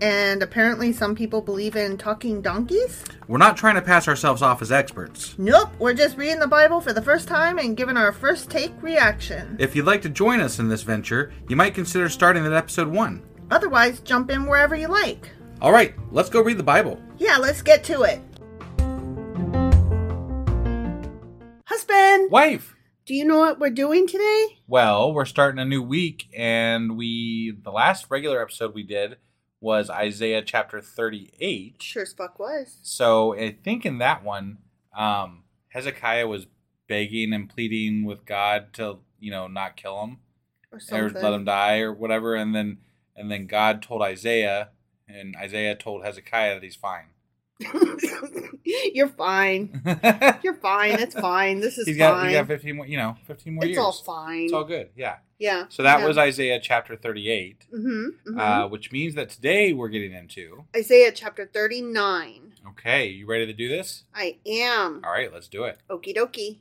and apparently some people believe in talking donkeys? We're not trying to pass ourselves off as experts. Nope, we're just reading the Bible for the first time and giving our first take reaction. If you'd like to join us in this venture, you might consider starting at episode 1. Otherwise, jump in wherever you like. All right, let's go read the Bible. Yeah, let's get to it. Husband, Wife! do you know what we're doing today? Well, we're starting a new week, and we the last regular episode we did was Isaiah chapter 38. Sure as fuck was. So I think in that one, um, Hezekiah was begging and pleading with God to, you know, not kill him Or or let him die or whatever, and then and then God told Isaiah, and Isaiah told Hezekiah that he's fine. You're fine. You're fine. It's fine. This is he's got fine. he got 15 more, you know, 15 more it's years. all fine. It's all good. Yeah. yeah. So that yeah. was Isaiah chapter 38, Mm-hmm, uh, which means that today we're getting into. Isaiah chapter 39. Okay, you ready to do this? I am. All right, let's do it. Okie dokie.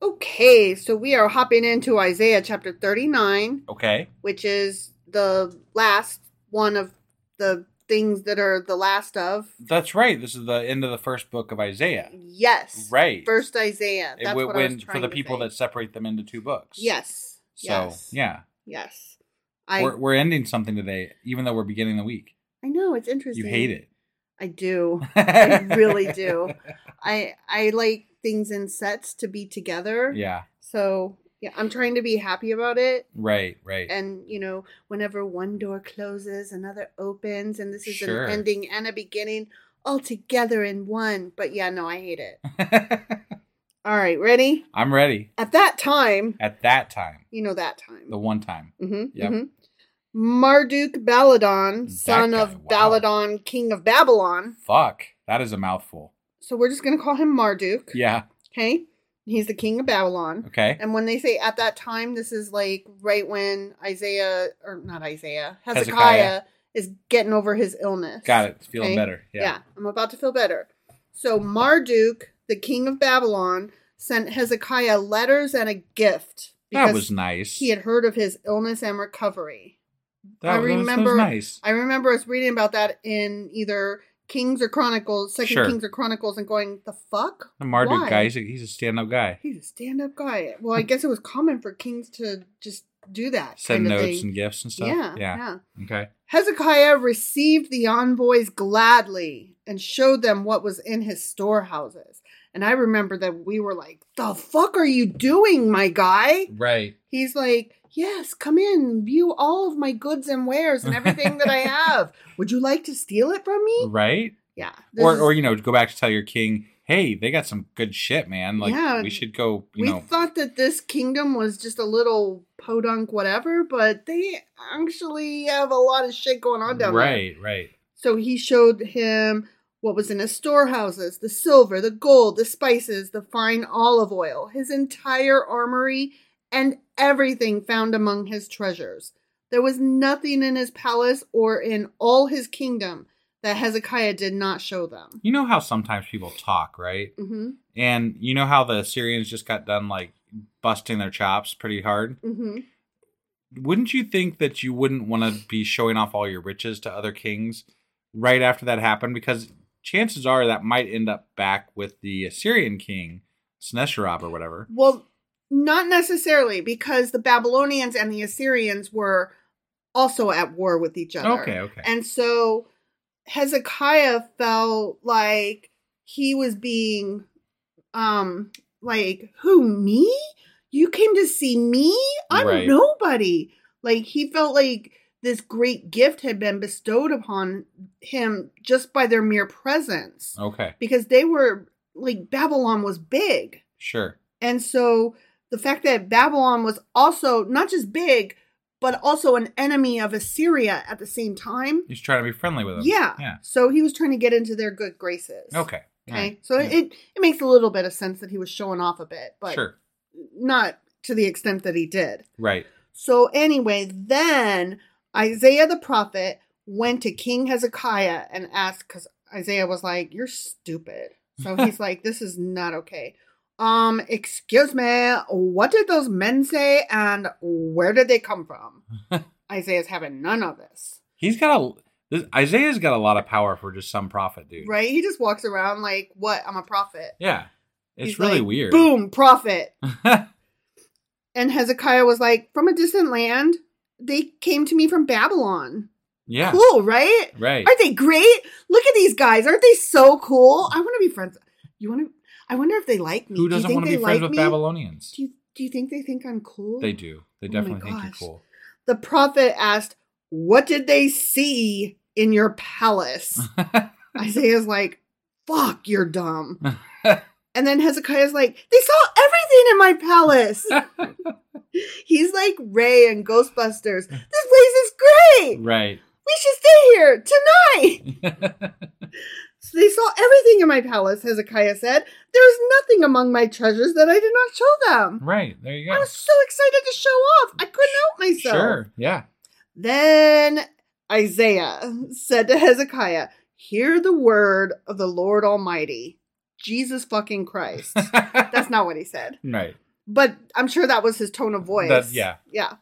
Okay, so we are hopping into Isaiah chapter 39, Okay. which is the last one of the things that are the last of. That's right. This is the end of the first book of Isaiah. Yes. Right. First Isaiah. It That's what I was when- for the people say. that separate them into two books. Yes. So, yes. yeah. Yes. I We're, we're ending something today, even though we're beginning the week. I know it's interesting. You hate it. I do. I really do. I I like things in sets to be together. Yeah. So yeah, I'm trying to be happy about it. Right, right. And you know, whenever one door closes, another opens, and this is Sure. an ending and a beginning all together in one. But yeah, no, I hate it. All right, ready? I'm ready. At that time, At that time, you know that time. the one time. Mm-hmm, Yep. Marduk Baladan, son guy, of wow. Baladan, king of Babylon. Fuck. That is a mouthful. So we're just gonna call him Marduk. Yeah. Okay. He's the king of Babylon. Okay. And when they say at that time, this is like right when Isaiah, or not Isaiah, Hezekiah, Hezekiah. is getting over his illness. Got it. Feeling Okay. better. Yeah. Yeah. I'm about to feel better. So Marduk, the king of Babylon, sent Hezekiah letters and a gift. That was nice. he had heard of his illness and recovery. That, I was- that was remember- nice. I remember us reading about that in either Kings or Chronicles, Second Sure. Kings or Chronicles, and going, the fuck? The Marduk Why? guy, he's a, he's a stand-up guy. He's a stand-up guy. Well, I guess it was common for kings to just do that. Send notes and gifts and stuff. yeah, Yeah. yeah. Okay. Hezekiah received the envoys gladly and showed them what was in his storehouses. And I remember that we were like, "The fuck are you doing, my guy?" Right. He's like, "Yes, come in, view all of my goods and wares and everything that I have. Would you like to steal it from me?" Right. Yeah. Or, is- or you know, go back to tell your king, hey, they got some good shit, man. Like Yeah. we should go. You we know. thought that this kingdom was just a little podunk whatever, but they actually have a lot of shit going on down there. Right. Right. So he showed him what was in his storehouses the silver, the gold, the spices, the fine olive oil, his entire armory, and everything found among his treasures. There was nothing in his palace or in all his kingdom that Hezekiah did not show them. You know how sometimes people talk, right? hmm And you know how the Assyrians just got done like busting their chops pretty hard? hmm Wouldn't you think that you wouldn't want to be showing off all your riches to other kings right after that happened? Because chances are that might end up back with the Assyrian king, Sennacherib or whatever. Well, not necessarily, because the Babylonians and the Assyrians were also at war with each other. Okay, okay. And so Hezekiah felt like he was being um like who me? You came to see me? I'm Right. nobody. Like he felt like this great gift had been bestowed upon him just by their mere presence Okay, because they were like Babylon was big. sure. And so the fact that Babylon was also not just big, but also an enemy of Assyria at the same time. He's trying to be friendly with them. Yeah. Yeah. So he was trying to get into their good graces. Okay. Okay. Alright. So Yeah. it it makes a little bit of sense that he was showing off a bit, but sure. not to the extent that he did. Right. So anyway, then Isaiah the prophet went to King Hezekiah and asked because Isaiah was like, "You're stupid." So he's like, "This is not okay." Um, excuse me, what did those men say, and where did they come from? Isaiah's having none of this, He's got a. This, Isaiah's got a lot of power for just some prophet, dude. right? He just walks around like, "What? I'm a prophet." Yeah. It's He's really like, weird. Boom, prophet. And Hezekiah was like, "From a distant land, they came to me from Babylon." yeah. Cool, right? Right. Aren't they great? Look at these guys. Aren't they so cool? I want to be friends. You want to? I wonder if they like me. Who Do you doesn't think want to they be friends like with me? Babylonians? Do you, do you think they think I'm cool? They do. They Oh definitely think you're cool. The prophet asked, "What did they see in your palace?" Isaiah's like, "Fuck, you're dumb." And then Hezekiah's like, "They saw everything in my palace." He's like Ray and Ghostbusters. This place is great. right. We should stay here tonight. So they saw everything in my palace, Hezekiah said. There is nothing among my treasures that I did not show them. right. There you go. I was so excited to show off. I couldn't help myself. Sure. Yeah. Then Isaiah said to Hezekiah, Hear the word of the Lord Almighty, Jesus fucking Christ. That's not what he said, right. but I'm sure that was his tone of voice. That- yeah. Yeah.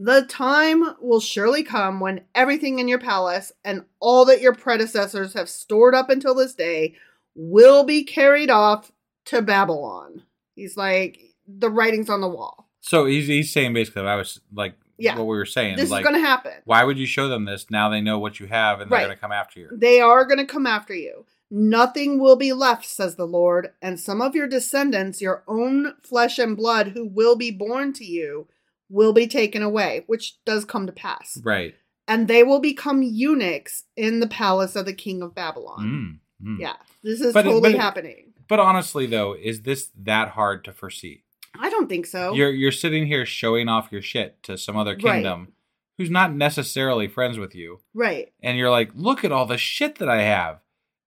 The time will surely come when everything in your palace and all that your predecessors have stored up until this day will be carried off to Babylon. He's like, the writing's on the wall. So he's he's saying basically what I was like Yeah. what we were saying. This like is going to happen. why would you show them this? Now they know what you have and they're Right. gonna come after you. They are going to come after you. Nothing will be left, says the Lord, and some of your descendants, your own flesh and blood, who will be born to you, will be taken away, which does come to pass. Right. And they will become eunuchs in the palace of the king of Babylon. Mm, mm. Yeah, this is But totally but happening. But honestly though, is this that hard to foresee? I don't think so. You're you're sitting here showing off your shit to some other Right. kingdom who's not necessarily friends with you. right. and you're like, look at all the shit that I have.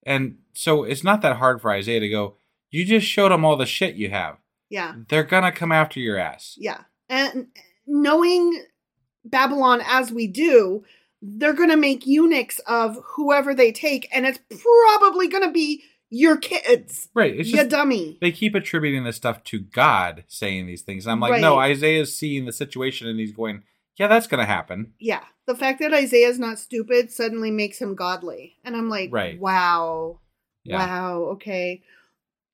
And so it's not that hard for Isaiah to go, you just showed them all the shit you have. Yeah. They're going to come after your ass. Yeah. And knowing Babylon as we do, they're going to make eunuchs of whoever they take, and it's probably going to be your kids. Right. It's you just, dummy. they keep attributing this stuff to God saying these things. I'm like, no, Right. Isaiah's seeing the situation and he's going, yeah, that's going to happen. Yeah. The fact that Isaiah's not stupid suddenly makes him godly. And I'm like, Right. wow. Yeah. Wow. Okay.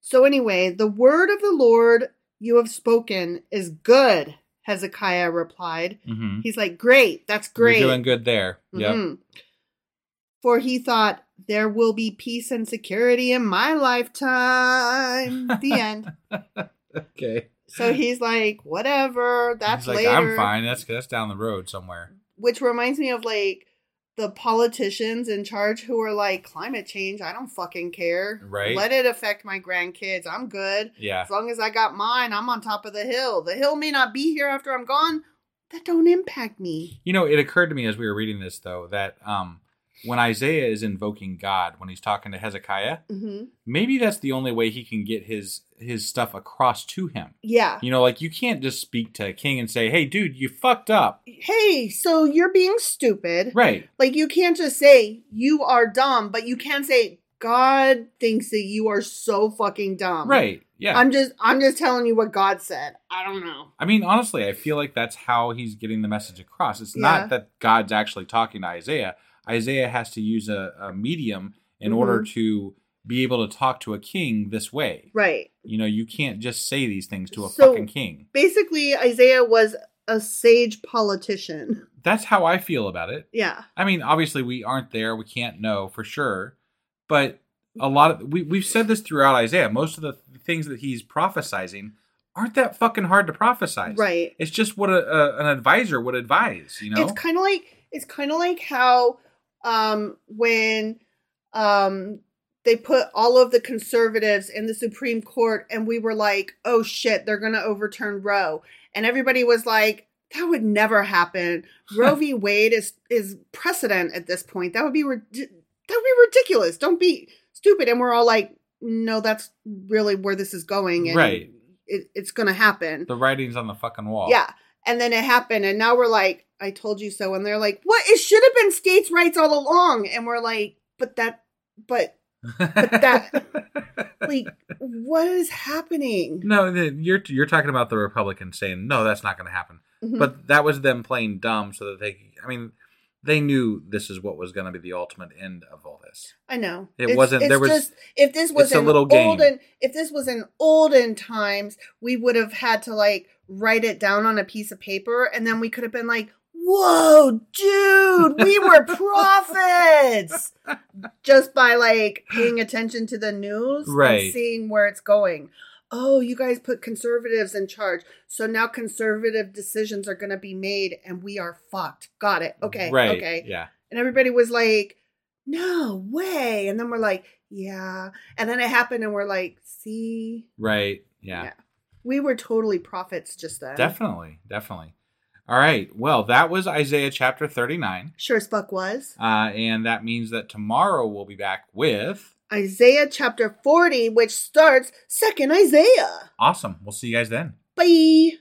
So, anyway, the word of the Lord you have spoken is good, Hezekiah replied. hmm He's like, great. That's great. You're doing good there. Yep. Mhm. For he thought, there will be peace and security in my lifetime. the end. Okay. So he's like, whatever, that's He's like, later. I'm fine. That's that's down the road somewhere. Which reminds me of like the politicians in charge who are like, climate change, I don't fucking care. Right. Let it affect my grandkids. I'm good. Yeah. As long as I got mine, I'm on top of the hill. The hill may not be here after I'm gone. That don't impact me. You know, it occurred to me as we were reading this though that um when Isaiah is invoking God when he's talking to Hezekiah, hmm maybe that's the only way he can get his his stuff across to him. Yeah. You know, like you can't just speak to a king and say, "Hey, dude, you fucked up." Hey, so you're being stupid. Right. Like you can't just say you are dumb, but you can say God thinks that you are so fucking dumb. Right. Yeah. I'm just I'm just telling you what God said. I don't know. I mean, honestly, I feel like that's how he's getting the message across. It's Yeah. not that God's actually talking to Isaiah. Isaiah has to use a, a medium in mm-hmm. order to be able to talk to a king this way. Right. You know, you can't just say these things to a So- fucking king. Basically, Isaiah was a sage politician. That's how I feel about it. Yeah. I mean, obviously, we aren't there. We can't know for sure. But a lot of we we've said this throughout Isaiah. Most of the things that he's prophesizing aren't that fucking hard to prophesize. Right. It's just what a, a, an advisor would advise. You know. It's kind of like it's kind of like how um when um they put all of the conservatives in the Supreme Court and we were like, "Oh shit, they're going to overturn Roe." And everybody was like, "That would never happen. Roe v. Wade is is precedent at this point. That would be rid- that would be ridiculous. Don't be stupid." And we're all like, "No, that's really where this is going and Right. it, it's going to happen." the writing's on the fucking wall. Yeah. And then it happened. And now we're like, I told you so. And they're like, what? It should have been states' rights all along. And we're like, but that, but that- like, what is happening? no, you're you're talking about the Republicans saying no, that's not going to happen. Mhm. But that was them playing dumb so that they. I mean, they knew this is what was going to be the ultimate end of all this. I know It wasn't- there was- Just, if this was a little game. olden, if this was in olden times, we would have had to like write it down on a piece of paper, and then we could have been like, "Whoa, dude, we were prophets!" Just by like paying attention to the news Right. and seeing where it's going. Oh, you guys put conservatives in charge, so now conservative decisions are going to be made, and we are fucked. Got it? Okay, Right. okay. Yeah. And everybody was like, no way. And then we're like, yeah. And then it happened and we're like, see, Right. Yeah. Yeah. we were totally prophets just then. Definitely. Definitely. All right. Well, that was Isaiah chapter 39. Sure as fuck was. Uh, and that means that tomorrow we'll be back with. Isaiah chapter 40, which starts second Isaiah. Awesome. We'll see you guys then. Bye.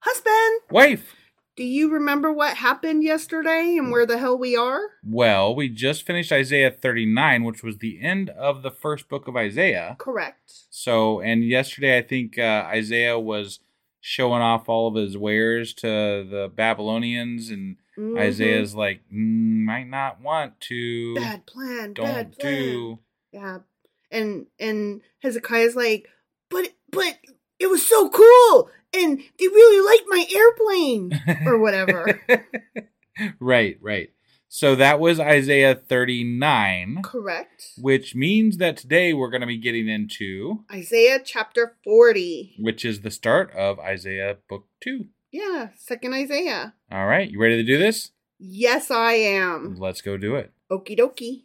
Husband, Wife. Do you remember what happened yesterday and where the hell we are? Well, we just finished Isaiah 39, which was the end of the first book of Isaiah. Correct. So, and yesterday I think uh, Isaiah was showing off all of his wares to the Babylonians, and Mhm. Isaiah's like, mm, might not want to. bad plan. Don't bad plan. do. Yeah. And and Hezekiah's like, but but it was so cool and they really like my airplane or whatever. right, right. So that was Isaiah 39, Correct. which means that today we're going to be getting into, Isaiah chapter 40. which is the start of Isaiah book 2. Yeah, second Isaiah. All right, you ready to do this? Yes, I am. Let's go do it. Okie dokie.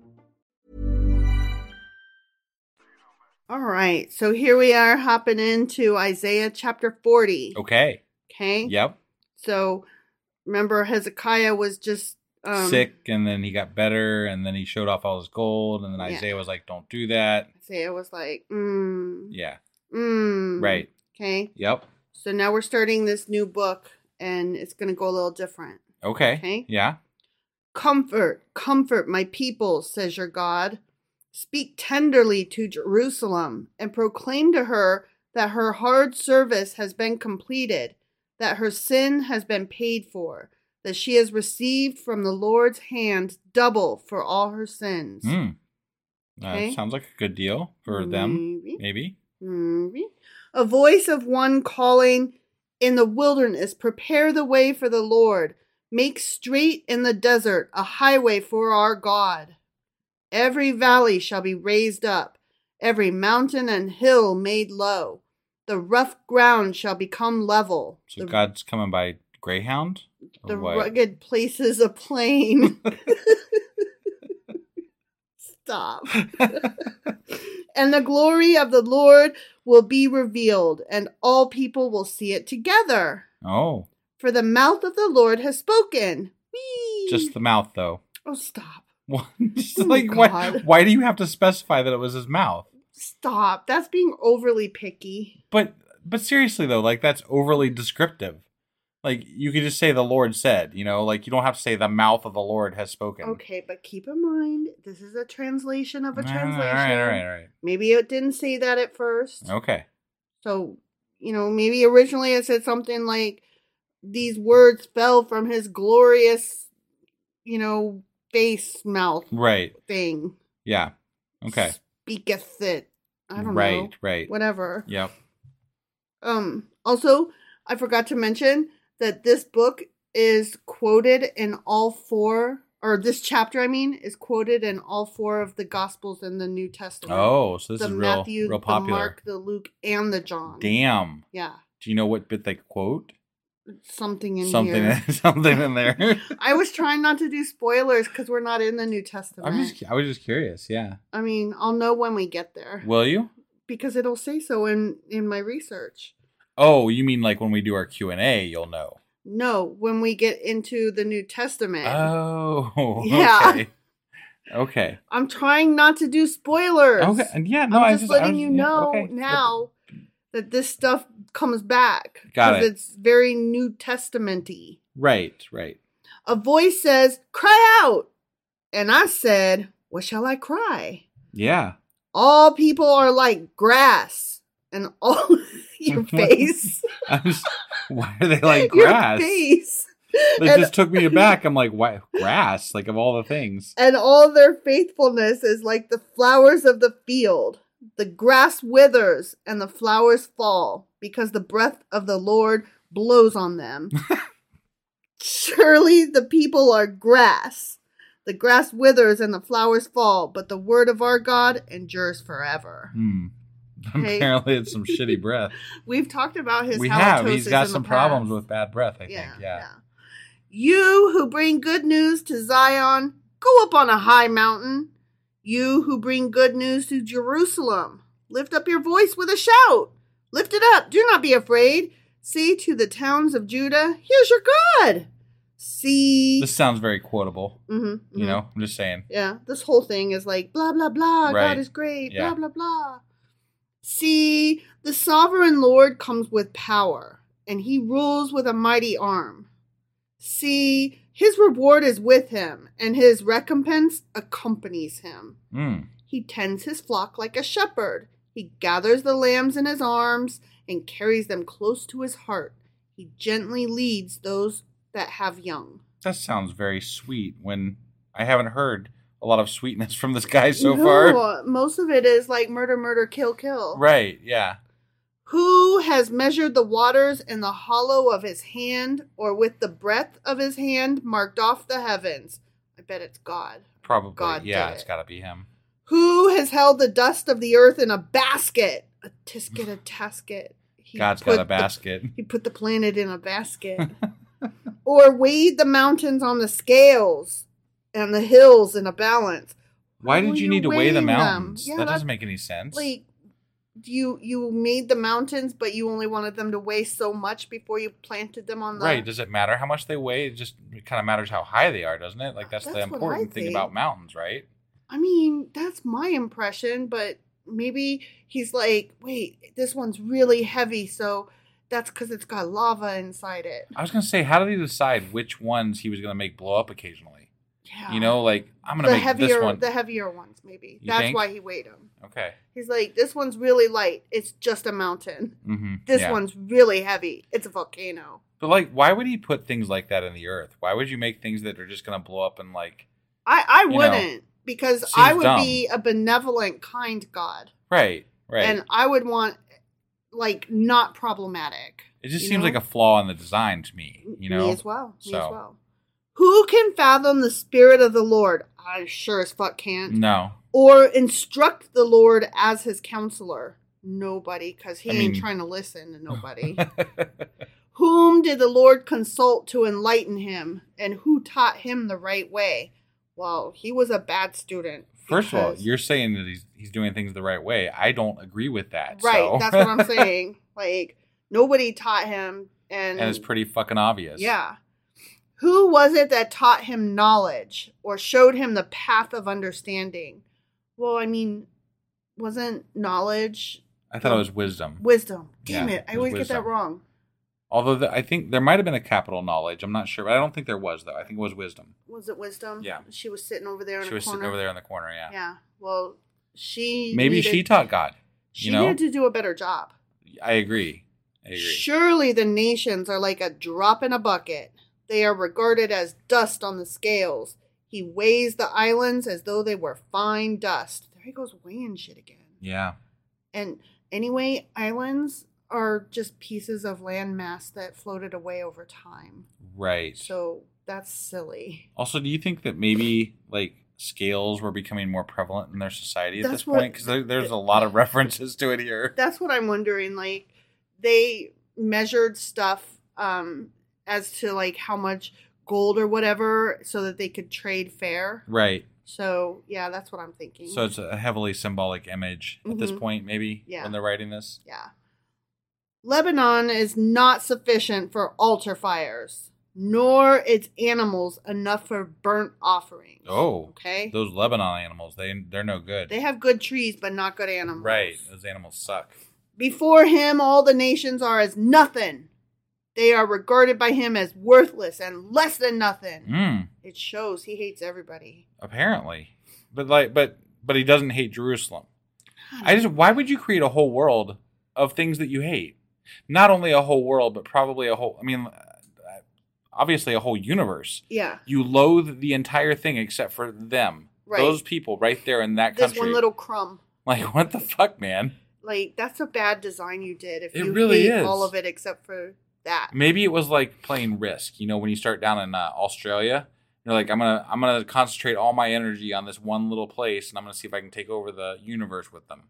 All right. So here we are hopping into Isaiah chapter 40. Okay. Okay. Yep. So remember, Hezekiah was just um, Sick, and then he got better, and then he showed off all his gold, and then Yeah. Isaiah was like, "Don't do that." Isaiah was like, mm, Yeah. mm. Right. Okay. Yep. So now we're starting this new book, and it's going to go a little different. Okay. Okay. Yeah. Comfort, comfort my people, says your God. Speak tenderly to Jerusalem and proclaim to her that her hard service has been completed, that her sin has been paid for, that she has received from the Lord's hand double for all her sins. Hmm. Okay. That sounds like a good deal for them. Maybe. Maybe. Maybe. A voice of one calling in the wilderness, prepare the way for the Lord. Make straight in the desert a highway for our God. Every valley shall be raised up, every mountain and hill made low. The rough ground shall become level. So the, God's coming by Greyhound. The what? rugged places a plain. Stop. and the glory of the Lord will be revealed, and all people will see it together. Oh, For the mouth of the Lord has spoken. Whee! just the mouth though. oh, stop, Oh, like why? Why do you have to specify that it was his mouth? stop. That's being overly picky. But but seriously though, like that's overly descriptive. Like you could just say the Lord said, you know, like you don't have to say the mouth of the Lord has spoken. Okay, but keep in mind this is a translation of a translation. All right, all right, all right. Maybe it didn't say that at first. Okay. So, you know, maybe originally it said something like these words fell from his glorious, you know, face mouth Right. thing. Yeah. Okay. Speaketh it. I don't right. know. Right. Right. Whatever. Yep. Um also, I forgot to mention that this book is quoted in all four or this chapter I mean is quoted in all four of the gospels in the New Testament. Oh, so this the is real, Matthew, real the popular. Mark, the Luke, and the John. Damn. Yeah. Do you know what bit they quote? Something in something, here. something in there. I was trying not to do spoilers because we're not in the New Testament. I'm just, I was just curious. Yeah. I mean, I'll know when we get there Will you? because it'll say so in in my research. Oh, you mean like when we do our Q and A, you'll know. No, when we get into the New Testament. Oh. Yeah. Okay. Okay. I'm trying not to do spoilers. Okay. and Yeah. No, I'm I just just I letting was- you yeah, know okay. now that this stuff comes back. Got it. It's very New Testamenty. Right. Right. A voice says, "Cry out," and I said, "What shall I cry?" Yeah. all people are like grass and all your face was, why are they like grass? your face It and, just took me aback. I'm like, why grass? Like of all the things. and all their faithfulness is like the flowers of the field the grass withers and the flowers fall because the breath of the lord blows on them surely the people are grass the grass withers and the flowers fall but the word of our god endures forever Hmm. Okay. Apparently, it's some shitty breath. we've talked about his we have. He's got some problems with bad breath. I yeah, think. Yeah. You who bring good news to Zion, go up on a high mountain. You who bring good news to Jerusalem, lift up your voice with a shout. Lift it up. Do not be afraid. See to the towns of Judah, here's your God. See. This sounds very quotable. Mhm, You mhm. know, I'm just saying. Yeah, this whole thing is like blah blah blah. Right. God is great. Yeah. Blah blah blah. See, the sovereign Lord comes with power, and he rules with a mighty arm. See, his reward is with him, and his recompense accompanies him. Mm. He tends his flock like a shepherd. He gathers the lambs in his arms and carries them close to his heart. He gently leads those that have young. That sounds very sweet. When I haven't heard a lot of sweetness from this guy so far. No, most of it is like murder, murder, kill, kill. Right. Yeah. Who has measured the waters in the hollow of his hand, or with the breadth of his hand marked off the heavens? I bet it's God. Probably. God yeah, it's it. got to be him. Who has held the dust of the earth in a basket? A tisket, a tasket. He God's put got a the- basket. he put the planet in a basket. or weighed the mountains on the scales and the hills in a balance. Why did you need to weigh the mountains? Yeah, that that- doesn't make any sense. Like you you made the mountains, but you only wanted them to weigh so much before you planted them on the right. Does it matter how much they weigh? It just it kind of matters how high they are, doesn't it? Like that's, the That's I important thing about mountains, right? I mean, that's my impression, but maybe he's like, wait, this one's really heavy, so that's because it's got lava inside it. I was gonna say, how did he decide which ones he was gonna make blow up occasionally? Yeah. You know, like I'm gonna the make heavier, this one. the heavier ones, maybe. You that's think? why he weighed them. Okay. He's like, this one's really light. It's just a mountain. Mm-hmm. This yeah. one's really heavy. It's a volcano. But like, why would he put things like that in the earth? Why would you make things that are just gonna blow up and like? I, I wouldn't because I would dumb. be a benevolent, kind God, Right. Right. and I would want like not problematic. it just seems know? like a flaw in the design to me. You know. me as well. Me as well. Who can fathom the spirit of the Lord? I sure as fuck can't. No. Or instruct the Lord as his counselor? Nobody, because he I ain't mean- trying to listen to nobody. Whom did the Lord consult to enlighten him, and who taught him the right way? Well, he was a bad student. First of all, you're saying that he's he's doing things the right way. I don't agree with that. right. so- That's what I'm saying. Like nobody taught him, and and it's pretty fucking obvious. Yeah. Who was it that taught him knowledge or showed him the path of understanding? Well, I mean, wasn't knowledge I thought it was wisdom. wisdom? Damn Yeah, it. I it always get that wrong. Although the, I think there might have been a capital knowledge. I'm not sure, but I don't think there was though. I think it was wisdom. Was it wisdom? Yeah. She was sitting over there in She was corner. sitting over there in the corner. Yeah. Yeah. Well, she Maybe needed- she taught God. She You know. needed to do a better job. I agree. I agree. Surely the nations are like a drop in a bucket. They are regarded as dust on the scales. He weighs the islands as though they were fine dust. There he goes weighing shit again. Yeah. And anyway, islands are just pieces of landmass that floated away over time. Right. So that's silly. Also, do you think that maybe like scales were becoming more prevalent in their society at That's this what- point? Because there, there's a lot of references to it here. That's what I'm wondering. Like they measured stuff um as to like how much gold or whatever so that they could trade fair. Right. So yeah, that's what I'm thinking. So it's a heavily symbolic image at this Mhm. point, maybe Yeah. when they're writing this. yeah. Lebanon is not sufficient for altar fires, nor its animals enough for burnt offerings. Oh, Okay. Those Lebanon animals, they they're no good. They have good trees, but not good animals. right. Those animals suck. Before him, all the nations are as nothing. They are regarded by him as worthless and less than nothing. Mm, It shows he hates everybody. apparently, but like, but but he doesn't hate Jerusalem. I just why would you create a whole world of things that you hate? Not only a whole world, but probably a whole. I mean, obviously a whole universe. Yeah. You loathe the entire thing except for them. Right. Those people right there in that This country. one little crumb. like what the fuck, man? Like that's a bad design you did. If It you really hate is. all of it except for that. Maybe it was like playing Risk. You know, when you start down in uh, Australia, you're like, I'm gonna I'm gonna concentrate all my energy on this one little place, and I'm gonna see if I can take over the universe with them.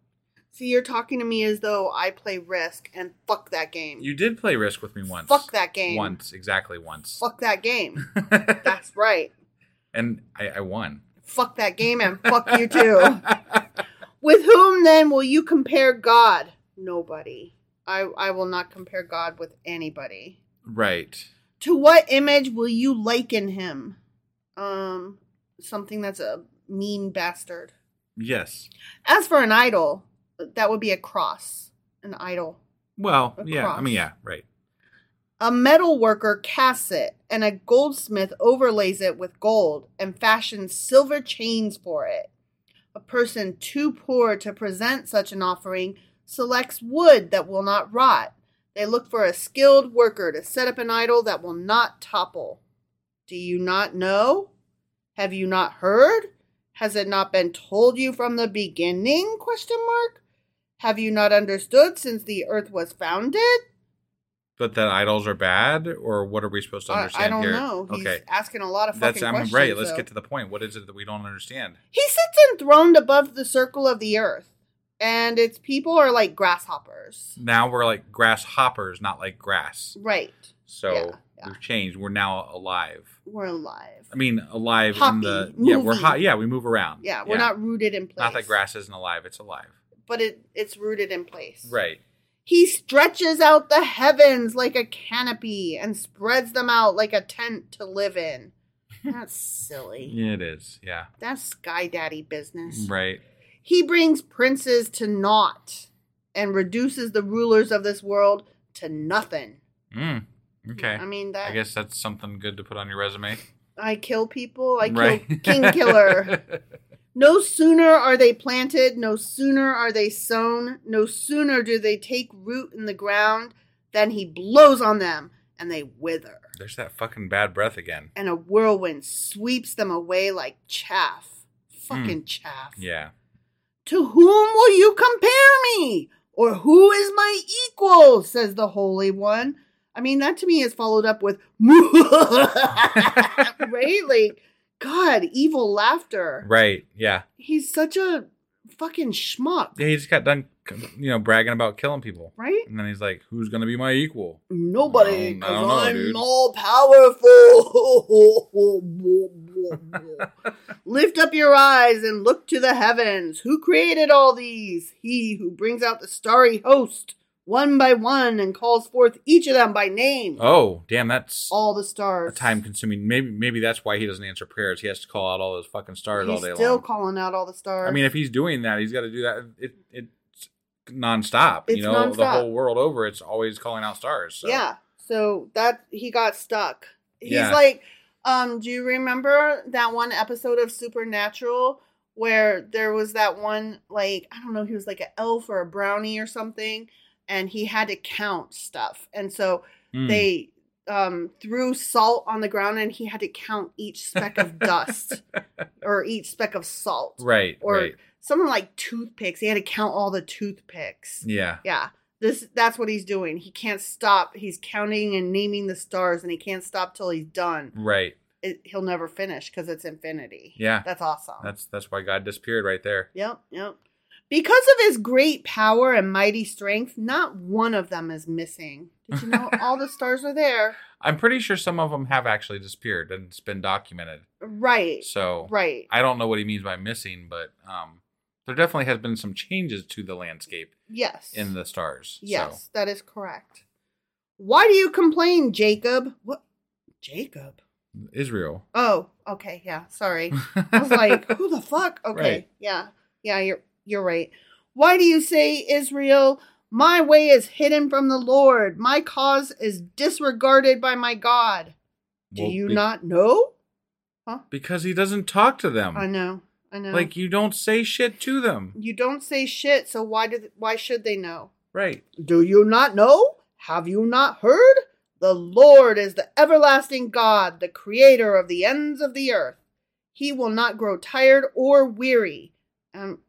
See, you're talking to me as though I play Risk and fuck that game. You did play Risk with me once. Fuck that game. Once, exactly once. Fuck that game. That's right. and I, I won. Fuck that game and fuck you too. With whom then will you compare God? Nobody. I, I will not compare God with anybody. Right. To what image will you liken him? Um, something that's a mean bastard. Yes. As for an idol, that would be a cross. An idol. Well, A yeah. I mean, yeah. Right. A metal worker casts it, and a goldsmith overlays it with gold and fashions silver chains for it. A person too poor to present such an offering selects wood that will not rot. They look for a skilled worker to set up an idol that will not topple. Do you not know? Have you not heard? Has it not been told you from the beginning? Question mark. Have you not understood since the earth was founded? But that idols are bad, or what are we supposed to I, understand I don't here? know. He's okay, asking a lot of that's fucking I'm questions. right. Let's though. get to the point. What is it that we don't understand? He sits enthroned above the circle of the earth, and its people are like grasshoppers. Now we're like grasshoppers, not like grass. Right. So Yeah, yeah. we've changed. We're now alive. We're alive. I mean, alive in Hoppy, the yeah. We're hot. Yeah, we move around. Yeah, we're not rooted in place. Not that grass isn't alive. It's alive. but it it's rooted in place. Right. He stretches out the heavens like a canopy and spreads them out like a tent to live in. That's silly. Yeah, it is. Yeah. That's sky daddy business. Right. He brings princes to naught and reduces the rulers of this world to nothing. Mm. Okay. I mean that I guess that's something good to put on your resume. I kill people, I kill right. king killer. No sooner are they planted, no sooner are they sown, no sooner do they take root in the ground than he blows on them and they wither. There's that fucking bad breath again. And a whirlwind sweeps them away like chaff. Fucking chaff. Hmm. Yeah. To whom will you compare me? Or who is my equal? says the Holy One. I mean, that to me is followed up with, right? Like, God, evil laughter. Right. Yeah. He's such a fucking schmuck, Yeah. He just got done, you know, bragging about killing people, right? and then he's like, "Who's gonna be my equal?" Nobody, because I'm dude. all powerful. Lift up your eyes and look to the heavens. Who created all these? He who brings out the starry host one by one and calls forth each of them by name. Oh, damn! That's all the stars. time consuming. Maybe maybe that's why he doesn't answer prayers. He has to call out all those fucking stars all He's day still long. calling out all the stars. I mean, if he's doing that, he's got to do that. It it's nonstop. It's you know, the whole world over, it's always calling out stars. So. Yeah. So that he got stuck. He's Yeah. like, um, do you remember that one episode of Supernatural where there was that one like I don't know, he was like an elf or a brownie or something, and he had to count stuff. And so Mm. they um threw salt on the ground and he had to count each speck of dust or each speck of salt. Right. Or right. something like toothpicks. He had to count all the toothpicks. Yeah. Yeah. This that's what he's doing. He can't stop. He's counting and naming the stars and he can't stop till he's done. Right. It, he'll never finish cuz it's infinity. Yeah. That's awesome. That's that's why God disappeared right there. Yep, yep. Because of his great power and mighty strength, not one of them is missing. Did you know all the stars are there? I'm pretty sure some of them have actually disappeared and it's been documented. Right. So Right. I don't know what he means by missing, but um, there definitely has been some changes to the landscape Yes. in the stars. Yes, that is correct. Why do you complain, Jacob? What? Jacob? Israel. Oh, okay, yeah. Sorry. I was like, who the fuck? Okay, Right. yeah, yeah. You're you're right. Why do you say, Israel? My way is hidden from the Lord. My cause is disregarded by my God. Do Well, you be- not know? Huh? Because he doesn't talk to them. I know. I know. Like you don't say shit to them. you don't say shit, so why did why should they know? Right. Do you not know? Have you not heard? The Lord is the everlasting God, the creator of the ends of the earth. He will not grow tired or weary, um,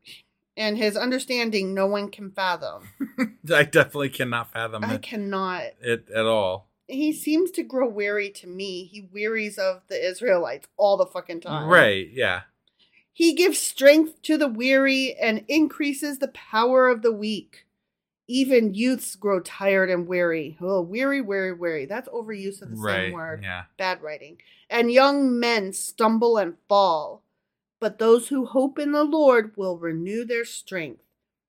and his understanding no one can fathom. I definitely cannot fathom I it, cannot. it at all. He seems to grow weary to me. He wearies of the Israelites all the fucking time. Right. Yeah. He gives strength to the weary and increases the power of the weak. Even youths grow tired and weary. Oh, weary, weary, weary. That's overuse of the Right. same word. Yeah. Bad writing. And young men stumble and fall. But those who hope in the Lord will renew their strength.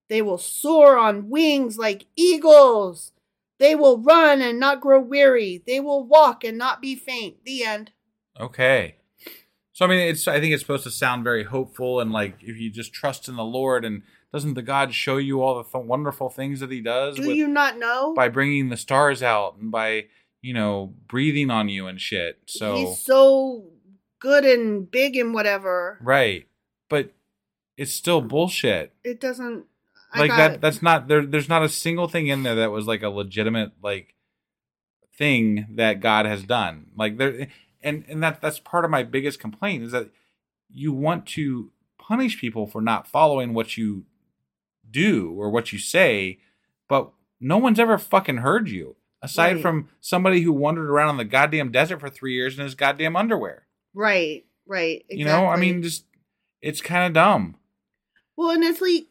They will soar on wings like eagles. They will run and not grow weary. They will walk and not be faint. The end. Okay. So I mean, it's I think it's supposed to sound very hopeful and like if you just trust in the Lord and doesn't the God show you all the th- wonderful things that He does Do with- you not know? by bringing the stars out and by you know breathing on you and shit. So He's so good and big and whatever. right, but it's still bullshit. It doesn't. I Like that. it. That's not there. There's not a single thing in there that was like a legitimate like thing that God has done. Like there, and and that that's part of my biggest complaint is that you want to punish people for not following what you do or what you say, but no one's ever fucking heard you aside Right. from somebody who wandered around in the goddamn desert for three years in his goddamn underwear. Right, right. You know, I mean, just it's kind of dumb. Well, and it's like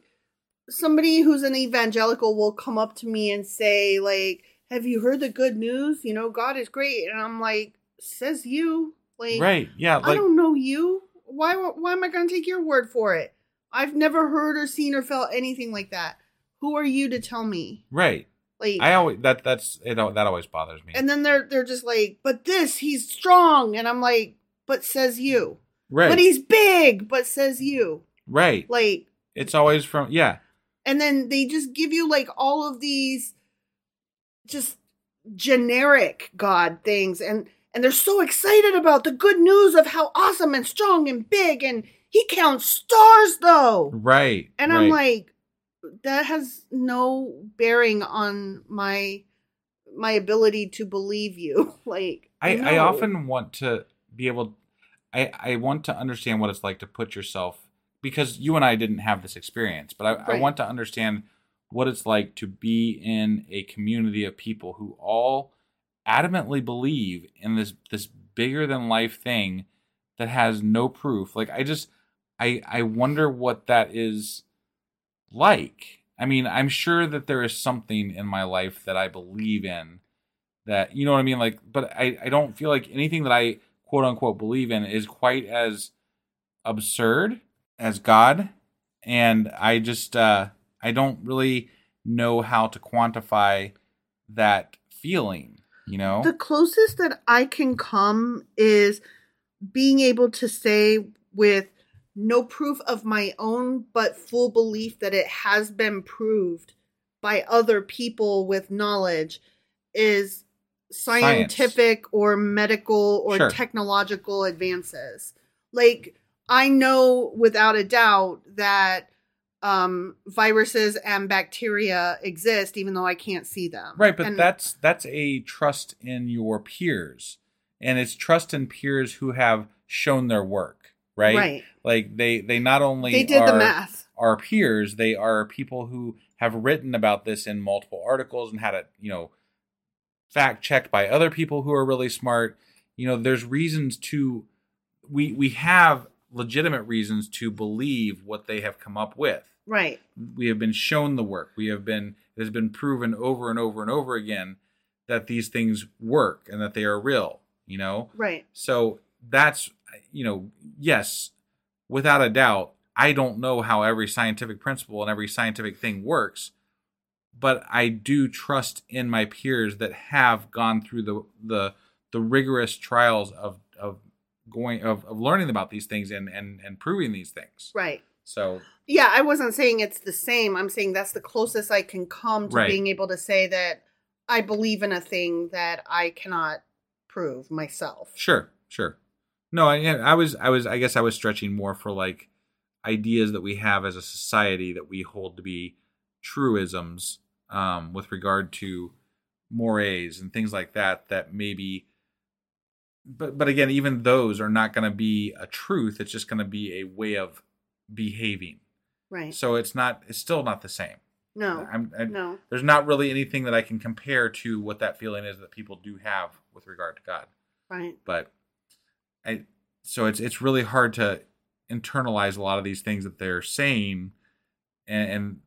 somebody who's an evangelical will come up to me and say, like, have you heard the good news? You know, God is great. And I'm like, says you. Like, right? Yeah. I don't know you. Why, why am I going to take your word for it? I've never heard or seen or felt anything like that. Who are you to tell me? right. Like, I always that that's you know That always bothers me. and then they're they're just like, but this he's strong, and I'm like, but says you. right. But he's big, but says you. right. Like, It's always from yeah. and then they just give you like all of these just generic god things and and they're so excited about the good news of how awesome and strong and big and he counts stars though Right. and i'm like that has no bearing on my my ability to believe you like I, I often want to be able I, I want to understand what it's like to put yourself because you and I didn't have this experience, but I, I want to understand what it's like to be in a community of people who all adamantly believe in this this bigger than life thing that has no proof. Like I just I I wonder what that is like. I mean, I'm sure that there is something in my life that I believe in that you know what I mean like but I I don't feel like anything that I quote unquote believe in is quite as absurd as God and I just uh I don't really know how to quantify that feeling, you know? The closest that I can come is being able to say with no proof of my own, but full belief that it has been proved by other people with knowledge is scientific or medical or Sure. technological advances. Like, I know without a doubt that um, viruses and bacteria exist, even though I can't see them. Right, but And- that's that's a trust in your peers. And it's trust in peers who have shown their work, right? Right. Like they they not only They did the math. are peers, they are people who have written about this in multiple articles and had it, you know, fact checked by other people who are really smart. You know, there's reasons to we we have legitimate reasons to believe what they have come up with. Right. We have been shown the work. We have been it has been proven over and over and over again that these things work and that they are real, you know? Right. So that's, you know, yes, without a doubt, I don't know how every scientific principle and every scientific thing works, but I do trust in my peers that have gone through the the the rigorous trials of of going of, of learning about these things and and and proving these things. Right. So Yeah, I wasn't saying it's the same. I'm saying that's the closest I can come to Right. being able to say that I believe in a thing that I cannot prove myself. Sure, sure. No, I, I was, I was, I guess I was stretching more for like ideas that we have as a society that we hold to be truisms um, with regard to mores and things like that. That maybe, but but again, even those are not going to be a truth. It's just going to be a way of behaving. Right. So it's not, it's still not the same. no. I'm, I, no. There's not really anything that I can compare to what that feeling is that people do have with regard to God Right. but I so it's it's really hard to internalize a lot of these things that they're saying and, and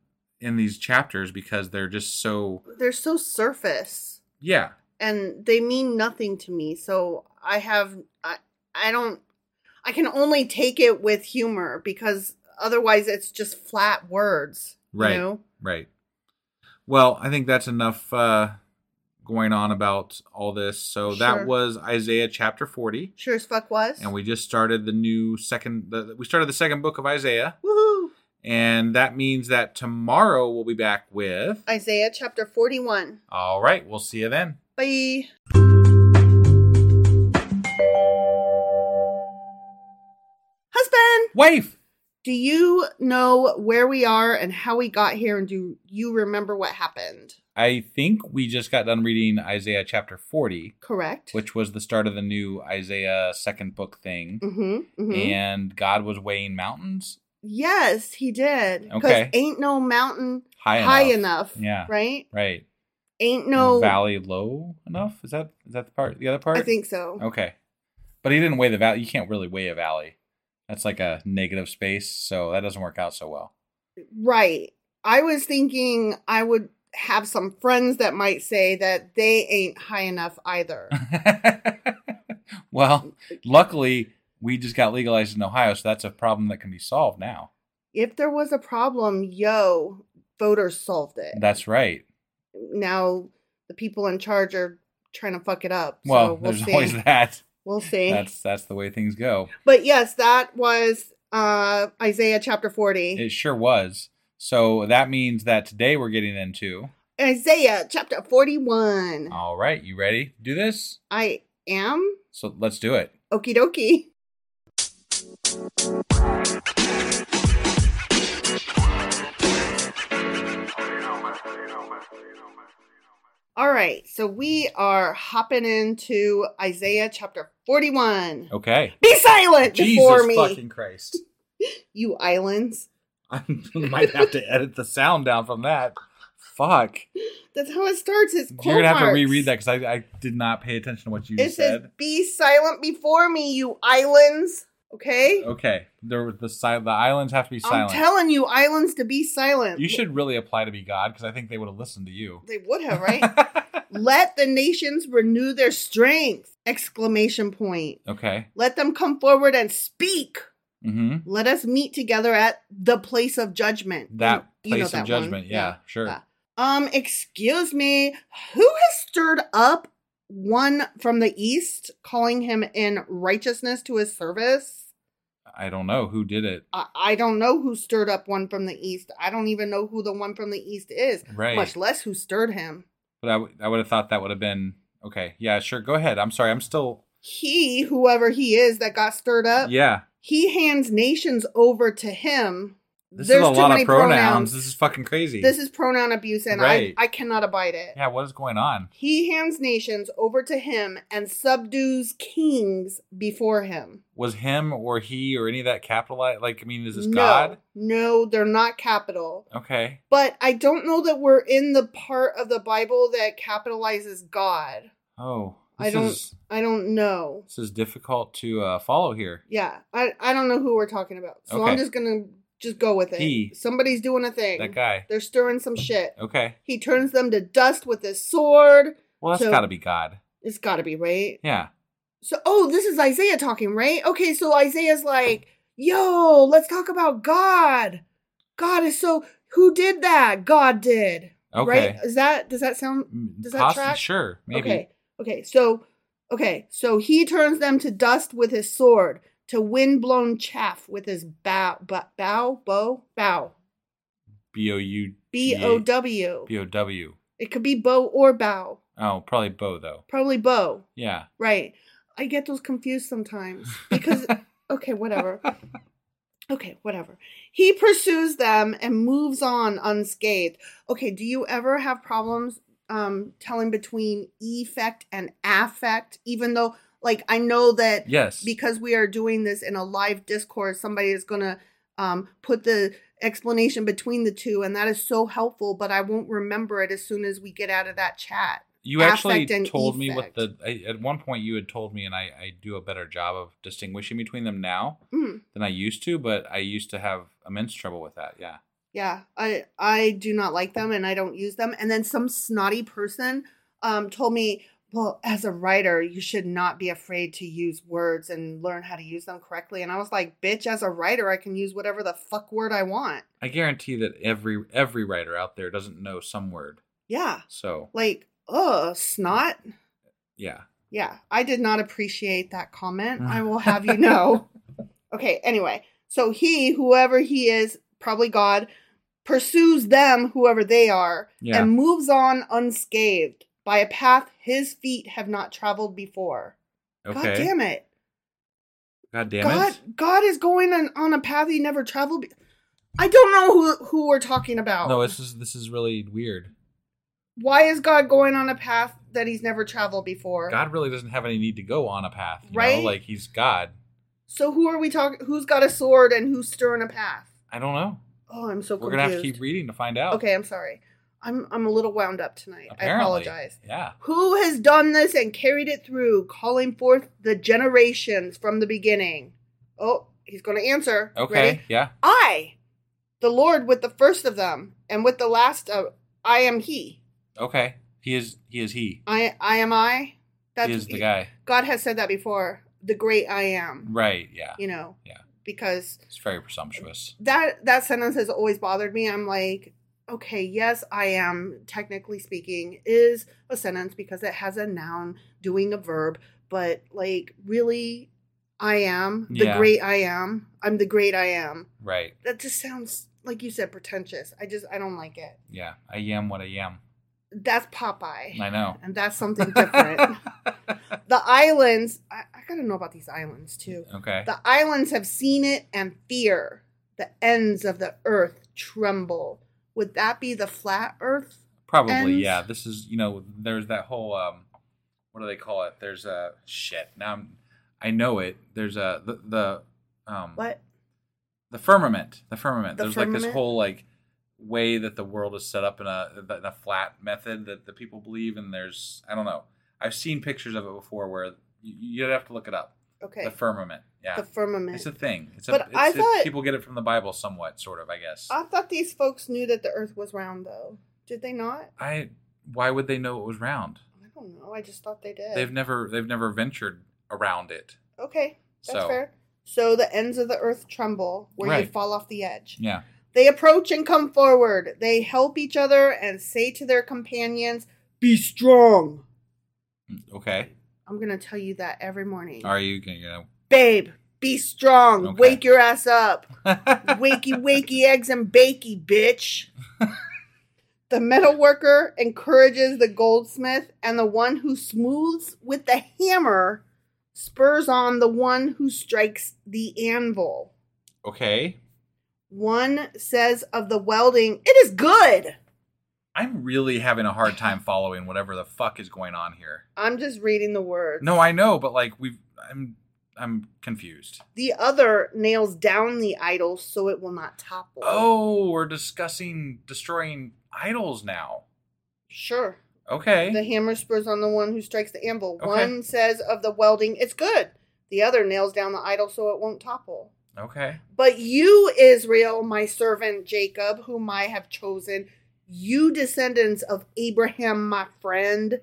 in these chapters because they're just so They're so surface yeah and they mean nothing to me. So I have I I don't I can only take it with humor because otherwise it's just flat words. right You know? right well i think that's enough uh going on about all this so Sure. that was isaiah chapter 40 Sure as fuck was. and we just started the new second the, we started the second book of isaiah Woohoo! And that means that tomorrow we'll be back with Isaiah chapter 41. all right we'll see you then Bye. Husband, wife do you know where we are and how we got here and do you remember what happened? I think we just got done reading Isaiah chapter 40, Correct. which was the start of the new Isaiah second book thing. Mm-hmm. mm-hmm. And God was weighing mountains. Yes, he did. Because Okay. ain't no mountain High high, enough. enough. Yeah. Right? Right. Ain't no valley low enough. Is that is that the part? The other part? I think so. Okay, but he didn't weigh the valley. You can't really weigh a valley. That's like a negative space, so that doesn't work out so well. Right. I was thinking I would have some friends that might say that they ain't high enough either. well, luckily we just got legalized in Ohio, so that's a problem that can be solved now. if there was a problem, yo, voters solved it. That's right. now the people in charge are trying to fuck it up. Well, so we'll there's see. always that. We'll see. That's that's the way things go. But yes, that was uh Isaiah chapter 40. It sure was. So that means that today we're getting into. Isaiah chapter 41. All right, you ready? Do this. I am So let's do it. okie dokie. All right, so we are hopping into Isaiah chapter 41. Okay. Be silent before Jesus me, fucking Christ. you islands. I might have to edit the sound down from that. Fuck. That's how it starts. It's You're gonna have to reread that because I, I did not pay attention to what you It says, said. "Be silent before me, you islands." Okay. Okay, there the si- the islands have to be I'm silent. telling you, islands, to be silent. you should really apply to be God because I think they would have listened to you. They would have, right? Let the nations renew their strength! Exclamation point. okay. Let them come forward and speak. Mm-hmm. Let us meet together at the place of judgment. That You know place that of one. judgment. Yeah, sure. Yeah. Um, excuse me. Who has stirred up one from the east, calling him in righteousness to his service? I don't know who did it. I, I don't know who stirred up one from the east. I don't even know who the one from the east is, Right. much less who stirred him. But I, w- I would have thought that would have been okay. Yeah, sure. Go ahead. I'm sorry. I'm still. He, whoever he is that got stirred up, Yeah. he hands nations over to him. This There's is a too lot many of pronouns. This is fucking crazy. This is pronoun abuse, and Right. I, I cannot abide it. yeah. What is going on? He hands nations over to him and subdues kings before him. Was him or he or any of that capitalized? Like, I mean, is this no, God? No, they're not capital. Okay. But I don't know that we're in the part of the Bible that capitalizes God. Oh, I this don't is I don't know. this is difficult to uh, follow here. Yeah, I I don't know who we're talking about. So Okay. I'm just going to just go with it. He. Somebody's doing a thing. That guy. They're stirring some shit. Okay. He turns them to dust with his sword. Well, that's So- got to be God. It's got to be, right? Yeah. So, oh, this is Isaiah talking, right? Okay, so Isaiah's like, yo, let's talk about God. God is so, who did that? God did. Okay. Right? Is that, does that sound, Mm, does that track? Sure. Maybe. Okay. Okay. So, okay. So he turns them to dust with his sword, to wind-blown chaff with his bow, bow, bow, bow, bow. B O U B O W. B O W. It could be bow or bow. Oh, probably bow though. Probably bow. Yeah. Right. I get those confused sometimes because, okay, whatever. Okay, whatever. He pursues them and moves on unscathed. Okay, do you ever have problems um telling between effect and affect even though like I know that Yes. because we are doing this in a live Discord somebody is going to um put the explanation between the two and that is so helpful but I won't remember it as soon as we get out of that chat. you actually told me what the I, at one point you had told me, and I, I do a better job of distinguishing between them now Mm. than I used to. But I used to have immense trouble with that. Yeah. Yeah, I I do not like them and I don't use them. And then some snotty person um told me, "Well, as a writer, you should not be afraid to use words and learn how to use them correctly." And I was like, "Bitch, as a writer, I can use whatever the fuck word I want." I guarantee that every every writer out there doesn't know some word. Yeah. So Like, ugh, snot. yeah. Yeah, I did not appreciate that comment. I will have you know. Okay, anyway. So he, whoever he is, probably God, pursues them, whoever they are, Yeah. and moves on unscathed by a path his feet have not traveled before. Okay. God damn it. God damn God it. God is going on, on a path he never traveled. Be- I don't know who who we're talking about. No, this is this is really weird. Why is God going on a path that he's never traveled before? God really doesn't have any need to go on a path. You Right? Know? Like he's God. So who are we talking? Who's got a sword and who's stirring a path? I don't know. Oh, I'm so We're confused. gonna have to keep reading to find out. Okay, I'm sorry. I'm I'm a little wound up tonight. I apologize. Yeah. Who has done this and carried it through, calling forth the generations from the beginning? Oh, he's going to answer. Okay. Ready? Yeah. I, the Lord, with the first of them, and with the last of, I am He. Okay. He is. He is. He. I I am I. he is the guy. God has said that before. The great I am. Right. Yeah. You know. Yeah. Because It's very presumptuous. that that sentence has always bothered me. I'm like, okay, yes, I am technically speaking is a sentence because it has a noun doing a verb, but like really I am the Yeah. great I am. I'm the great I am. Right. That just sounds like you said pretentious. I just I don't like it. Yeah. I am what I am. That's Popeye. I know. And that's something different. the islands, I, I gotta know about these islands too. okay. The islands have seen it and fear. The ends of the earth tremble. Would that be the flat earth? Probably. ends? Yeah. This is. You know. There's that whole. um What do they call it? There's a shit. Now I'm. I know it. There's a the the um What? the firmament. The firmament. The There's like this whole like way that the world is set up in a in a flat method that the people believe, and there's I don't know. I've seen pictures of it before where you, you'd have to look it up. Okay. The firmament. Yeah. The firmament. It's a thing. It's a, But it's, I thought- people get it from the Bible somewhat, sort of, I guess. I thought these folks knew that the earth was round though. Did they not? I why would they know it was round? I don't know. I just thought they did. They've never they've never ventured around it. Okay. That's So- fair. So the ends of the earth tremble where you fall off the edge. Yeah. They approach and come forward. They help each other and say to their companions, Be strong. Mm, okay. I'm going to tell you that every morning. Are you gonna know Babe, be strong. Okay. Wake your ass up. wakey, wakey, eggs and bakey, bitch. the metal worker encourages the goldsmith, and the one who smooths with the hammer spurs on the one who strikes the anvil. Okay. One says of the welding, It is good. I'm really having a hard time following whatever the fuck is going on here. I'm just reading the words. No, I know, but like we've I'm I'm confused. The other nails down the idol so it will not topple. Oh, we're discussing destroying idols now. sure. Okay. The hammer spurs on the one who strikes the anvil. Okay. One says of the welding, it's good. The other nails down the idol so it won't topple. okay. But you, Israel, my servant Jacob, whom I have chosen, you descendants of Abraham, my friend,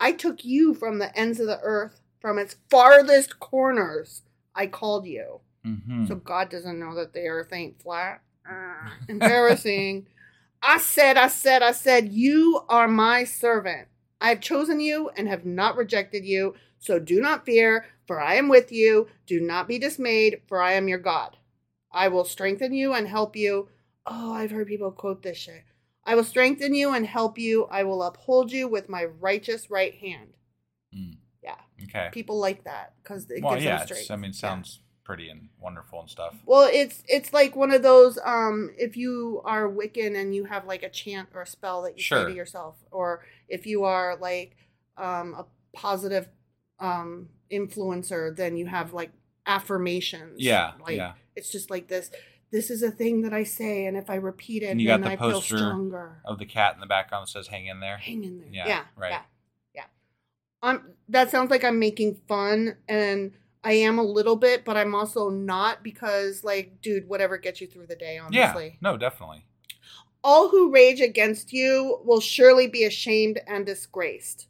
I took you from the ends of the earth, from its farthest corners. I called you. Mm-hmm. So God doesn't know that the earth ain't flat. Ah, embarrassing. I said, I said, I said, you are my servant. I have chosen you and have not rejected you. So do not fear, for I am with you. Do not be dismayed, for I am your God. I will strengthen you and help you. Oh, I've heard people quote this shit. I will strengthen you and help you. I will uphold you with my righteous right hand. Mm. Yeah. Okay. People like that because it well, gives yeah. them strength. I mean, Yeah. sounds pretty and wonderful and stuff. Well, it's it's like one of those um if you are Wiccan and you have like a chant or a spell that you say to yourself or if you are like um a positive um influencer then you have like affirmations. Yeah, Like yeah. it's just like this this is a thing that I say and if I repeat it And you then got the I poster of the cat in the background that says "Hang in there." Hang in there. Yeah, Yeah. right. Yeah. Yeah. Um that sounds like I'm making fun and I am a little bit, but I'm also not because like, dude, whatever gets you through the day, honestly. Yeah. No, definitely. All who rage against you will surely be ashamed and disgraced.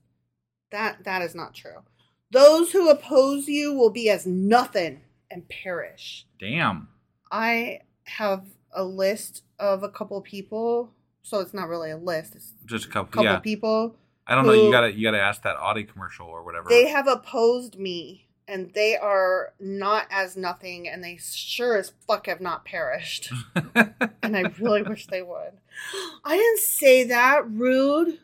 That that is not true. Those who oppose you will be as nothing and perish. Damn. I have a list of a couple people, so it's not really a list. It's Just a couple. couple yeah. people. I don't know. You gotta you gotta ask that Audi commercial or whatever. They have opposed me, and they are not as nothing, and they sure as fuck have not perished. and I really wish they would. I didn't say that, rude.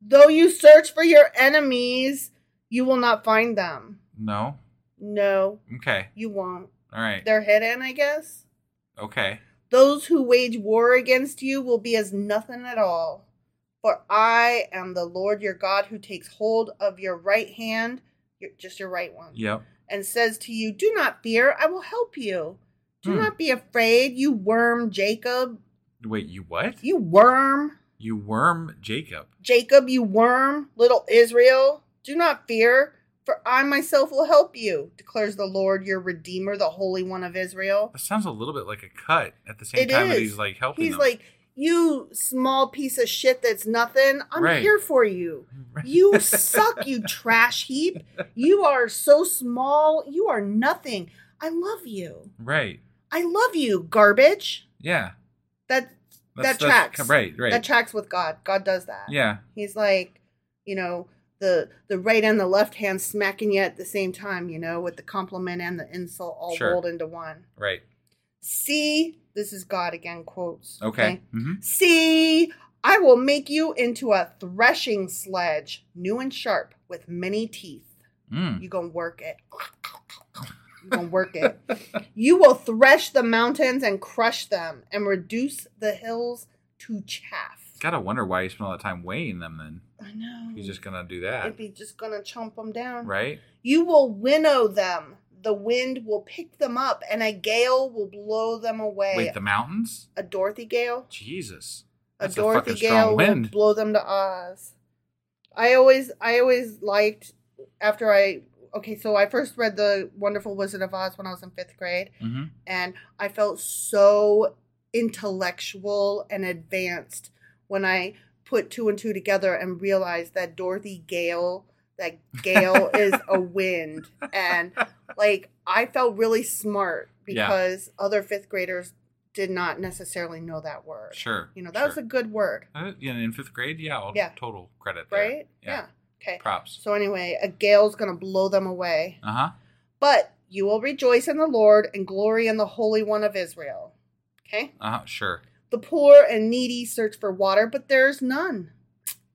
Though you search for your enemies, you will not find them. no. No, Okay. you won't. All right. They're hidden, I guess. Okay. Those who wage war against you will be as nothing at all. For I am the Lord your God who takes hold of your right hand, your, just your right one, Yep. and says to you, Do not fear, I will help you. Do Hmm. not be afraid, you worm Jacob. Wait, you what? You worm You worm Jacob. Jacob, you worm, little Israel. Do not fear, for I myself will help you, declares the Lord your Redeemer, the Holy One of Israel. That sounds a little bit like a cut at the same It time that is. he's like helping He's them. like, You small piece of shit that's nothing. I'm Right. here for you. You suck, you trash heap. You are so small. You are nothing. I love you. right. I love you, garbage. Yeah. That that tracks. right, right. That tracks with God. God does that. Yeah. He's like, you know, the the right and the left hand smacking you at the same time, you know, with the compliment and the insult all Sure. rolled into one. Right. See, this is God again quotes. Okay. hmm See, I will make you into a threshing sledge, new and sharp, with many teeth. Mm. You gonna work it. You gonna work it. You will thresh the mountains and crush them, and reduce the hills to chaff. Gotta wonder why you spent all that time weighing them. Then I know. he's just gonna do that, It'd be just gonna chomp them down. right? You will winnow them. The wind will pick them up, and a gale will blow them away. Wait, the mountains? a Dorothy gale. Jesus, A that's a, Dorothy fucking gale will blow them to Oz. I always, I always liked after I. Okay, so I first read the Wonderful Wizard of Oz when I was in fifth grade, hmm and I felt so intellectual and advanced when I put two and two together and realized that Dorothy Gale, that Gale is a wind, and like I felt really smart Yeah. because other fifth graders did not necessarily know that word. Sure. You know, that was a good word, Uh, yeah, in fifth grade, yeah, I'll Yeah. total credit. there. right? Yeah. Okay. Props. So anyway, a gale's gonna blow them away. Uh huh. But you will rejoice in the Lord and glory in the Holy One of Israel. Okay? Uh huh. Sure. The poor and needy search for water, but there's none.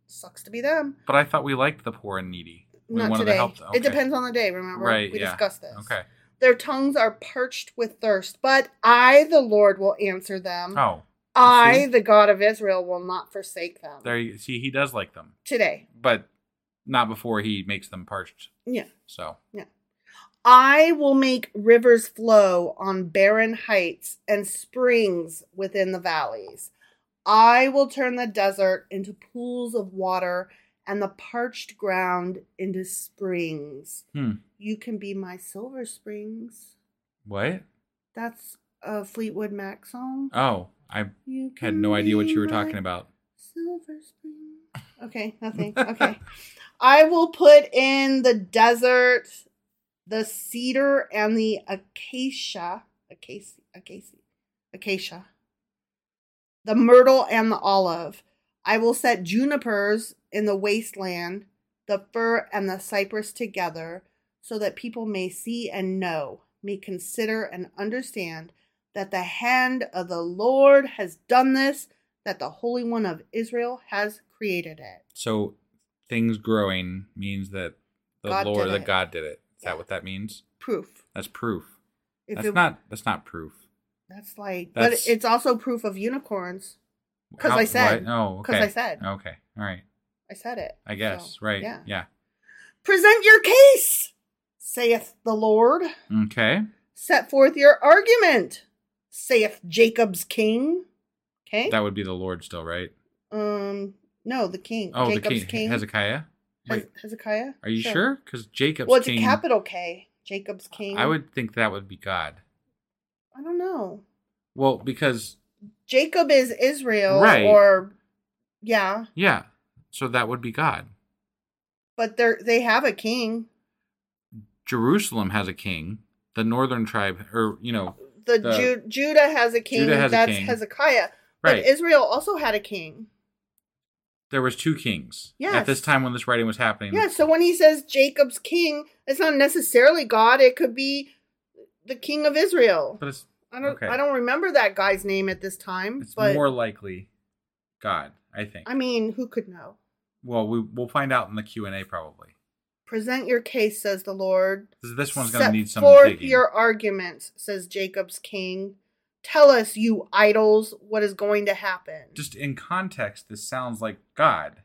Sucks to be them. But I thought we liked the poor and needy. We Not wanted today. to help them. It depends on the day, remember? Right. We yeah. discussed this. Okay. Their tongues are parched with thirst, but I, the Lord, will answer them. Oh, I, see? the God of Israel, will not forsake them. there you see. He does like them, Today. but not before he makes them parched. Yeah. So I will make rivers flow on barren heights and springs within the valleys. I will turn the desert into pools of water and the parched ground into springs. Hmm. You can be my silver springs. what? That's a Fleetwood Mac song. Oh, I had no idea what you were talking about. Silver Spring. Okay, nothing. Okay. I will put in the desert the cedar and the acacia. Acacia. Acacia. Acacia. The myrtle and the olive. I will set junipers in the wasteland, the fir and the cypress together, so that people may see and know, may consider and understand that the hand of the Lord has done this, that the Holy One of Israel has created it. So things growing means that the God Lord, that. God did it. Is Yeah. that what that means? Proof. That's proof. If that's it- not. That's not proof. That's like, That's- but it's also proof of unicorns. Because I said. what? Oh, 'Cause okay. I said. Okay. All right. I said it. I guess. So, right. Yeah. Yeah. Present your case, saith the Lord. Okay. Set forth your argument, saith Jacob's king. Okay. That would be the Lord still, right? um. No, the king. Oh, Jacob's the king, Hezekiah. Hez- Wait, Hezekiah. are you sure? Because Jacob's Well, it's king. a capital K. Jacob's king. I would think that would be God. I don't know. Well, because Jacob is Israel, Right. or yeah, yeah, so that would be God. but they they have a king. Jerusalem has a king. The northern tribe, or you know, The, The- Ju- Judah has a king. Judah has a that's king. Hezekiah. Right. But Israel also had a king. There was two kings Yes. at this time when this writing was happening. Yeah. So when he says Jacob's king, it's not necessarily God. It could be the king of Israel. but it's I don't. okay. I don't remember that guy's name at this time. it's but more likely God. I think. I mean, who could know? well, we we'll find out in the Q and A probably. Present your case, says the Lord. This one's going to need some forth digging. your arguments, says Jacob's king. Tell us, you idols, what is going to happen. Just in context, this sounds like God.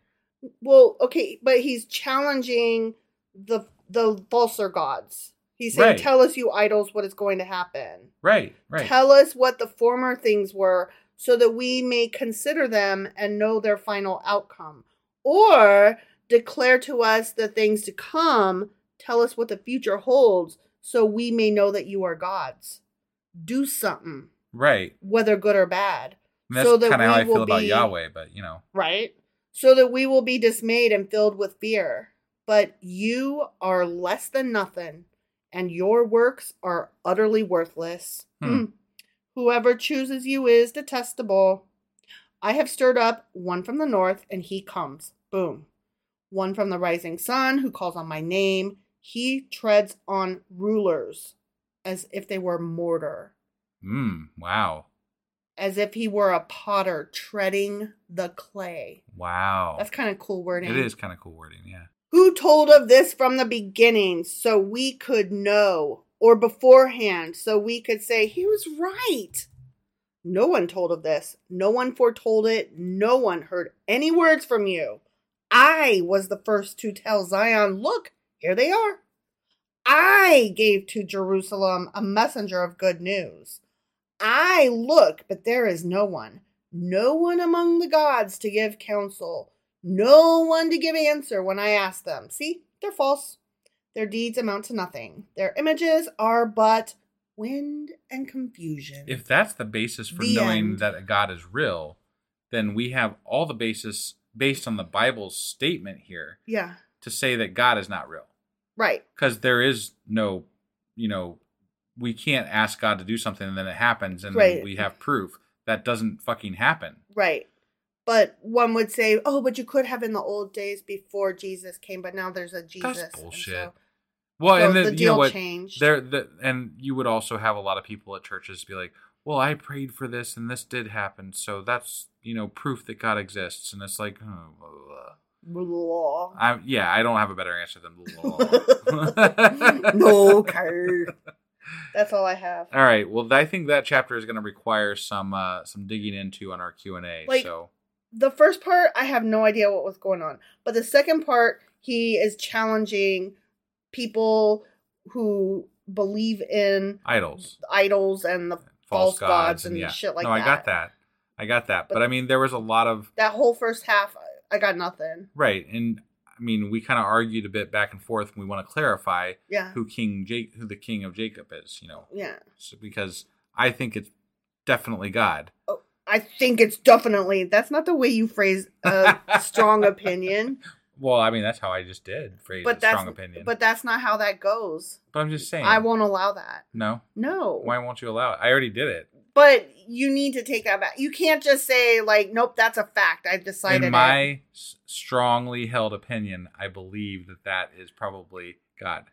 well, okay, but he's challenging the the falser gods. He's saying, Right. Tell us, you idols, what is going to happen. Right, right. Tell us what the former things were so that we may consider them and know their final outcome. Or declare to us the things to come. Tell us what the future holds so we may know that you are gods. Do something, right. whether good or bad. And that's so that kind of how I feel will about be- Yahweh, but you know. Right? So that we will be dismayed and filled with fear. But you are less than nothing, and your works are utterly worthless. Hmm. Hmm. Whoever chooses you is detestable. I have stirred up one from the north, and he comes. Boom. One from the rising sun, who calls on my name. He treads on rulers as if they were mortar, Mm, wow. as if he were a potter treading the clay. Wow. That's kind of cool wording. It is kind of cool wording, yeah. Who told of this from the beginning so we could know, or beforehand so we could say, he was right? No one told of this. No one foretold it. No one heard any words from you. I was the first to tell Zion, look, here they are. I gave to Jerusalem a messenger of good news. I look, but there is no one, no one among the gods to give counsel, no one to give answer when I ask them. See, they're false. Their deeds amount to nothing. Their images are but wind and confusion. If that's the basis for The knowing end. that a God is real, then we have all the basis based on the Bible's statement here yeah, to say that God is not real. right. Because there is no, you know, we can't ask God to do something and then it happens and Right. we have proof. That doesn't fucking happen. Right. But one would say, oh, but you could have in the old days before Jesus came, but now there's a Jesus. That's and bullshit. so- Well, So and then the you deal know what? changed. There, the, and you would also have a lot of people at churches be like, "Well, I prayed for this, and this did happen, so that's you know proof that God exists." And it's like, oh, blah, blah. Blah. I, yeah, I don't have a better answer than. blah. no, okay. That's all I have. All right. Well, I think that chapter is going to require some uh, some digging into on our Q and A. Like- So the first part I have no idea what was going on, but the second part he is challenging people who believe in idols, idols and the false, gods, and, yeah. shit like no, that. No, I got that. I got that. But, But- I mean, there was a lot of That whole first half, I got nothing. right, and I mean, we kind of argued a bit back and forth. and We want to clarify Yeah, who King Jake, who the King of Jacob is. You know, yeah. so, because I think it's definitely God. Oh, I think it's definitely that's not the way you phrase a strong opinion, Well, I mean, that's how I just did phrase but strong opinion. but that's not how that goes. But I'm just saying, I won't allow that. No, No. why won't you allow it? I already did it. But you need to take that back. You can't just say like, "Nope, that's a fact. I've decided." In my s- strongly held opinion, I believe that that is probably God.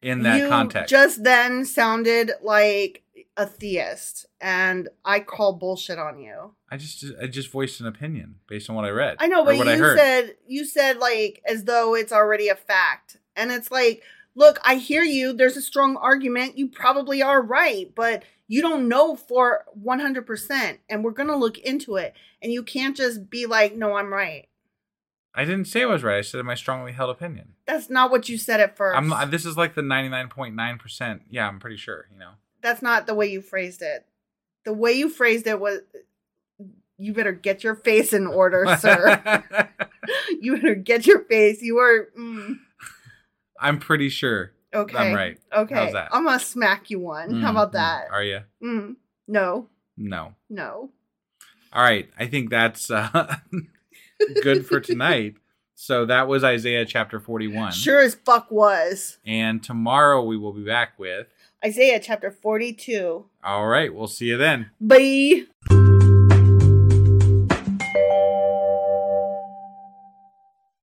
In that you context, just then sounded like a theist, and I call bullshit on you. I just I just voiced an opinion based on what I read. I know, but what you said you said like as though it's already a fact, and it's like, look, I hear you. There's a strong argument. You probably are right, but you don't know for 100, percent and we're gonna look into it. And you can't just be like, no, I'm right. I didn't say I was right. I said my strongly held opinion. That's not what you said at 1st I'm this is like the 99.9 percent. Yeah, I'm pretty sure. You know. That's not the way you phrased it. The way you phrased it was, you better get your face in order, sir. you better get your face. You are. Mm. I'm pretty sure. Okay. I'm right. Okay. How's that? I'm gonna smack you one. How Mm, about mm. that? Are you? Mm. No. No. No. All right. I think that's uh, good for tonight. So that was Isaiah chapter 41. Sure as fuck was. And tomorrow we will be back with. Isaiah chapter 42. All right. We'll see you then. Bye.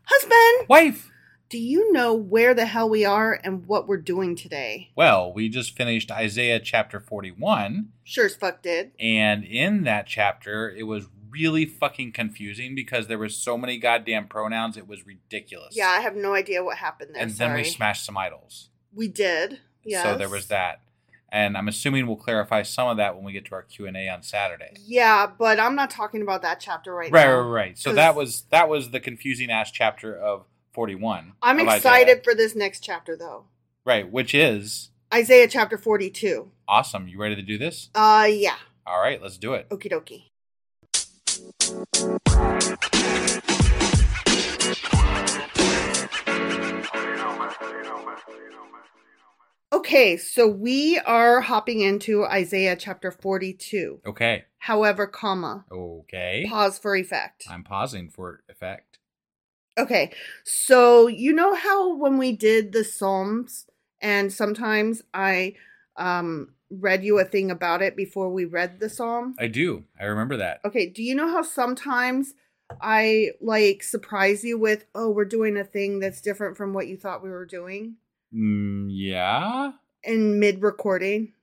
Husband, Wife. Do you know where the hell we are and what we're doing today? Well, we just finished Isaiah chapter 41. Sure as fuck did. And in that chapter, it was really fucking confusing because there was so many goddamn pronouns. It was ridiculous. Yeah, I have no idea what happened there. and then we smashed some idols. We did. Yeah. So there was that. And I'm assuming we'll clarify some of that when we get to our Q&A on Saturday. Yeah, but I'm not talking about that chapter right, Right, now. right, right. So 'cause that was that was the confusing ass chapter of 41. I'm excited Isaiah. for this next chapter though. Right, which is Isaiah chapter 42. awesome. You ready to do this? Uh, yeah. All right, let's do it. Okie dokie. Okay, so we are hopping into Isaiah chapter 42. Okay. However, comma, Okay. pause for effect. I'm pausing for effect. Okay, so you know how when we did the Psalms, and sometimes I um, read you a thing about it before we read the Psalm? I do. I remember that. Okay, do you know how sometimes I like surprise you with, oh, we're doing a thing that's different from what you thought we were doing Mm, yeah. in mid recording?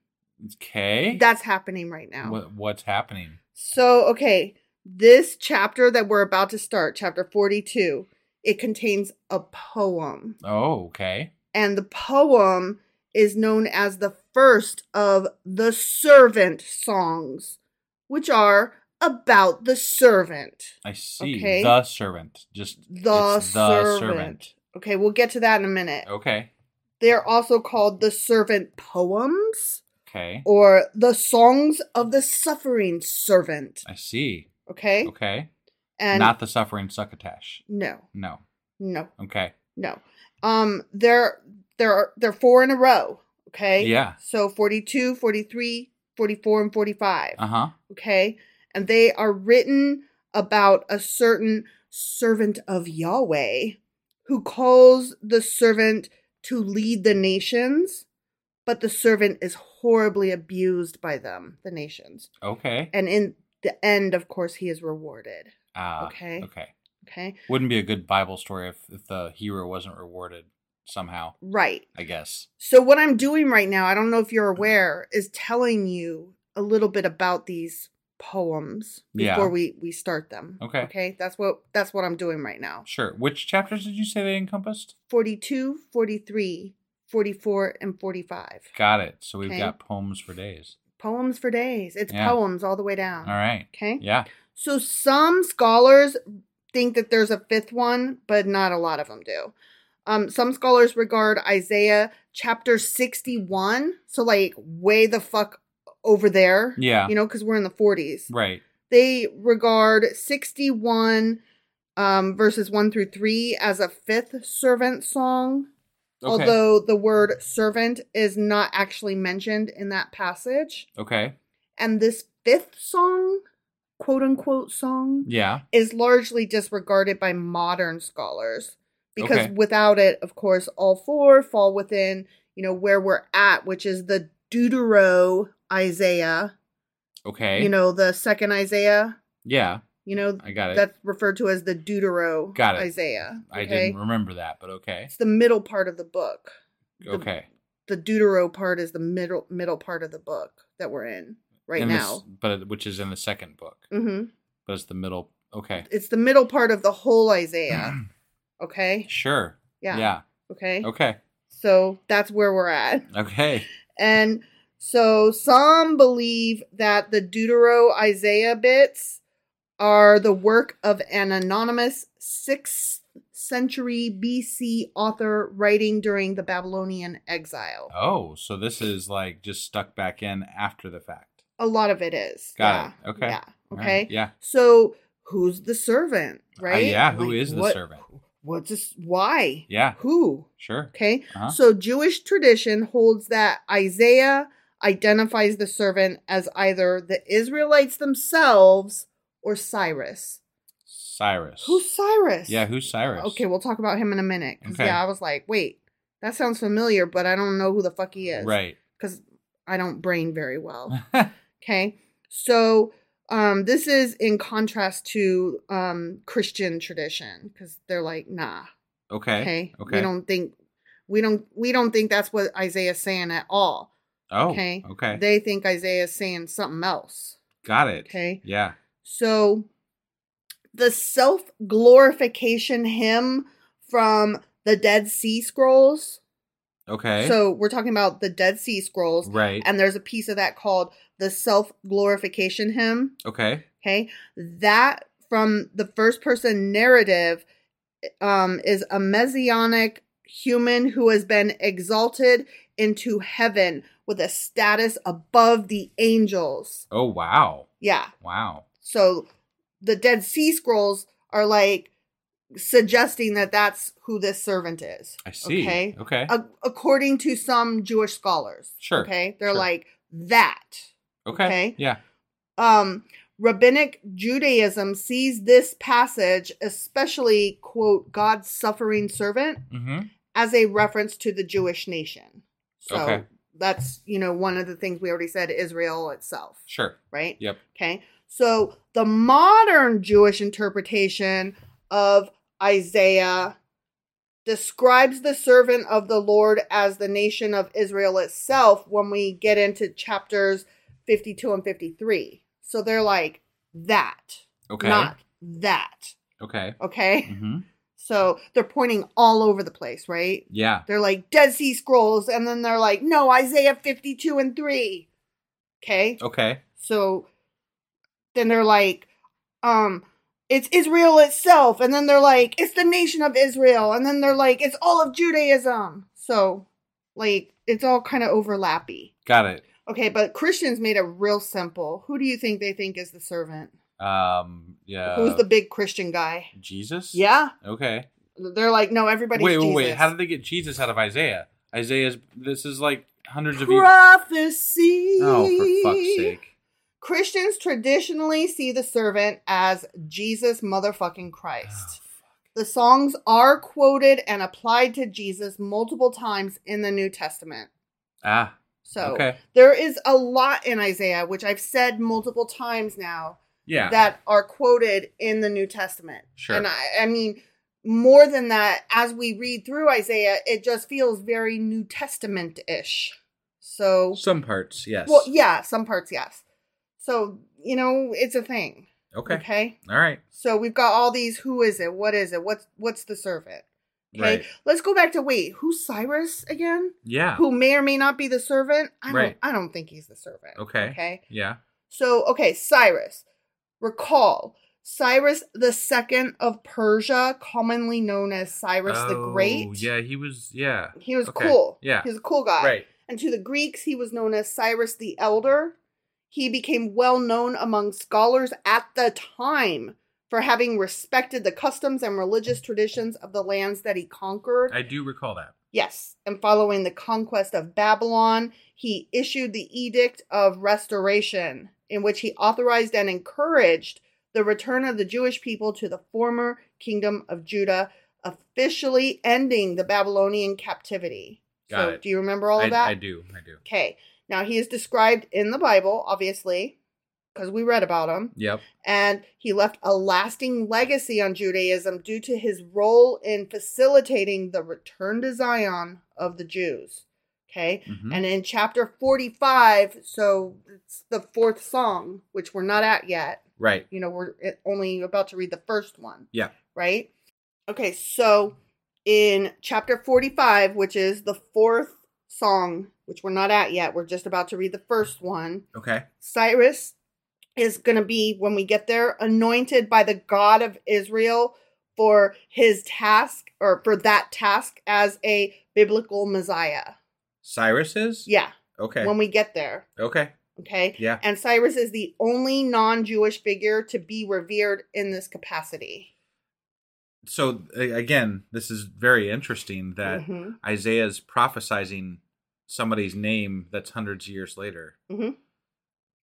Okay. That's happening right now. What, what's happening? So, okay, this chapter that we're about to start, chapter 42, it contains a poem. Oh, okay. And the poem is known as the first of the servant songs, which are about the servant. I see. Okay. The servant. Just The, it's the servant. Okay, we'll get to that in a minute. Okay. They're also called the servant poems Okay. or the songs of the suffering servant. I see. Okay? Okay. And Not the suffering succotash. no, No. no, Okay. no. Um they're they're they're four in a row, okay? Yeah. So 42, 43, 44 and 45. Uh huh. okay? And they are written about a certain servant of Yahweh who calls the servant to lead the nations, but the servant is horribly abused by them, the nations. Okay. And in the end, of course, he is rewarded. Ah. okay. Okay. Okay? Wouldn't be a good Bible story if, if the hero wasn't rewarded somehow. Right. I guess. So, what I'm doing right now, I don't know if you're aware, is telling you a little bit about these poems Yeah. before we we start them. Okay. Okay. That's what that's what I'm doing right now. Sure. Which chapters did you say they encompassed? 42, 43, 44, and 45. Got it. So we've Okay. got poems for days. Poems for days. It's Yeah. poems all the way down. All right. Okay. Yeah. So some scholars think that there's a fifth one, but not a lot of them do. Um, some scholars regard Isaiah chapter 61, so like way the fuck over there. Yeah. You know, because we're in the 40s. Right. They regard 61 um, verses 1 through 3 as a fifth servant song. Okay. Although the word servant is not actually mentioned in that passage. Okay. And this fifth song, quote unquote song, Yeah. is largely disregarded by modern scholars because Okay. without it, of course, all four fall within, you know, where we're at, which is the Deutero Isaiah, Okay. you know, the second Isaiah, Yeah. you know, I got it. that's referred to as the Deutero Got it. Isaiah. I didn't remember that, but okay. It's the middle part of the book. The- Okay. The Deutero part is the middle middle part of the book that we're in right In this- now. but which is in the second book. hmm But it's the middle. Okay. It's the middle part of the whole Isaiah. okay. Sure. Yeah. Yeah. Okay. Okay. So that's where we're at. Okay. And so some believe that the Deutero Isaiah bits are the work of an anonymous 6th century BC author writing during the Babylonian exile. Oh, so this is like just stuck back in after the fact. A lot of it is. Got yeah. it. Okay. Yeah. Okay. right. Yeah. So who's the servant, right? Uh, yeah, who is is the servant? What's this? Why? Yeah. Who? Sure. Okay. Uh-huh. So Jewish tradition holds that Isaiah identifies the servant as either the Israelites themselves or Cyrus. Cyrus. Who's Cyrus? Yeah, who's Cyrus? Okay, we'll talk about him in a minute. Okay. yeah, I was like, wait, that sounds familiar, but I don't know who the fuck he is. Right. Because I don't brain very well. Okay. So um this is in contrast to um Christian tradition because they're like, nah. okay. Okay. Okay. We don't think we don't we don't think that's what Isaiah's saying at all. oh. Okay. Okay. They think Isaiah's saying something else. Got it. Okay. Yeah. So the self glorification hymn from the Dead Sea Scrolls. Okay. So we're talking about the Dead Sea Scrolls. Right. And there's a piece of that called the self glorification hymn. okay. Okay. That from the first person narrative um, is a messianic human who has been exalted into heaven with a status above the angels. Oh wow. Yeah. Wow. So the Dead Sea Scrolls are like suggesting that that's who this servant is. I see. Okay. Okay. A- according to some Jewish scholars. Sure, Okay. They're sure. like that. okay. okay. Yeah. Um, rabbinic Judaism sees this passage, especially quote God's suffering servant, Mm-hmm. as a reference to the Jewish nation. So Okay. that's you know one of the things we already said Israel itself, Sure. right? Yep. Okay. So the modern Jewish interpretation of Isaiah describes the servant of the Lord as the nation of Israel itself when we get into chapters 52 and 53. So they're like that, Okay. not that. Okay. Okay. Mm-hmm. So they're pointing all over the place, right? Yeah. They're like Dead Sea Scrolls, and then they're like, no, Isaiah 52 and 3. Okay. Okay. So then they're like, um, it's Israel itself. And then they're like, it's the nation of Israel. And then they're like, it's all of Judaism. So, like, it's all kind of overlappy. Got it. Okay, but Christians made it real simple. Who do you think they think is the servant? Um. Yeah. Who's the big Christian guy? Jesus? Yeah. Okay. They're like, no, everybody's wait, wait, Jesus. wait. How did they get Jesus out of Isaiah? Isaiah's. This is like hundreds of years. Prophecy. Oh, for fuck's sake. Christians traditionally see the servant as Jesus motherfucking Oh, Christ. the songs are quoted and applied to Jesus multiple times in the New Testament. Ah. So Okay. there is a lot in Isaiah, which I've said multiple times now, Yeah. that are quoted in the New Testament. Sure. And I, I mean, more than that, as we read through Isaiah, it just feels very New Testament ish. So, Some parts. Yes. well, yeah, some parts, yes. So, you know, it's a thing. Okay. Okay. All right. So we've got all these. Who is it? What is it? What's what's the servant? Okay. Right. Let's go back to wait. Who's Cyrus again? Yeah. Who may or may not be the servant? I don't. Right. I don't think he's the servant. Okay. Okay. Yeah. So okay, Cyrus. Recall Cyrus the second of Persia, commonly known as Cyrus the Oh, Great. Yeah. He was. Yeah. He was Okay. cool. Yeah. He was a cool guy. Right. And to the Greeks, he was known as Cyrus the Elder. He became well known among scholars at the time for having respected the customs and religious traditions of the lands that he conquered. I do recall that. Yes, and following the conquest of Babylon, he issued the Edict of Restoration, in which he authorized and encouraged the return of the Jewish people to the former kingdom of Judah, officially ending the Babylonian captivity. Got so, it. do you remember all I, of that? I do. I do. Okay. Now he is described in the Bible, obviously, because we read about him, Yep. and he left a lasting legacy on Judaism due to his role in facilitating the return to Zion of the Jews. Okay. Mhm. And in chapter 45, so it's the fourth song, which we're not at yet. Right. You know, we're only about to read the first one Yeah. right? Okay, so in chapter 45, which is the fourth song, which we're not at yet, we're just about to read the first one. Okay. Cyrus is going to be, when we get there, anointed by the God of Israel for his task or for that task as a biblical Messiah. Cyrus is. Yeah, Okay. when we get there. okay. Okay. Yeah. And Cyrus is the only non Jewish figure to be revered in this capacity. So again, this is very interesting that Mhm. is prophesizing somebody's name that's hundreds of years later. Mhm.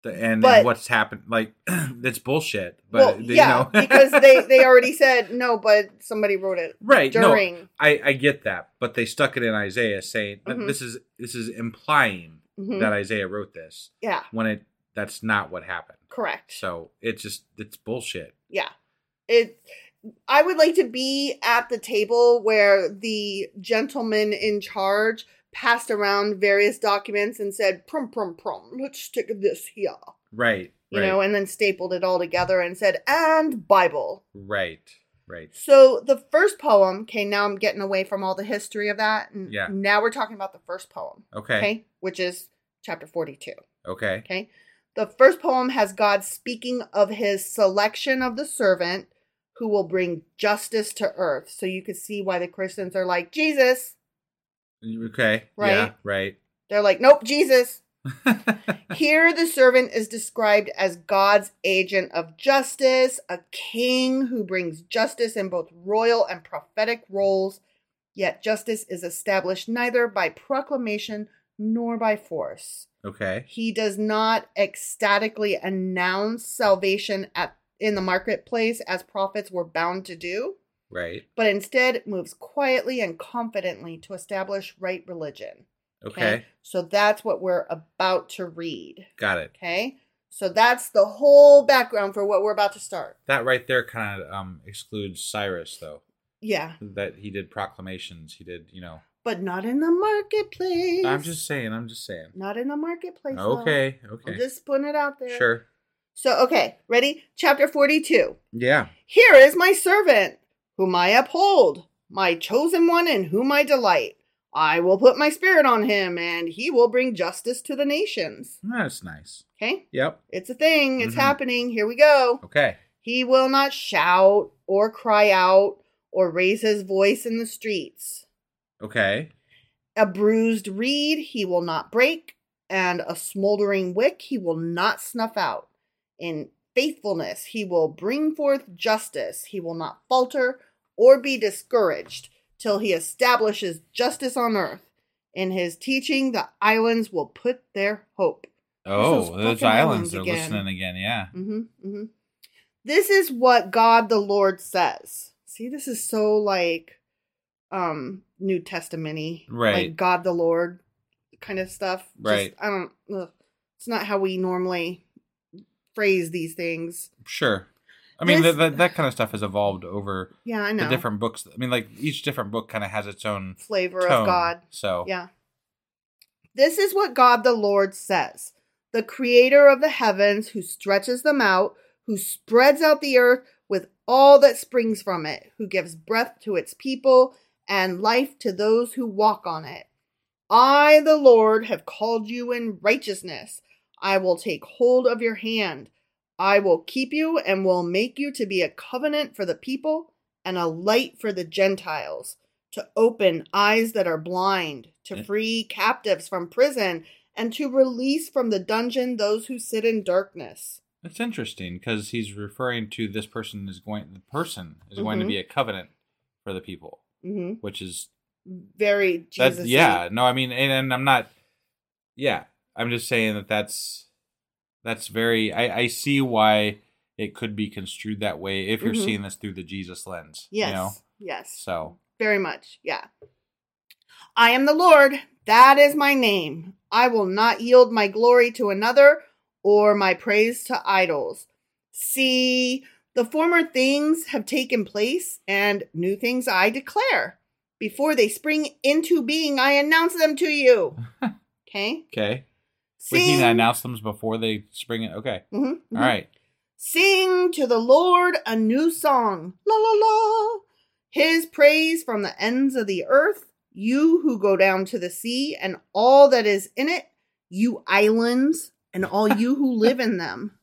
The, and, But- and what's happened? Like it's bullshit. But well, you yeah, know, because they they already said no, but somebody wrote it right during. No, I I get that, but they stuck it in Isaiah, saying that Mhm. this is this is implying Mhm. that Isaiah wrote this Yeah, when it that's not what happened. correct. So it's just it's bullshit. Yeah, it. I would like to be at the table where the gentleman in charge passed around various documents and said, "Prum prum prum, let's stick this here," Right. you right, know, and then stapled it all together and said, "And Bible." right. Right. So the first poem, okay, now I'm getting away from all the history of that. And Yeah. Now we're talking about the first poem. Okay. Okay. Which is chapter 42. Okay. Okay. The first poem has God speaking of his selection of the servant who will bring justice to earth. So you can see why the Christians are like, Jesus, Okay. Right? Yeah. Right. They're like, nope, Jesus. Here, the servant is described as God's agent of justice, a king who brings justice in both royal and prophetic roles. Yet, justice is established neither by proclamation nor by force. okay. He does not ecstatically announce salvation at in the marketplace as prophets were bound to do, Right. but instead moves quietly and confidently to establish right religion. Okay. So that's what we're about to read. Got it. Okay. So that's the whole background for what we're about to start. That right there kind of um excludes Cyrus though. Yeah. That he did proclamations. He did, you know. But not in the marketplace. I'm just saying. I'm just saying. not in the marketplace. though. Okay. I'm Okay. just putting it out there. Sure. So okay, ready? Chapter 42. Yeah. Here is my servant, whom I uphold, my chosen one in whom I delight. I will put my spirit on him, and he will bring justice to the nations. That's nice. Okay? Yep. It's a thing. It's Mhm. happening. Here we go. Okay. He will not shout or cry out or raise his voice in the streets. Okay. A bruised reed he will not break, and a smoldering wick he will not snuff out. In faithfulness he will bring forth justice. He will not falter or be discouraged till he establishes justice on earth. In his teaching, the islands will put their hope. Oh, those islands islands are listening again. Yeah. Mm-hmm, mm-hmm. This is what God the Lord says. See, this is so like um New Testament-y. Right. Like God the Lord kind of stuff. Just- Right. I don't ugh. it's not how we normally phrase these things. Sure. I mean, This- that, that kind of stuff has evolved over Yeah, I the different books. I mean, like each different book kind of has its own flavor tone. of God. So Yeah. This is what God the Lord says the creator of the heavens, who stretches them out, who spreads out the earth with all that springs from it, who gives breath to its people and life to those who walk on it. I, the Lord, have called you in righteousness. I will take hold of your hand. I will keep you and will make you to be a covenant for the people and a light for the Gentiles, to open eyes that are blind, to free captives from prison, and to release from the dungeon those who sit in darkness. it's interesting because he's referring to this person is going. The person is going to Mhm. be a covenant for the people, hmm which is Very. Jesus. Yeah. No, I mean, and, and I'm not. Yeah, I'm just saying that that's that's very. I I see why it could be construed that way if you're Mhm. seeing this through the Jesus lens. Yes. You know. Yes. So Very much. Yeah. I am the Lord. That is my name. I will not yield my glory to another or my praise to idols. See, the former things have taken place, and new things I declare. Before they spring into being, I announce them to you. Okay? okay. Wait, he announced them before they spring it. Okay. Mhm, mhm. All right. Sing to the Lord a new song. La la la. His praise from the ends of the earth. You who go down to the sea and all that is in it. You islands and all you who live in them.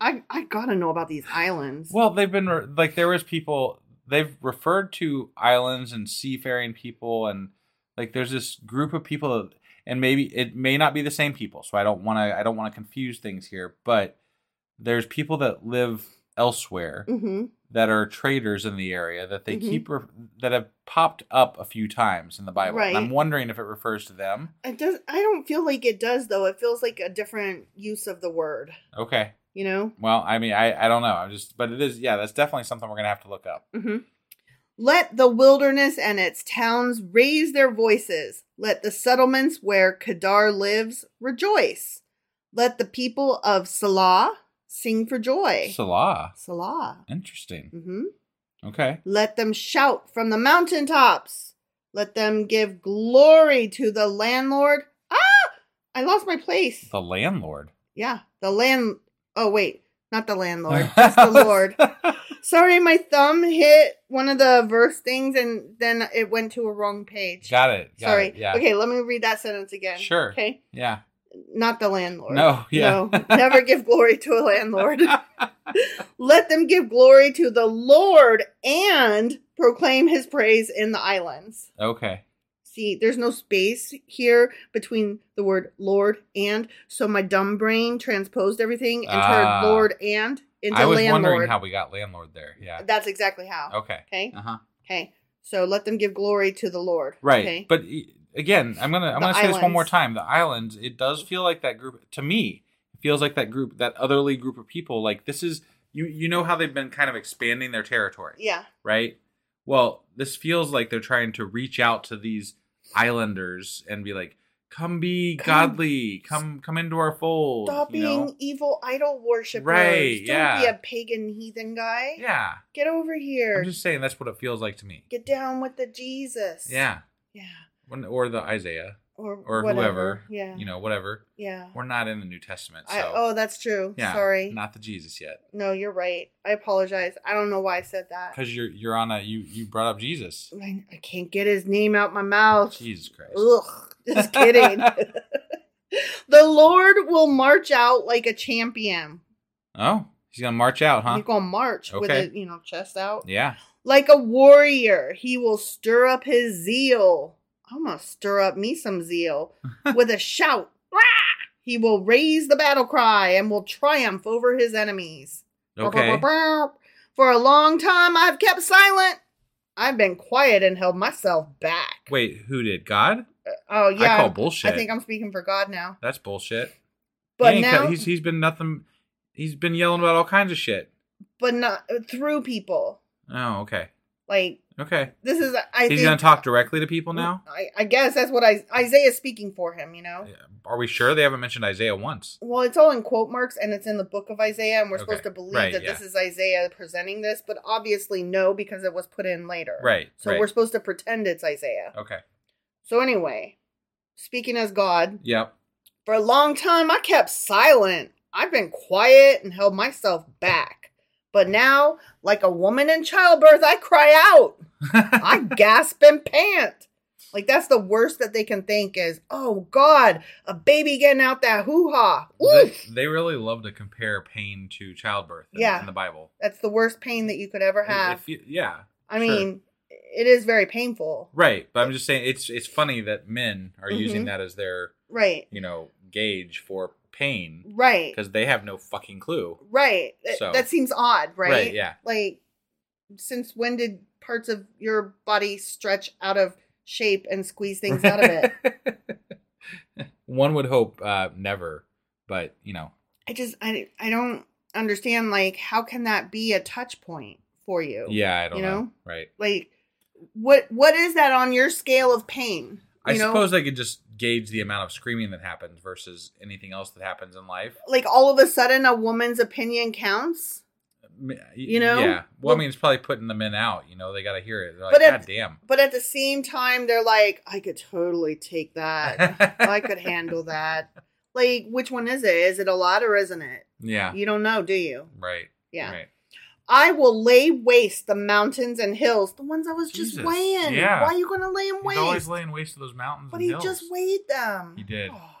I I gotta know about these islands. Well, they've been re- like there was people they've referred to islands and seafaring people and like there's this group of people that, and maybe it may not be the same people, so I don't want to I don't want to confuse things here, but there's people that live elsewhere hmm that are traders in the area that they Mhm. keep re- that have popped up a few times in the Bible. And I'm wondering if it refers to them. It does. I don't feel like it does though. It feels like a different use of the word. Okay. You know. Well, I mean, I I don't know. I'm just but it is yeah, that's definitely something we're going to have to look up. hmm Let the wilderness and its towns raise their voices. Let the settlements where Kedar lives rejoice. Let the people of Sela sing for joy. Sela. Sela. Interesting. Mm-hmm. Okay. Let them shout from the mountaintops. Let them give glory to the landlord. Ah! I lost my place. The landlord. Yeah, the land. Oh, wait. Not the landlord. Just the Lord. Sorry, my thumb hit one of the verse things and then it went to a wrong page. Got it. Got Sorry. it, Yeah. Okay, let me read that sentence again. Sure. Okay. Yeah. Not the landlord. No, yeah. No, never give glory to a landlord. Let them give glory to the Lord and proclaim his praise in the islands. Okay. See, there's no space here between the word Lord and, so my dumb brain transposed everything and turned Ah. Lord and into I was landlord. wondering how we got landlord there. Yeah. That's exactly how. Okay. Okay. Uh huh. Okay. So let them give glory to the Lord. Right. Okay. But again, I'm gonna I'm The gonna say this one more time. The islands. It does feel like that group to me. It feels like that group, that otherly group of people. Like this is you. You know how they've been kind of expanding their territory. yeah. right? Well, this feels like they're trying to reach out to these islanders and be like, "Come be Come- godly. Come come into our fold." Stop you being know? evil idol worshippers. Right, Don't yeah. be a pagan heathen guy. Yeah. Get over here. I'm just saying that's what it feels like to me. Get down with the Jesus. Yeah. Yeah. When, or the Isaiah Or or whatever. whoever. Yeah. You know, whatever. Yeah. We're not in the New Testament, so I, oh, that's true. yeah. Sorry. Not the Jesus yet. No, you're right. I apologize. I don't know why I said that. Because you're you're on a you you brought up Jesus. I, I can't get his name out my mouth. Jesus Christ. Ugh. Just kidding. the Lord will march out like a champion. Oh, he's gonna march out, huh? He's gonna march with Okay. his, you know, chest out. Yeah. Like a warrior, he will stir up his zeal. I'm gonna stir up me some zeal with a shout. Rah! He will raise the battle cry and will triumph over his enemies. Okay. For a long time, I've kept silent. I've been quiet and held myself back. Wait, who did God? Uh, oh yeah, I call bullshit. I think I'm speaking for God now. That's bullshit. But He now, he's he's been nothing. He's been yelling about all kinds of shit. but not uh, through people. Oh, okay, Like okay. this is. I he's think, gonna talk directly to people now. I, I guess that's what I, Isaiah's speaking for him. You know. Are we sure they haven't mentioned Isaiah once? Well, it's all in quote marks and it's in the book of Isaiah, and we're Okay. supposed to believe Right, that yeah. this is Isaiah presenting this, but obviously no, because it was put in later. Right, So right. we're supposed to pretend it's Isaiah. Okay. So anyway, speaking as God, Yep. for a long time I kept silent. I've been quiet and held myself back. But now, like a woman in childbirth, I cry out. I gasp and pant. Like that's the worst that they can think is, oh God, a baby getting out that hoo ha. they, they really love to compare pain to childbirth. In, Yeah. In the Bible. That's the worst pain that you could ever have. If you- yeah. I sure. mean, it is very painful. Right, but I'm just saying it's it's funny that men are using Mhm. that as their Right. you know gauge for pain Right. because they have no fucking clue. Right. That- So- that seems odd, right? Right, yeah. Like, since when did parts of your body stretch out of shape and squeeze things out of it? One would hope uh, never, but you know, I just, I, I don't understand. Like, how can that be a touch point for you? yeah, I don't You know. know? Right. Like, what, what is that on your scale of pain? I know? suppose they could just gauge the amount of screaming that happens versus anything else that happens in life. like all of a sudden a woman's opinion counts. You know? Yeah. Well, I mean, it's probably putting the men out. You know, they got to hear it. They're like, But God at- damn. But at the same time, they're like, I could totally take that. I could handle that. Like, which one is it? Is it a lot or isn't it? Yeah. You don't know, do you? Right. Yeah. Right. I will lay waste the mountains and hills, the ones I was just weighing. Yeah. Why are you going to lay them He's waste? always laying waste to those mountains. but he hills. just weighed them. He did. Ah.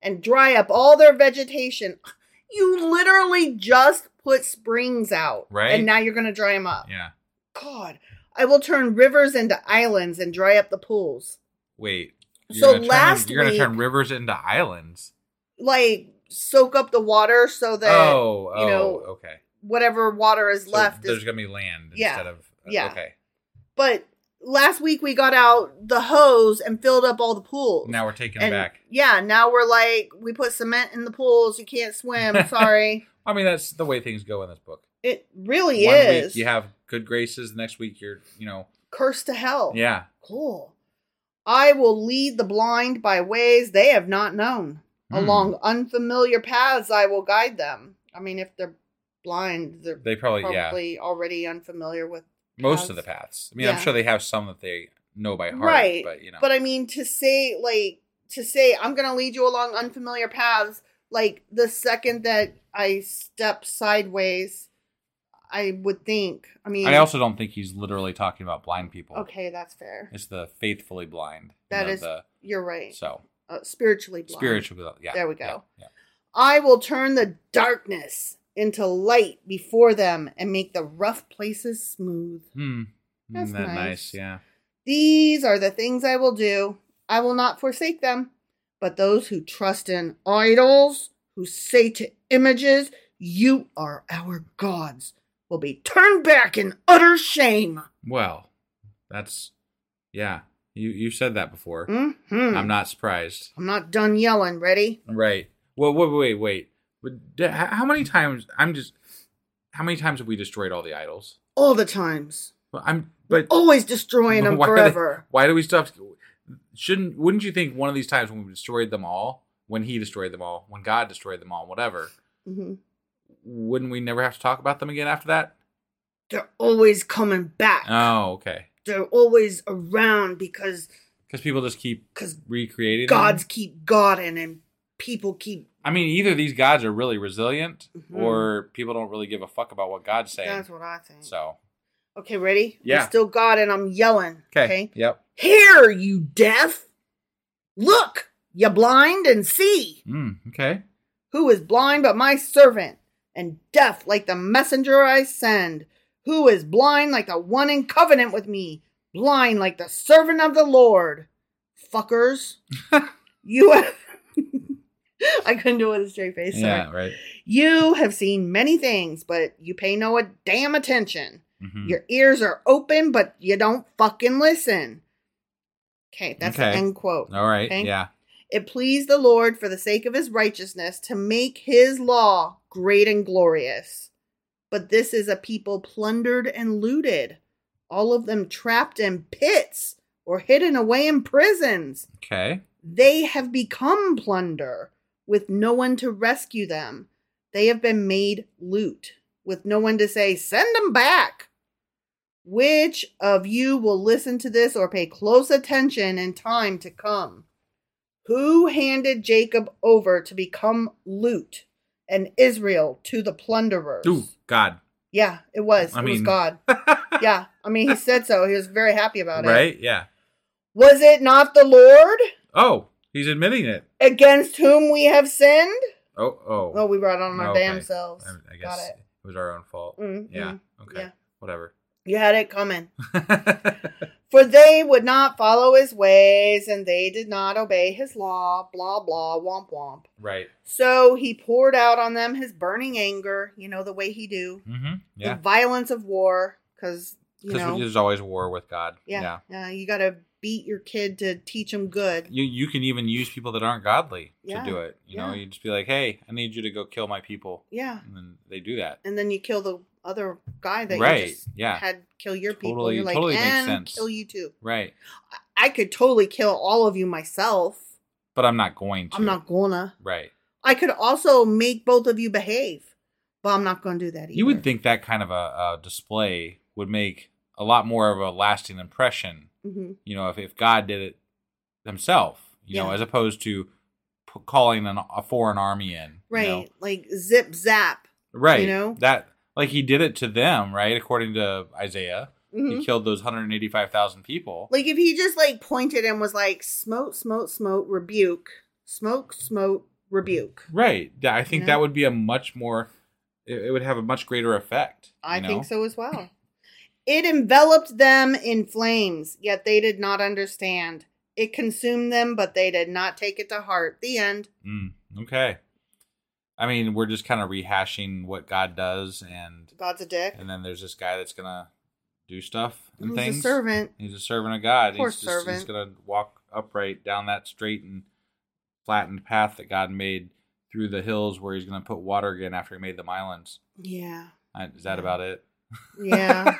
And dry up all their vegetation. You literally just put springs out. Right. And now you're going to dry them up. Yeah. God. I will turn rivers into islands and dry up the pools. Wait. So turn- last you're gonna turn rivers into islands. Like, soak up the water so that, oh, oh, you know, oh, okay. Whatever water is So left There's is gonna be land Yeah. instead of uh, Yeah. Okay. But last week we got out the hose and filled up all the pools. Now we're taking and back. yeah, now we're like we put cement in the pools. You can't swim. Sorry. I mean, that's the way things go in this book. It really One is. week you have good graces. The next week you're, you know, Cursed to hell. yeah. Cool. I will lead the blind by ways they have not known. Hmm. Along unfamiliar paths I will guide them. I mean, if they're blind, they're They probably, yeah. already unfamiliar with Most of the paths. I mean, I'm sure they have some that they know by heart, right but you know, but i mean to say like to say i'm gonna lead you along unfamiliar paths like the second that i step sideways i would think i mean I also don't think he's literally talking about blind people. okay that's fair It's the faithfully blind. That That is is the you're right so uh, spiritually blind. spiritual. Yeah. There we yeah, go. Yeah. i will turn the darkness into light before them and make the rough places smooth Hmm. That's Isn't that nice. nice? Yeah. These are the things I will do. I will not forsake them. But those who trust in idols, who say to images, You are our gods, will be turned back in utter shame. Well, that's yeah. You you said that before. hmm I'm not surprised. I'm not done yelling. Ready? Right. Well, wait, wait, wait. But how many times? I'm just. How many times have we destroyed all the idols? All the times. Well, I'm. But Always destroying them why do they- forever. why do we stop? Shouldn't? Wouldn't you think one of these times when we destroyed them all, when He destroyed them all, when God destroyed them all, whatever, hmm wouldn't we never have to talk about them again after that? They're always coming back. Oh, okay. They're always around because Because people just keep 'Cause recreating. them? gods keep godding and people keep. I mean, either these gods are really resilient, Mhm. or people don't really give a fuck about what God's saying. That's what I think. So Okay, ready? Yeah. We're still God and I'm yelling. okay. Yep. Hear, you deaf. Look, you blind and see. Mm, okay. Who is blind but my servant, and deaf like the messenger I send? Who is blind like the one in covenant with me? Blind like the servant of the Lord. Fuckers. you have. I couldn't do it with a straight face. Sorry. Yeah. Right. You have seen many things, but you pay no damn attention. Mhm. Your ears are open, but you don't fucking listen. Okay, that's the end quote. All right. Okay? Yeah. It pleased the Lord for the sake of his righteousness to make his law great and glorious. But this is a people plundered and looted, all of them trapped in pits or hidden away in prisons. Okay. They have become plunder with no one to rescue them. They have been made loot with no one to say, send them back. Which of you will listen to this or pay close attention in time to come? Who handed Jacob over to become loot and Israel to the plunderers? Ooh, God. Yeah, it was. I it was mean- God. yeah, I mean, he said so. He was very happy about it. right? Yeah. Was it not the Lord Oh, he's admitting it. against whom we have sinned? Oh, oh. Oh, we brought on our Okay. damn selves. I, I Got guess it. it was our own fault. Mm, yeah. Okay. yeah. Whatever. You had it coming. For they would not follow his ways, and they did not obey his law. Blah, blah, womp, womp. right. So he poured out on them his burning anger, you know, the way he do. Mm-hmm. Yeah. The violence of war, because, you know. there's always war with God. yeah, Yeah. yeah. you got to beat your kid to teach him good. You you can even use people that aren't godly Yeah, to do it. You know, yeah. you just be like, hey, I need you to go kill my people, Yeah. and then they do that. And then you kill the other guy that Right, you just yeah. had kill your people. You're like, totally makes and sense. kill you too. Right. I could totally kill all of you myself. But I'm not going to. I'm not gonna. Right. I could also make both of you behave, but I'm not gonna do that either. You would think that kind of a, a display would make a lot more of a lasting impression. Hmm You know, if, if God did it himself, you know, as opposed to p- calling an, a foreign army in. you Right, know? like zip zap. Right. You know? that like he did it to them, right? According to Isaiah, Mhm. he killed those 185,000 people. Like if he just like pointed and was like, smote, smote, smote, rebuke, smoke, smote, rebuke. Right. I think know? that would be a much more. It, would have a much greater effect. I you know? think so as well. It enveloped them in flames, yet they did not understand. It consumed them, but they did not take it to heart. The end. Mm, okay. I mean, we're just kind of rehashing what God does, and God's a dick. and then there's this guy that's gonna do stuff and Who's things. He's a servant. He's a servant of God. Poor he's just, He's gonna walk upright down that straight and flattened path that God made through the hills, where He's gonna put water again after He made them islands. Yeah. Is that about it? Yeah.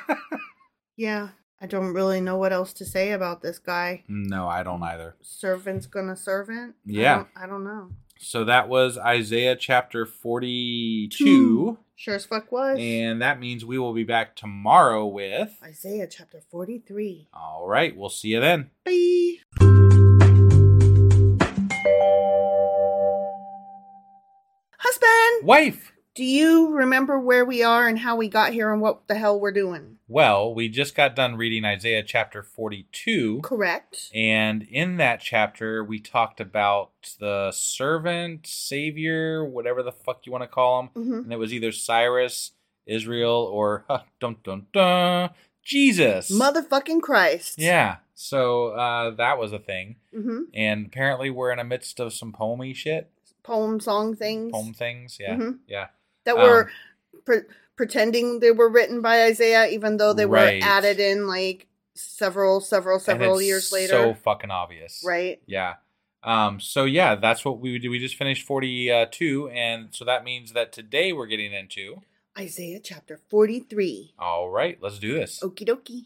yeah. I don't really know what else to say about this guy. no, I don't either. Servant's gonna servant? I Yeah. don't- I don't, know. So that was Isaiah chapter 42. Sure as fuck was. And that means we will be back tomorrow with. Isaiah chapter 43. All right, we'll see you then. Bye. Husband, Wife! Do you remember where we are and how we got here and what the hell we're doing? Well, we just got done reading Isaiah chapter 42. Correct. And in that chapter, we talked about the servant, savior, whatever the fuck you want to call him. hmm And it was either Cyrus, Israel, or, huh, dun dun dun, Jesus. Motherfucking Christ. Yeah. So uh, that was a thing. hmm And apparently we're in the midst of some poemy shit. Poem song things Poem things. Yeah. Mhm. Yeah. That um, were pre- pretending they were written by Isaiah, even though they Right. were added in like several, several, several years later. So fucking obvious. right? Yeah. Um, so yeah, that's what we did. We just finished 42. And so that means that today we're getting into. Isaiah chapter 43. All right, let's do this. Okie dokie.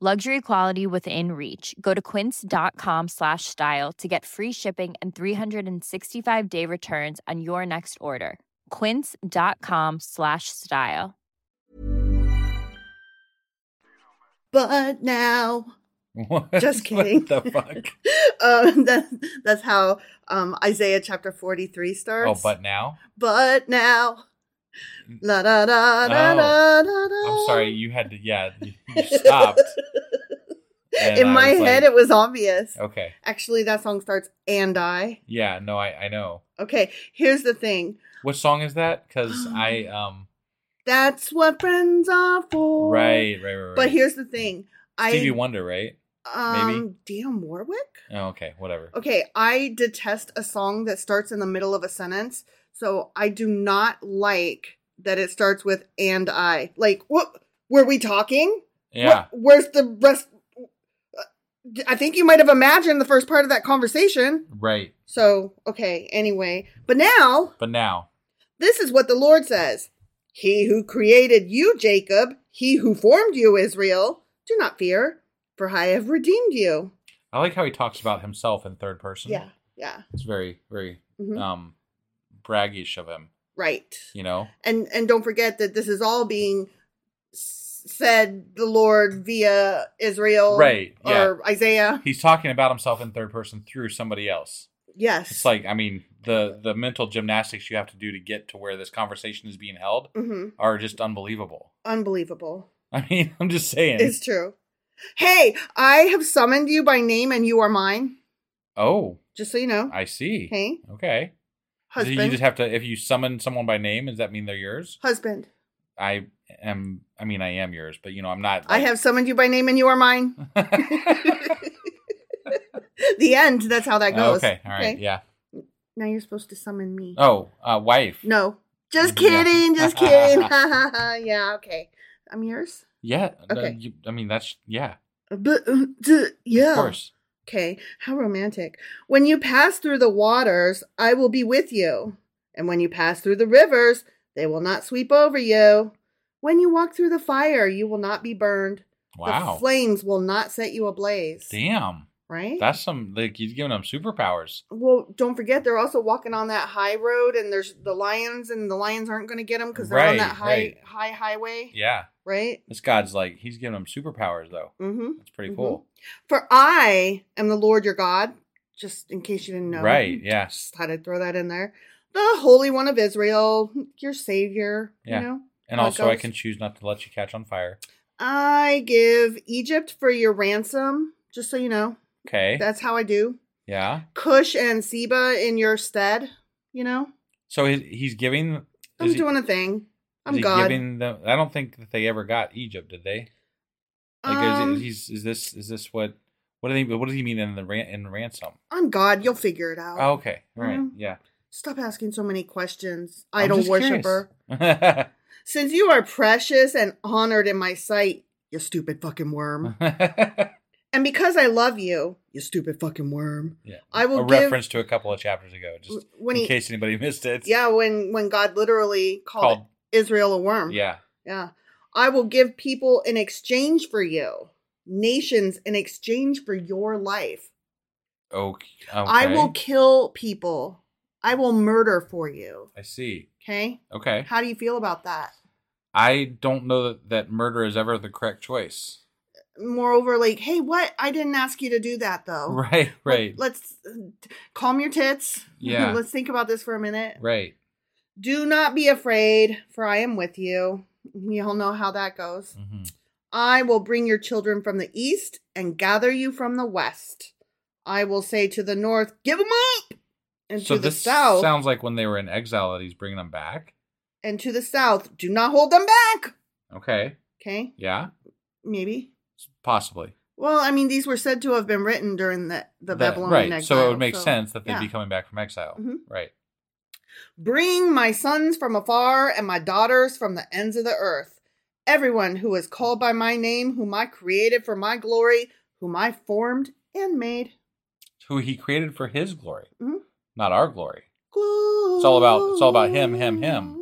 Luxury quality within reach. Go to quince.com slash style to get free shipping and 365 day returns on your next order. Quince.com slash style. But now, What? Just kidding. What the fuck? um, that, that's how um, Isaiah chapter 43 starts. Oh, but now? But now. La da da da Oh. da da da. I'm sorry, you had to, yeah, you, you stopped. In I my head, like- it was obvious. Okay. Actually, that song starts, and I. Yeah, no, I, I know. Okay, here's the thing. What song is that? Because I, um, That's what friends are for. right, right, right, right. But here's the thing. Stevie I Wonder, right? um Dionne Warwick. Oh, okay, whatever. Okay, I detest a song that starts in the middle of a sentence. So I do not like that it starts with and I. Like, what were we talking? Yeah. What, where's the rest? Uh, I think you might have imagined the first part of that conversation. Right. So, okay, anyway. But now, But now, this is what the Lord says He who created you, Jacob, he who formed you, Israel, do not fear, for I have redeemed you. I like how he talks about himself in third person. Yeah, yeah, It's very, very, Mhm. um, braggish of him, right. you know? And and don't forget that this is all being said the Lord via Israel, Right, yeah. Or Isaiah. He's talking about himself in third person through somebody else. Yes, It's like, I mean, the the mental gymnastics you have to do to get to where this conversation is being held hmm are just unbelievable. unbelievable. I mean, I'm just saying. It's true. Hey, I have summoned you by name, and you are mine. oh, Just so you know, I see. Hey. Okay. Husband. you just have to, if you summon someone by name, does that mean they're yours? husband. I am, I mean, I am yours, but you know, I'm not. I have summoned you by name, and you are mine. the end. That's how that Oh, goes. okay. All right. Yeah. Now you're supposed to summon me. Oh, uh, wife. No. Just kidding. Just kidding. Yeah. Okay. I'm yours. Yeah. uh, Okay. you- I mean, that's, yeah. But uh, yeah. Of course. Okay. How romantic. When you pass through the waters, I will be with you. And when you pass through the rivers, they will not sweep over you. When you walk through the fire, you will not be burned. Wow. The flames will not set you ablaze. Damn. Right? That's some, like, he's giving them superpowers. Well, don't forget they're also walking on that high road, and there's the lions, and the lions aren't going to get them because they're on that high right. high highway, Yeah. Right? This God's like, he's giving them superpowers, though. Mm-hmm. That's pretty Mhm. cool. For I am the Lord your God. Just in case you didn't know, Right. Yeah. Just had to throw that in there. The Holy One of Israel, your Savior. Yeah. You know. And also, I can choose not to let you catch on fire. I give Egypt for your ransom. Just so you know, Okay. that's how I do. yeah. Cush and Seba in your stead. You know, So he, he's giving. I'm is he- doing a thing. Is I'm God. Giving them, I don't think that they ever got Egypt, did they? Like, is, Um, he's, is this is this what what do they what does he mean in the ran, in ransom? I'm God. You'll figure it out. Oh, okay, all right, Mhm. yeah. Stop asking so many questions, I'm idol worshiper. Since you are precious and honored in my sight, you stupid fucking worm. and because I love you, you stupid fucking worm. yeah. I will a give- reference to a couple of chapters ago, just When in he- case anybody missed it. Yeah, when when God literally called, Called- Israel a worm. Yeah. Yeah. I will give people in exchange for you, nations in exchange for your life. Okay. I will kill people. I will murder for you. I see. Okay? Okay. How do you feel about that? I don't know that, that murder is ever the correct choice. Moreover, like, hey, what? I didn't ask you to do that though. Right, right, Let's uh, calm your tits. Yeah. Let's think about this for a minute. right. Do not be afraid, for I am with you. We all know how that goes. hmm I will bring your children from the east and gather you from the west. I will say to the north, give them up! And So to the south, sounds like when they were in exile that he's bringing them back. and to the south, do not hold them back! Okay. Okay, Yeah. maybe. Possibly. Well, I mean, these were said to have been written during the, the That- Babylonian right. exile. so it would make sense that they'd yeah. be coming back from exile. Mhm. Right. Bring my sons from afar and my daughters from the ends of the earth. Everyone who is called by my name, whom I created for my glory, whom I formed and made. Who he created for his glory, Mhm. not our glory. It's all about- it's all about him, him, him.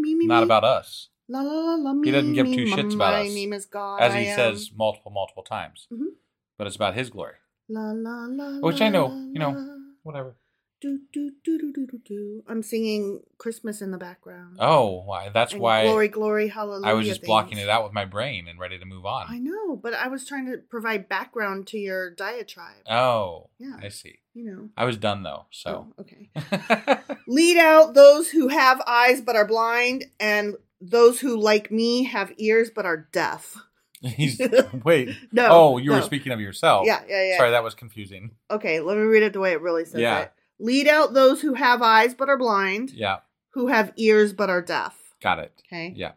Me, me, Not me. about us. La, la, la, He doesn't give two shits about us. name is God. As I he am. says multiple, multiple times. Mhm. But it's about his glory. Which I know, you know. Whatever. Do, do, do, do, do, do, do. I'm singing Christmas in the background. Oh, why? That's And why Glory, glory, hallelujah. I was just blocking it out with my brain and ready to move on. I know, but I was trying to provide background to your diatribe. Oh, Yeah. I see. you know. I was done though, so. Oh, okay. Lead out those who have eyes but are blind, and those who, like me, have ears but are deaf. He's wait. No, Oh, you were speaking of yourself. Yeah, yeah, yeah. Sorry, that was confusing. Okay, let me read it the way it really says Yeah. it. Lead out those who have eyes but are blind, Yeah, who have ears but are deaf. got it. Okay. Yeah.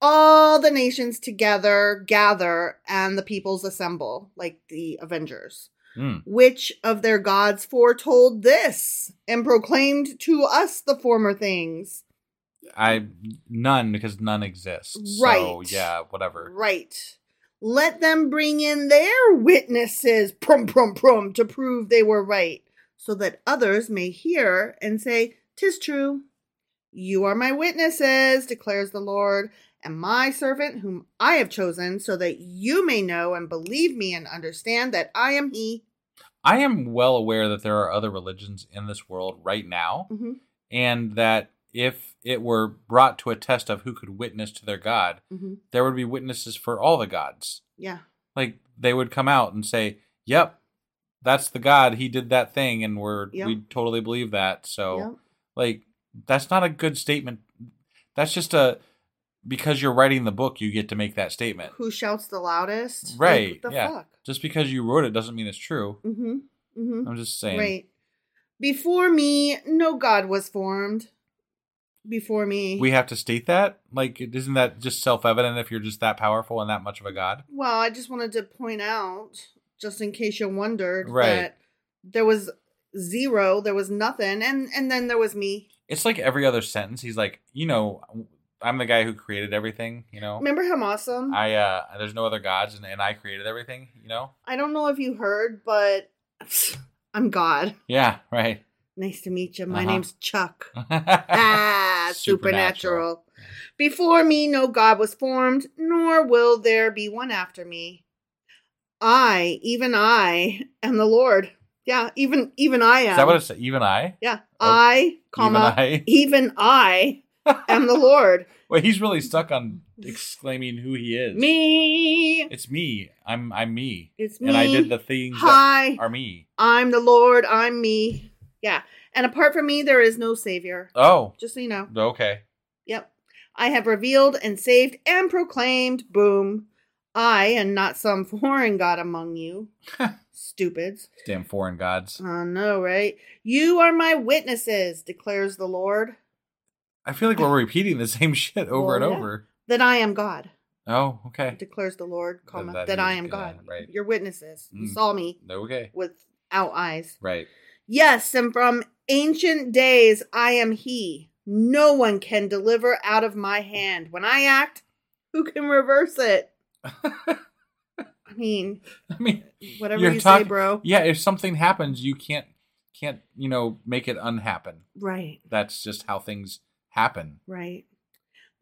All the nations together gather, and the peoples assemble, like the Avengers. Mm. Which of their gods foretold this and proclaimed to us the former things? I none because none exists. So, Right. yeah, whatever. Right. Let them bring in their witnesses, prum prum prum, to prove they were right, so that others may hear and say, "Tis true." You are my witnesses, declares the Lord, and my servant whom I have chosen, so that you may know and believe me and understand that I am He. I am well aware that there are other religions in this world right now, hmm and that if it were brought to a test of who could witness to their god, hmm there would be witnesses for all the gods. Yeah. Like they would come out and say, "Yep, that's the god. He did that thing, and we're Yep. we totally believe that." So, Yep. like, that's not a good statement. That's just a because you're writing the book, you get to make that statement. Who shouts the loudest? Right? what the yeah. fuck? Just because you wrote it doesn't mean it's true. Mm-hmm. Mm-hmm. I'm just saying. Right. Before me, no God was formed. Before me. We have to state that. Like, isn't that just self-evident if you're just that powerful and that much of a god? well, I just wanted to point out, just in case you wondered, Right. that there was zero, there was nothing, and and then there was me. It's like every other sentence. He's like, you know, I'm the guy who created everything. You know, Remember how awesome? I, uh, there's no other gods, and, and I created everything. You know. I don't know if you heard, but I'm God. Yeah. Right. Nice to meet you. My Uh-huh. name's Chuck. Ah, supernatural. Before me, no God was formed, nor will there be one after me. I, even I, am the Lord. Yeah, even even I am. Is that what it said? Even I? Yeah, Oh, I, comma, even I? even I am the Lord. Well, he's really stuck on exclaiming who he is. Me, It's me. I'm I'm me. it's me. And I did the things Hi. that are me. I'm the Lord. I'm me. Yeah, and apart from me, there is no savior. Oh. Just so you know. Okay. Yep. I have revealed and saved and proclaimed, boom, I and not some foreign god among you. Stupids. Damn foreign gods. I know, right? You are my witnesses, declares the Lord, I feel like we're repeating the same shit over Well, and yeah. over. that I am God, Oh, okay. declares the Lord, comma, that that, he I am God, God. right. Your witnesses. You Mm. saw me Okay. without eyes. Right. Yes, and from ancient days I am he. No one can deliver out of my hand. When I act, who can reverse it? I mean, I mean, whatever you're talk- say, bro. Yeah, if something happens, you can't can't you know make it unhappen. Right, That's just how things happen. right.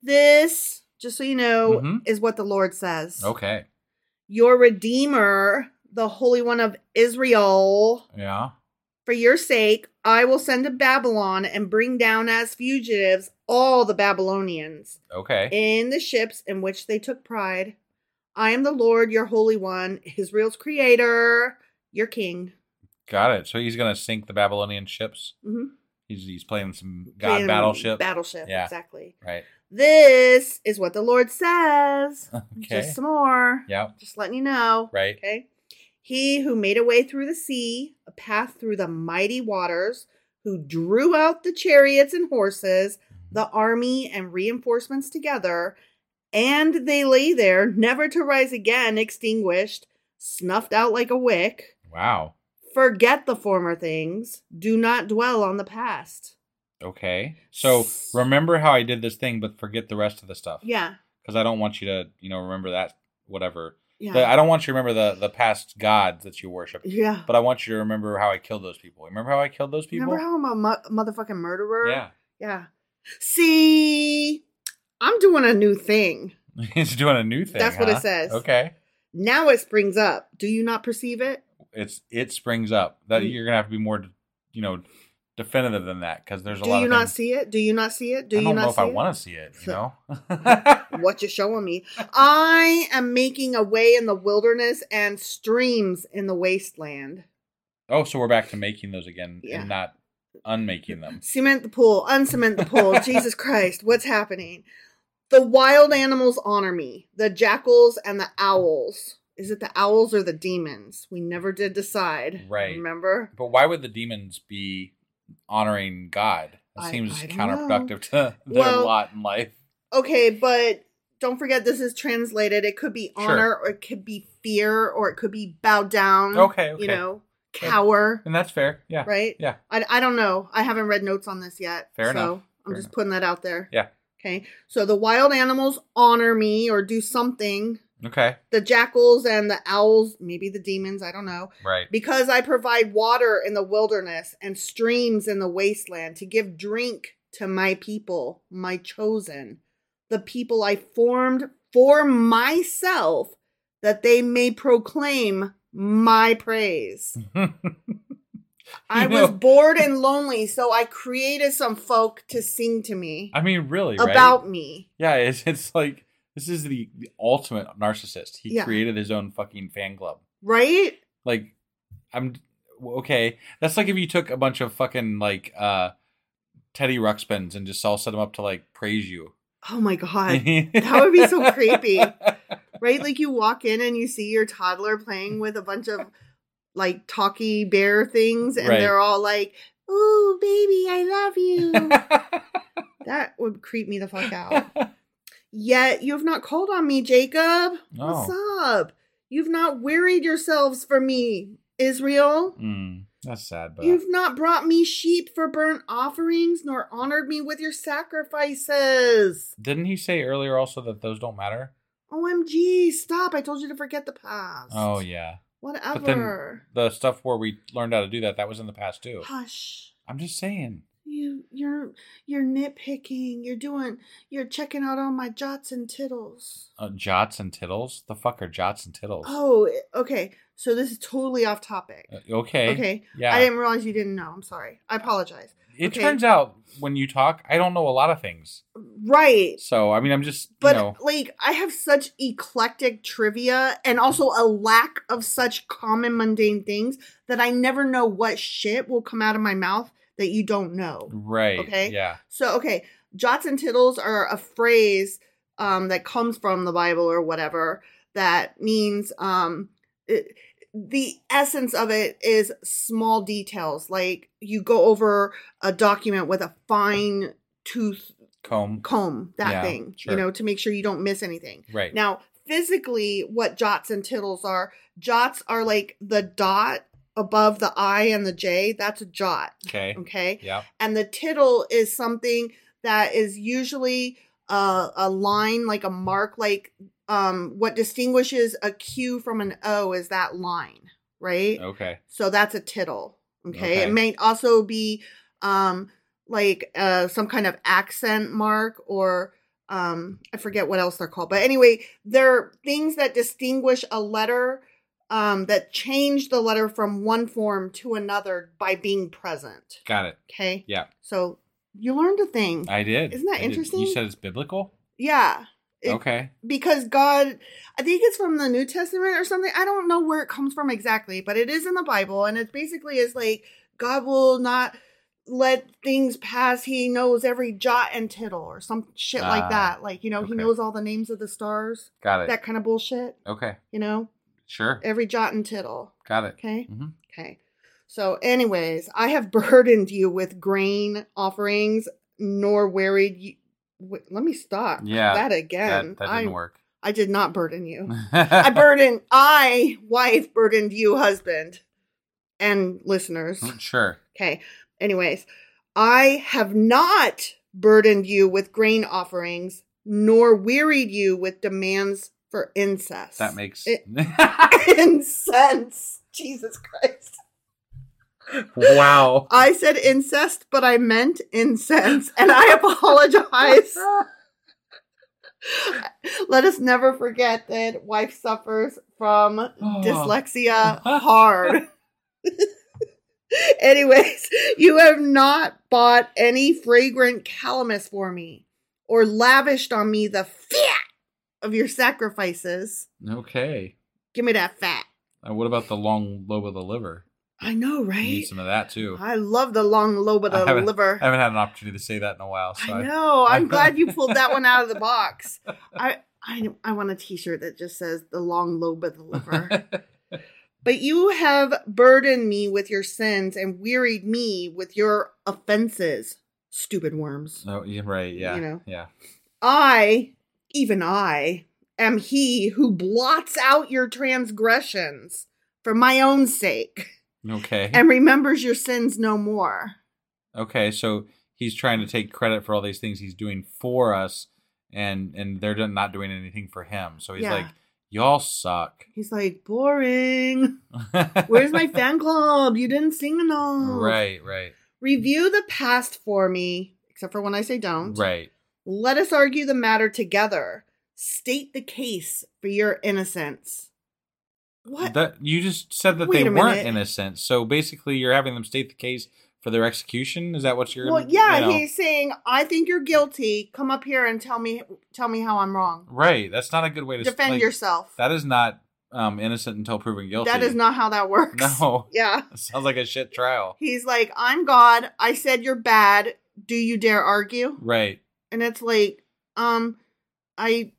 This, just so you know, Mhm. is what the Lord says. Okay. Your Redeemer, the Holy One of Israel, Yeah. for your sake, I will send to Babylon and bring down as fugitives all the Babylonians Okay. in the ships in which they took pride. I am the Lord, your Holy One, Israel's creator, your king. Got it. So he's gonna sink the Babylonian ships. Mhm. He's he's playing some god Playing battleship. Battleship, Yeah. exactly. Right. This is what the Lord says. Okay. Just some more. Yeah. Just letting you know. Right. Okay. He who made a way through the sea, a path through the mighty waters, who drew out the chariots and horses, the army and reinforcements together, and they lay there, never to rise again, extinguished, snuffed out like a wick. Wow. Forget the former things. Do not dwell on the past. Okay. So remember how I did this thing, but forget the rest of the stuff. Yeah. Because I don't want you to, you know, remember that whatever. Yeah. The- I don't want you to remember the the past gods that you worship. yeah. But I want you to remember how I killed those people. Remember how I killed those people? Remember how I'm a mo- motherfucking murderer? Yeah. Yeah. See, I'm doing a new thing. He's doing a new thing. That's what it says. Okay. Now it springs up. Do you not perceive it? It's it springs up. That Mm. you're gonna have to be more, you know, definitive than that because there's a Do lot Do you not things- see it? Do you not see it? Do I you don't not know if I want to see it. You know. what you're showing me. I am making a way in the wilderness and streams in the wasteland. oh, so we're back to making those again Yeah. and not unmaking them. Cement the pool, uncement the pool. Jesus Christ, what's happening? The wild animals honor me. The jackals and the owls. Is it the owls or the demons? We never did decide. Right. Remember? But why would the demons be honoring God? That seems I counterproductive to their Well- lot in life. Okay, but don't forget this is translated. It could be Sure. honor or it could be fear or it could be bow down. Okay, okay. You know, cower. And that's fair. Yeah. Right? Yeah. I, I don't know. I haven't read notes on this yet. Fair so enough. I'm Fair just enough. putting that out there. Yeah. Okay. So the wild animals honor me or do something. Okay. The jackals and the owls, maybe the demons, I don't know. Right. Because I provide water in the wilderness and streams in the wasteland to give drink to my people, my chosen, the people I formed for myself, that they may proclaim my praise. I You was bored and lonely, so I created some folk to sing to me I mean, really, right? about me. Yeah, it's it's like this is the, the ultimate narcissist. He Yeah. created his own fucking fan club. Right? Like, I'm okay. That's like if you took a bunch of fucking like uh Teddy Ruxpins and just all set them up to like praise you. Oh my god. that would be so creepy. Right? Like you walk in and you see your toddler playing with a bunch of like talky bear things and Right. they're all like, "Ooh, baby, I love you." that would creep me the fuck out. Yet you have not called on me, Jacob. What's up? You've not wearied yourselves for me, Israel. Mm, that's sad, but You've not brought me sheep for burnt offerings, nor honored me with your sacrifices. didn't he say earlier also that those don't matter? OMG, stop. I told you to forget the past. Oh yeah. Whatever. But then the stuff where we learned how to do that, that was in the past too. Hush. I'm just saying. You you're you're nitpicking. You're doing you're checking out all my jots and tittles. Uh, jots and tittles? The fuck are jots and tittles? Oh, okay. So this is totally off topic. Uh, okay. Okay. Yeah. I didn't realize you didn't know. I'm sorry. I apologize. It okay. turns out when you talk, I don't know a lot of things. Right. So I mean, I'm just But you know, like I have such eclectic trivia and also a lack of such common mundane things that I never know what shit will come out of my mouth that you don't know. right? Okay. Yeah. So okay, jots and tittles are a phrase um that comes from the Bible or whatever that means um it, the essence of it is small details like you go over a document with a fine tooth Comb. comb that Yeah, thing sure. you know to make sure you don't miss anything Right. now physically what jots and tittles are jots are like the dot above the I and the J, that's a jot. Okay. Okay. Yeah. And the tittle is something that is usually a, a line, like a mark, like um, what distinguishes a Q from an O is that line, right? Okay. So that's a tittle. Okay. Okay. It may also be um like uh some kind of accent mark or um I forget what else they're called. But anyway, they're things that distinguish a letter um that change the letter from one form to another by being present. Got it. Okay? Yeah. So you learned a thing. I did. Isn't that I did. interesting? You said it's biblical? yeah. It- okay. because God, I think it's from the New Testament or something. I don't know where it comes from exactly, but it is in the Bible, and it basically is like God will not let things pass. He knows every jot and tittle or some shit Ah, like that. Like you know, he knows all the names of the stars. Got it. That kind of bullshit. okay. You know, Sure. every jot and tittle. Got it. Okay. Mhm. Okay. So, anyways, I have burdened you with grain offerings, nor wearied you. Wait, let me stop. Yeah. that again. That, that I, didn't work. I did not burden you. I burden I, wife, burdened you, husband, and listeners. Mm, sure. Okay. Anyways, I have not burdened you with grain offerings, nor wearied you with demands for incest. That makes It- incense. Jesus Christ. Wow. I said incest, but I meant incense, and I apologize. Let us never forget that wife suffers from oh. dyslexia hard. Anyways, you have not bought any fragrant calamus for me or lavished on me the fat of your sacrifices. Okay. Give me that fat. And what about the long lobe of the liver? I know, You right? need some of that too. I love the long lobe of the haven't, liver. I haven't had an opportunity to say that in a while. So I know. I'm glad you pulled that one out of the box. I I I want a T-shirt that just says the long lobe of the liver. but you have burdened me with your sins and wearied me with your offenses, stupid worms. oh, right. Yeah. You know. Yeah. I, even I, am he who blots out your transgressions for my own sake Okay. and remembers your sins no more. Okay. So he's trying to take credit for all these things he's doing for us, and and they're not doing anything for him. So he's Yeah. like, "Y'all suck." He's like, boring. Where's my fan club? You didn't sing enough. Right. Right. Review the past for me, except for when I say don't. Right. Let us argue the matter together. State the case for your innocence. What? That you just said that Wait they weren't minute. innocent. So basically, you're having them state the case for their execution. Is that what you're? well, yeah, you know- he's saying, "I think you're guilty. Come up here and tell me, tell me how I'm wrong. Right. That's not a good way to Defend like, yourself." That is not um, innocent until proven guilty. That is not how that works. No. Yeah. It sounds like a shit trial. He's like, "I'm God. I said you're bad. Do you dare argue?" Right. And it's like, um, I,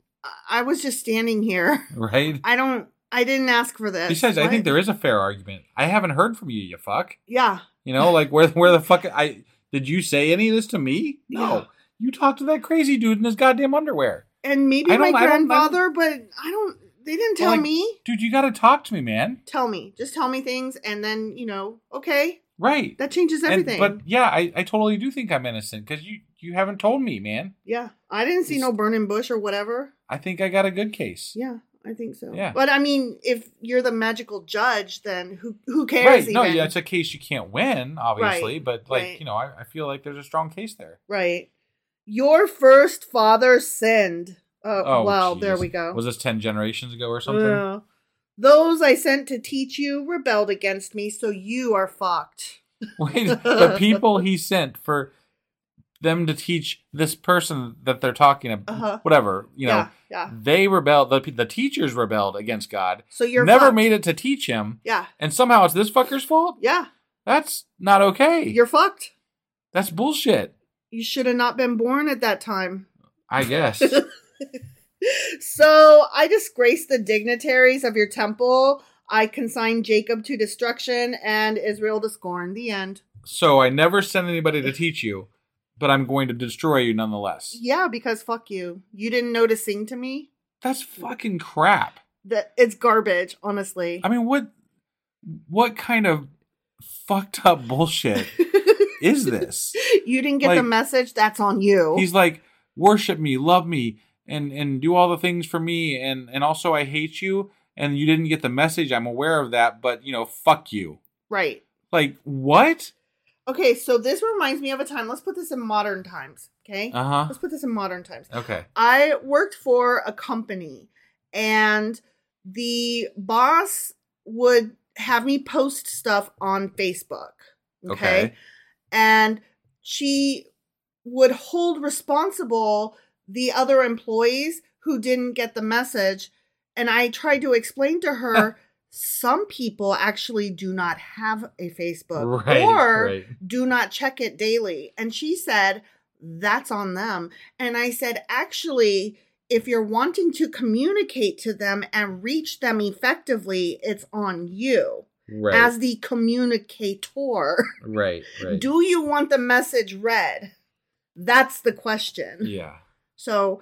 I was just standing here. Right. I don't. I didn't ask for this. Besides, I think there is a fair argument. I haven't heard from you, you fuck. Yeah. You know, like where where the fuck I did you say any of this to me? No. Yeah. You talked to that crazy dude in his goddamn underwear. And maybe my don't- I don't- I don't- grandfather, but I don't. They didn't tell Like, me. Dude, you gotta talk to me, man. Tell me. Just tell me things, and then you know. Okay, Right. that changes And- everything. but yeah, I, I totally do think I'm innocent because you you haven't told me, man. yeah, I didn't see no burning bush or whatever. I think I got a good case. Yeah, I think so. Yeah. But I mean, if you're the magical judge, then who who cares? Right. No, even? yeah, it's a case you can't win, obviously, Right, but like, right. you know, I, I feel like there's a strong case there. right. Your first father sinned. Oh, Oh, well, there we go. Was this ten generations ago or something? Those I sent to teach you rebelled against me, so you are fucked. Wait, the people he sent for them to teach this person that they're talking about, Uh-huh. whatever, you know, yeah, yeah. they rebelled. The, the teachers rebelled against God. So you're never fucked. made it to teach him, Yeah, and somehow it's this fucker's fault. yeah. That's not okay. You're fucked. That's bullshit. You should have not been born at that time. I guess. So I disgraced the dignitaries of your temple. I consigned Jacob to destruction and Israel to scorn. The end. so I never sent anybody to teach you, but I'm going to destroy you nonetheless. Yeah, because fuck you. You didn't know to sing to me. That's fucking crap. That it's garbage, honestly. I mean, what? what kind of fucked up bullshit is this? you didn't get the message. That's on you. He's like, worship me, love me, and and do all the things for me, and and also I hate you, and you didn't get the message. I'm aware of that, but you know, fuck you. right. Like what? Okay, so this reminds me of a time. Let's put this in modern times. Okay. Uh huh. Let's put this in modern times. Okay. I worked for a company and the boss would have me post stuff on Facebook. Okay. Okay. And she would hold responsible the other employees who didn't get the message. And I tried to explain to her some people actually do not have a Facebook Right, or right. do not check it daily. And she said, that's on them. And I said, actually, if you're wanting to communicate to them and reach them effectively, it's on you Right. as the communicator. right. Right. Do you want the message read? That's the question. yeah. So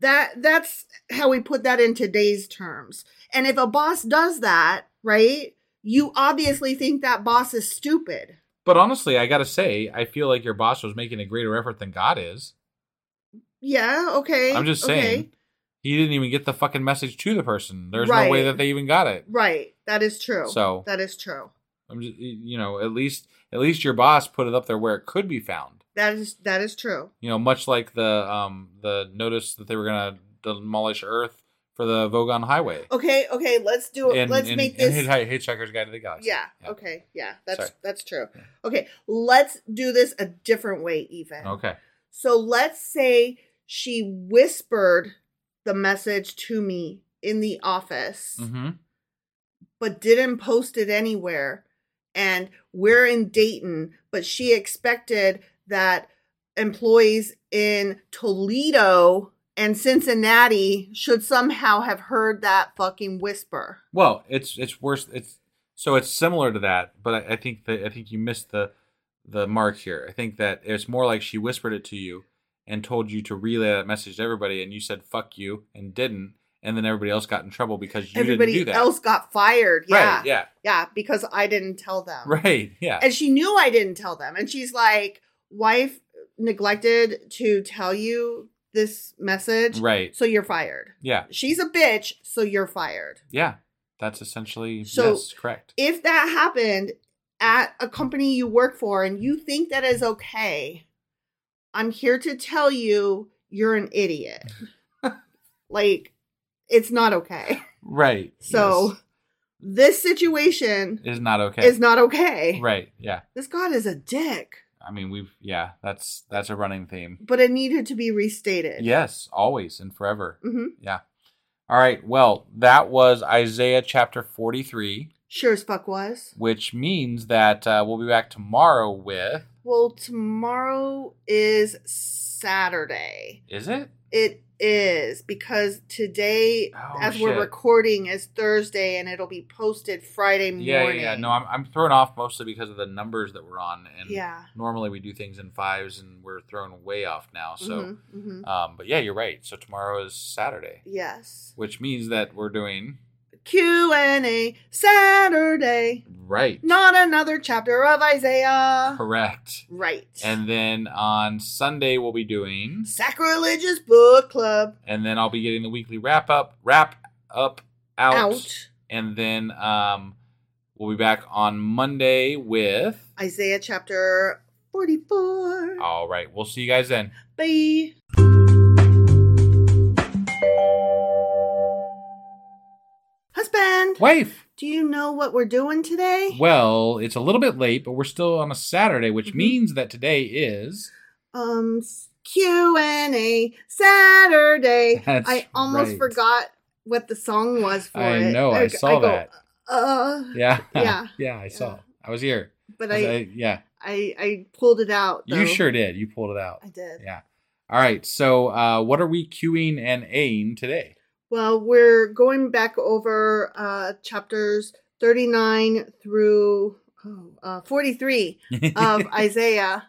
that that's how we put that in today's terms. And if a boss does that, right? You obviously think that boss is stupid. But honestly, I gotta say, I feel like your boss was making a greater effort than God is. Yeah, okay. I'm just okay. saying, he didn't even get the fucking message to the person. There's no way that they even got it. Right. That is true. So- that is true. I'm just, you know, at least at least your boss put it up there where it could be found. That is that is true. You know, much like the um the notice that they were gonna demolish Earth for the Vogon Highway. Okay, okay, let's do it. And, let's and, make this Hitch- Hitchhiker's Guide to the Galaxy. Yeah, okay. Yeah, that's Sorry. that's true. Okay, let's do this a different way even. Okay. So let's say she whispered the message to me in the office, Mm-hmm. but didn't post it anywhere. And we're in Dayton, but she expected that employees in Toledo and Cincinnati should somehow have heard that fucking whisper. Well, it's it's worse. It's so it's similar to that, but I, I think that I think you missed the the mark here. I think that it's more like she whispered it to you and told you to relay that message to everybody, and you said "fuck you" and didn't, and then everybody else got in trouble because you Everybody didn't do that. else got fired. Yeah. Right? Yeah. Yeah, because I didn't tell them. Right. Yeah. And she knew I didn't tell them. And she's like, wife neglected to tell you this message. Right. So you're fired. Yeah. She's a bitch, so you're fired. Yeah. That's essentially So- yes, correct. If that happened at a company you work for and you think that is okay, I'm here to tell you you're an idiot. like, it's not okay. Right. So yes. this situation is not okay. is not okay. Right. Yeah. This God is a dick. I mean, we've yeah. That's that's a running theme. But it needed to be restated. Yes, always and forever. hmm Yeah. All right. Well, that was Isaiah chapter 43, Sure as fuck was. which means that uh, we'll be back tomorrow with. Well, tomorrow is Saturday. Is it? It is because today, Oh, as we're recording, is Thursday and it'll be posted Friday morning. Yeah, yeah, yeah. No, I'm, I'm thrown off mostly because of the numbers that we're on. And Yeah. normally we do things in fives and we're thrown way off now. So, Mhm, mhm. um, but yeah, you're right. So tomorrow is Saturday, yes. which means that we're doing. Q and A Saturday. Right. Not another chapter of Isaiah. Correct. Right. And then on Sunday we'll be doing. Sacrilegious Book Club. and then I'll be getting the weekly wrap up, wrap up out, Out. and then um, we'll be back on Monday with. Isaiah chapter 44. All right, we'll see you guys then. Bye. Husband, Wife. do you know what we're doing today? Well, it's a little bit late, but we're still on a Saturday, which Mhm. means that today is. Um, Q and A Saturday. That's I almost right. forgot what the song was for I it. know, I saw go, that. Uh, Yeah, Yeah. yeah. I saw. Yeah. I was here. but I, I, yeah, I, I pulled it out. you sure did. You pulled it out. I did. Yeah. All right. So, uh, what are we queuing and Aing today? Well, we're going back over uh, chapters 39 through oh, uh, 43 of Isaiah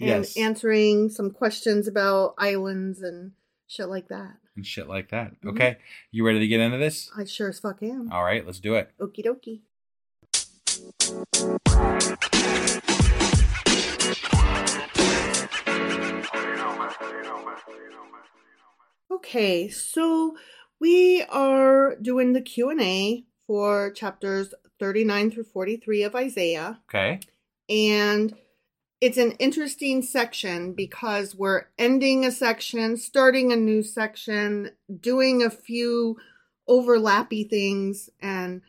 and Yes. answering some questions about islands and shit like that. and shit like that. Mhm. Okay. You ready to get into this? I sure as fuck am. All right. Let's do it. Okie dokie. Okay, so we are doing the Q&A for chapters 39 through 43 of Isaiah. Okay. And it's an interesting section because we're ending a section, starting a new section, doing a few overlappy things and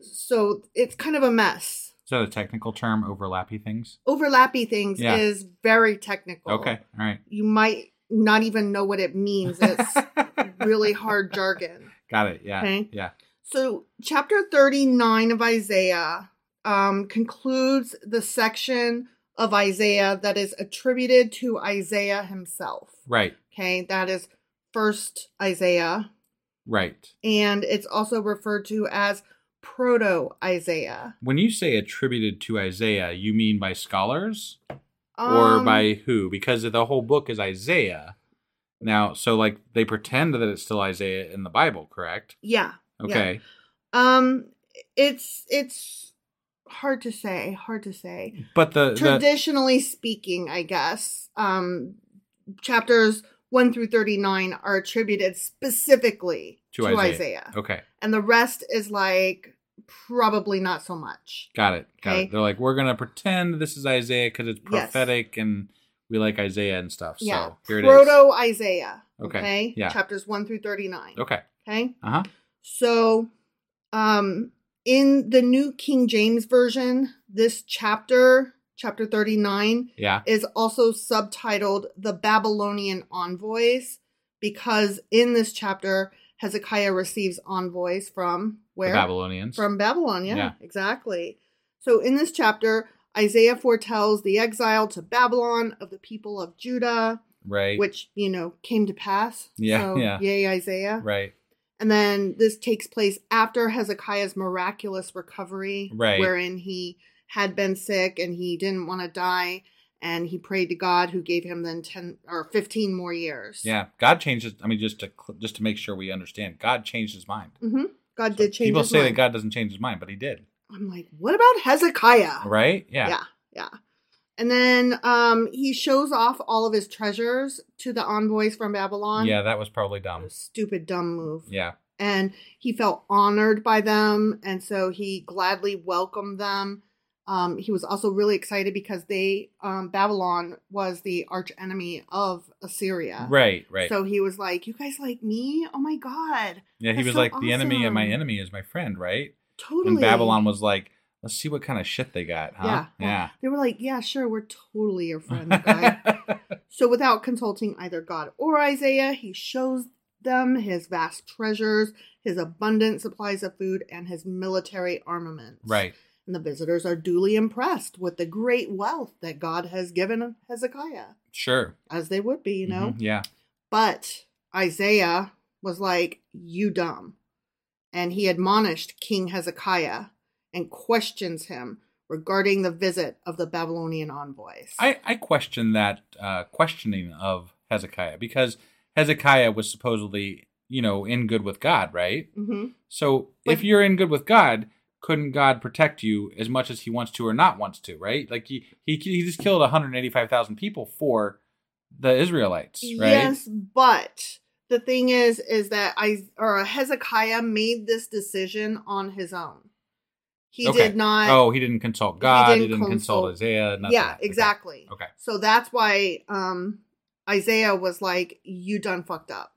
so it's kind of a mess. Is that a technical term, overlappy things? Overlappy things Yeah. is very technical. Okay. All right. You might not even know what it means. It's really hard jargon. Got it. Yeah. Okay. Yeah. So, chapter 39 of Isaiah um, concludes the section of Isaiah that is attributed to Isaiah himself. Right. Okay, that is first Isaiah, Right. and it's also referred to as proto Isaiah. When you say attributed to Isaiah, you mean by scholars or Um, by who? Because the whole book is Isaiah. Now, so like they pretend that it's still Isaiah in the Bible, correct? yeah. yeah. Okay. Um, it's it's hard to say. Hard to say. But the, the traditionally speaking, I guess, um, chapters 1 through 39 are attributed specifically to, to, Isaiah. Isaiah. Okay. And the rest is like probably not so much. Got it. Got Okay. it. They're like, we're gonna pretend this is Isaiah because it's Yes. prophetic and we like Isaiah and stuff. yeah. So here it is. Proto Isaiah. Okay. Okay. Yeah. Chapters 1 through 39. Okay. Okay. Uh huh. So, um, in the New King James Version, this chapter, chapter 39, Yeah. is also subtitled The Babylonian Envoys because in this chapter, Hezekiah receives envoys from where? The Babylonians. From Babylon, yeah, Yeah. exactly. So in this chapter, Isaiah foretells the exile to Babylon of the people of Judah, right. which, you know, came to pass. Yeah, So, yeah. Yay, Isaiah. right. And then this takes place after Hezekiah's miraculous recovery, Right. wherein he had been sick and he didn't want to die, and he prayed to God, who gave him then ten or fifteen more years. Yeah. God changes. I mean, just to just to make sure we understand, God changed His mind. hmm God did change. People say mind. that God doesn't change His mind, but He did. I'm like, what about Hezekiah? Right? Yeah. yeah, yeah. And then um, he shows off all of his treasures to the envoys from Babylon. Yeah. That was probably dumb. Stupid, dumb move. Yeah. and he felt honored by them and so he gladly welcomed them um, he was also really excited because they um, babylon was the arch enemy of assyria Right. Right. so he was like you guys like me oh my god yeah. He was so like, the enemy of my enemy is my friend. Right. totally And Babylon was like, let's see what kind of shit they got. Huh? yeah Yeah. they were like yeah sure we're totally your friend guy So, without consulting either God or Isaiah, he shows them his vast treasures, his abundant supplies of food, and his military armaments. right. And the visitors are duly impressed with the great wealth that God has given Hezekiah, Sure. as they would be, you know. Mhm, Yeah. But Isaiah was like, You dumb. And he admonished King Hezekiah and questions him regarding the visit of the Babylonian envoys. I, I question that uh, questioning of Hezekiah because Hezekiah was supposedly, you know, in good with God, right? hmm So But- if you're in good with God, couldn't God protect you as much as He wants to or not wants to, right? Like he he, he just killed 185,000 people for the Israelites, right? Yes, but the thing is, is that I or Hezekiah made this decision on his own. He Okay. did not. Oh, he didn't consult God. He didn't didn't, consult, consult- Isaiah. Nothing. yeah, Okay. exactly. Okay. So that's why um Isaiah was like, "You done fucked up."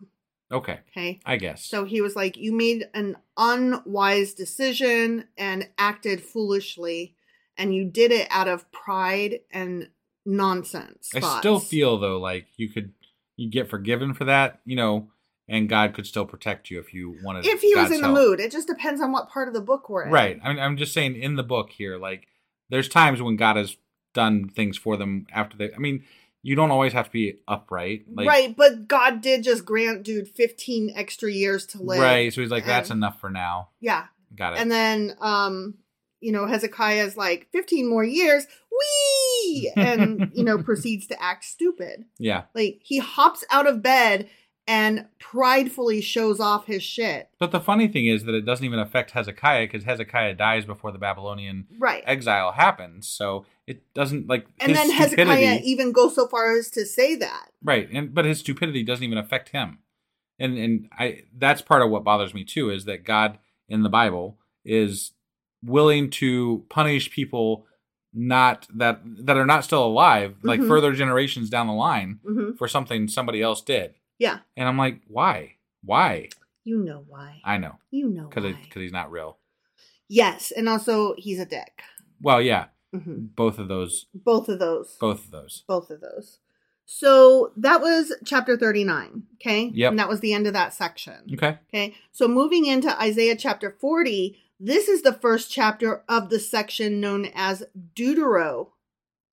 Okay. Okay. I guess. So he was like, "You made an unwise decision and acted foolishly, and you did it out of pride and nonsense." I thoughts." still feel though like you could you get forgiven for that, you know, and God could still protect you if you wanted. if he was God's in the help. mood. It just depends on what part of the book we're in. Right. I mean, I'm just saying in the book here, like there's times when God has done things for them after they. I mean, you don't always have to be upright. Like, right, but God did just grant dude 15 extra years to live. Right. So he's like, that's And- enough for now. Yeah. Got it. And then um you know Hezekiah's like 15 more years. Wee! And you know proceeds to act stupid. yeah. Like he hops out of bed and pridefully shows off his shit. But the funny thing is that it doesn't even affect Hezekiah because Hezekiah dies before the Babylonian Right. exile happens. So it doesn't like And then Hezekiah even goes so far as to say that. right, and but his stupidity doesn't even affect him. And and I that's part of what bothers me too is that God in the Bible is willing to punish people not that that are not still alive, like Mhm. further generations down the line hmm for something somebody else did. Yeah. And I'm like, why? Why? You know why. I know You know because why. because he's not real. yes. And also, he's a dick. Well, yeah, hmm both of those, Both of those. both of those. Both of those. So that was chapter 39. Okay. Yep. And that was the end of that section. Okay. Okay. So moving into Isaiah chapter 40, this is the first chapter of the section known as Deutero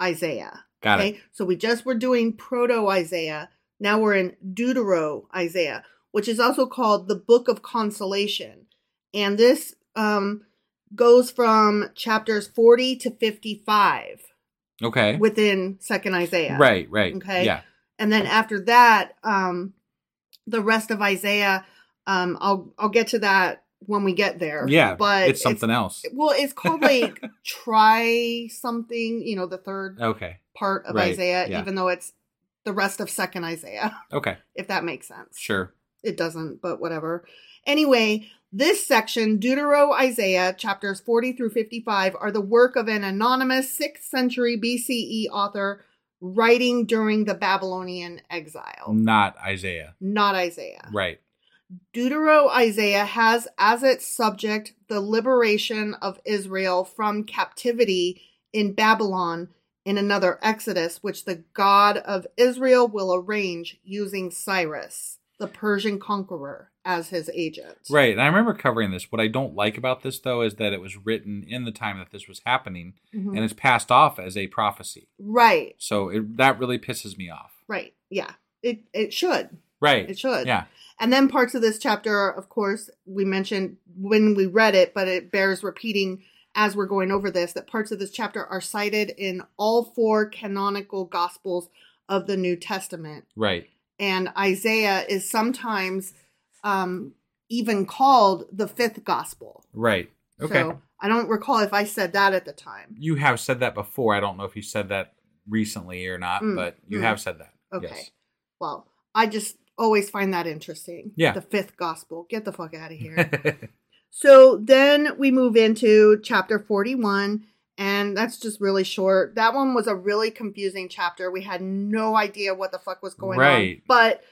Isaiah. Got okay. it. So we just were doing Proto Isaiah. Now we're in Deutero Isaiah, which is also called the Book of Consolation. And this um, goes from chapters 40 to 55 Okay. within Second Isaiah. Right. Right. Okay. Yeah. And then after that, um, the rest of Isaiah, um, I'll I'll get to that when we get there. Yeah. but it's something else. Well, it's called like try something. You know, the third Okay. part of Right, Isaiah, yeah. even though it's the rest of Second Isaiah, Okay. if that makes sense. Sure. It doesn't, but whatever. Anyway, this section, Deutero Isaiah, chapters 40 through 55, are the work of an anonymous 6th century BCE author writing during the Babylonian exile, Not Isaiah. not Isaiah. Right. Deutero Isaiah has as its subject the liberation of Israel from captivity in Babylon in another Exodus, which the God of Israel will arrange using Cyrus, the Persian conqueror, as his agent. Right. And I remember covering this. What I don't like about this, though, is that it was written in the time that this was happening Mhm. and it's passed off as a prophecy. Right, So it, that really pisses me off. right. Yeah. It it should. Right. It should. Yeah. And then parts of this chapter, of course, we mentioned when we read it, but it bears repeating as we're going over this that parts of this chapter are cited in all four canonical gospels of the New Testament. Right. And Isaiah is sometimes um, even called the fifth gospel. Right. Okay. So I don't recall if I said that at the time. you have said that before. I don't know if you said that recently or not, Mm, but you mm. have said that. Okay. Yes. Well, I just always find that interesting. Yeah. The fifth gospel. Get the fuck out of here. So then we move into chapter 41, and that's just really short. That one was a really confusing chapter. We had no idea what the fuck was going on. Right. But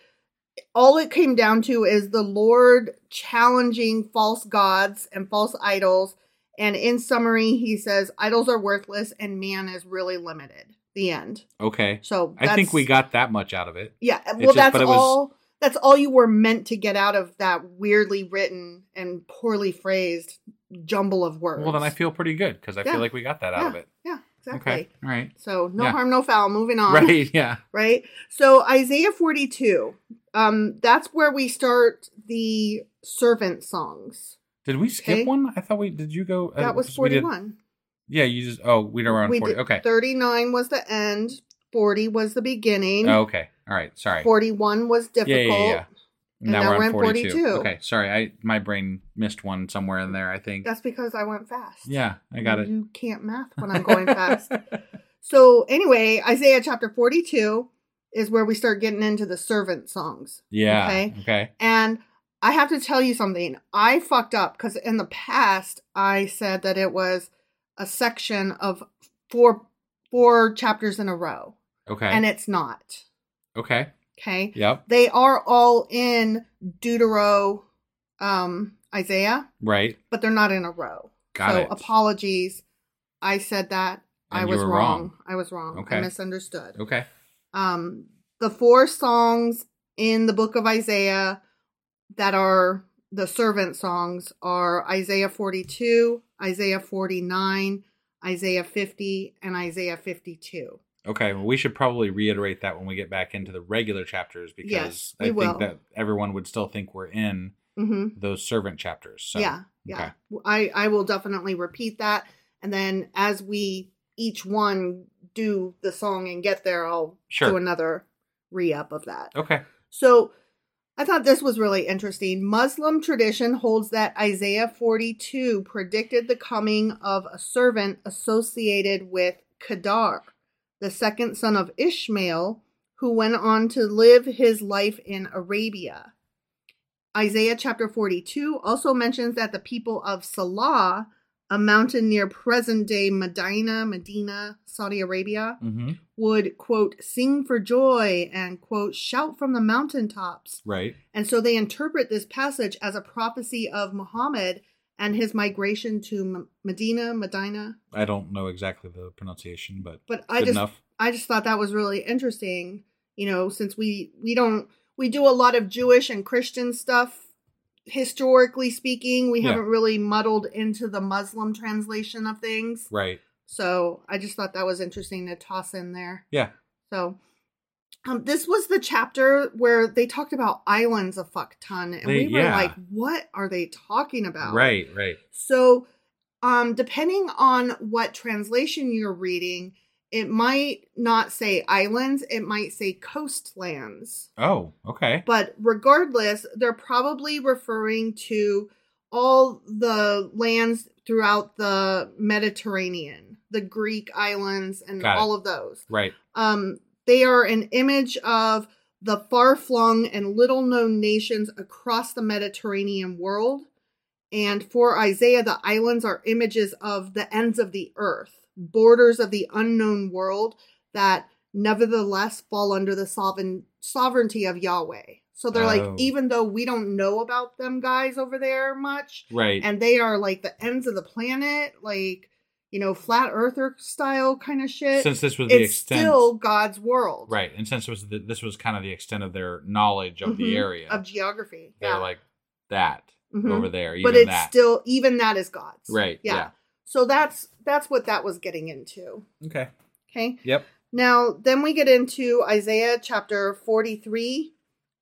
all it came down to is the Lord challenging false gods and false idols. And in summary, he says, idols are worthless and man is really limited. The end. okay. So I think we got that much out of it. yeah, well, just- that's but it was- all. That's all you were meant to get out of that weirdly written and poorly phrased jumble of words. Well, then I feel pretty good because I Yeah. feel like we got that out yeah, of it. Yeah, exactly. Okay. All right. So no Yeah. harm, no foul. Moving on. Right. Yeah. Right. So Isaiah forty-two. Um, that's where we start the servant songs. Did we skip Okay. one? I thought we did. You go? uh, That was forty-one. yeah. You just. Oh, we were on We forty. did- Okay. Thirty-nine was the end. Forty was the beginning. Oh, okay. All right. Sorry. Forty-one was difficult. yeah, yeah. And now we're in 42. Okay. Sorry. I my brain missed one somewhere in there. I think. That's because I went fast. yeah. I got it. You can't math when I'm going fast. So anyway, Isaiah chapter 42 is where we start getting into the servant songs. Yeah. Okay. Okay. And I have to tell you something. I fucked up because in the past I said that it was a section of four four chapters in a row, Okay. and it's not. Okay. Okay. Yep. They are all in Deutero um Isaiah, Right. but they're not in a row. Got so it. apologies. I said that. I And you was wrong. wrong. I was wrong. I Okay. misunderstood. Okay. Um, the four songs in the book of Isaiah that are the servant songs are Isaiah 42, Isaiah 49, Isaiah 50, and Isaiah 52. Okay. Well, we should probably reiterate that when we get back into the regular chapters because Yes, I think will. that everyone would still think we're in Mm-hmm. those servant chapters. So, yeah, yeah. okay. I I will definitely repeat that, and then as we each one do the song and get there, I'll Sure. do another re up of that. Okay. So I thought this was really interesting. Muslim tradition holds that Isaiah 42 predicted the coming of a servant associated with Kedar, the second son of Ishmael, who went on to live his life in Arabia. Isaiah chapter 42 also mentions that the people of Sela, a mountain near present day Medina, Medina, Saudi Arabia, Mm-hmm. would, quote, sing for joy and, quote, shout from the mountaintops. Right. And so they interpret this passage as a prophecy of Muhammad and his migration to M- Medina, Medina. I don't know exactly the pronunciation, but But I just enough. I just thought that was really interesting, you know, since we we don't we do a lot of Jewish and Christian stuff historically speaking, we Yeah. haven't really muddled into the Muslim translation of things. Right. So, I just thought that was interesting to toss in there. Yeah. So, um, this was the chapter where they talked about islands a fuck ton, and They- we were yeah. like, "What are they talking about?" Right. Right. So, um, depending on what translation you're reading, it might not say islands; it might say coastlands. Oh. Okay. But regardless, they're probably referring to all the lands throughout the Mediterranean, the Greek islands, and all of those. Right. Um, they are an image of the far flung and little known nations across the Mediterranean world. And for Isaiah, the islands are images of the ends of the earth, borders of the unknown world that nevertheless fall under the sovereign sovereignty of Yahweh. So they're Oh. like, even though we don't know about them guys over there much, Right. and they are like the ends of the planet, like you know, flat earther style kind of shit. Since this was the it's extent, still God's world, right, and since it was the, this was kind of the extent of their knowledge of the Mhm. area, of geography. they're yeah. like that Mhm. over there. Even but it's that. still even that is God's, Right, Yeah. yeah. So that's that's what that was getting into. okay. Okay. Yep. Now, then we get into Isaiah chapter 43,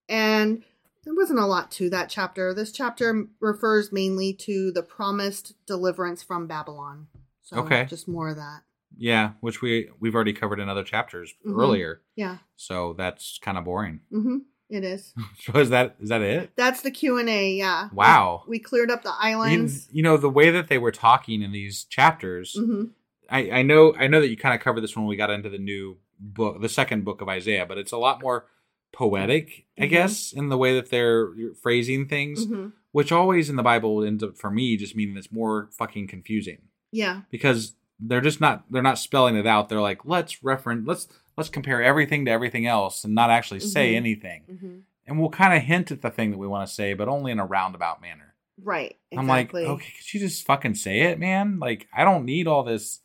and there wasn't a lot to that chapter. This chapter refers mainly to the promised deliverance from Babylon. So Okay. just more of that. Yeah, which we we've already covered in other chapters Mhm. earlier, Yeah. so that's kind of boring. Mm-hmm. It is. So is that is that it? That's the Q and A. Yeah. Wow. We cleared up the You, islands. you know the way that they were talking in these chapters. hmm I, I know I know that you kind of covered this when we got into the new book, the second book of Isaiah, but it's a lot more poetic, I Mhm. guess, in the way that they're phrasing things, hmm which always in the Bible ends up for me just meaning it's more fucking confusing Yeah. because they're just not they're not spelling it out. They're like let's reference let's let's compare everything to everything else and not actually say Mhm. anything, hmm and we'll kind of hint at the thing that we want to say, but only in a roundabout manner. Right. I'm like, okay, could you just fucking say it, man? Like, I don't need all this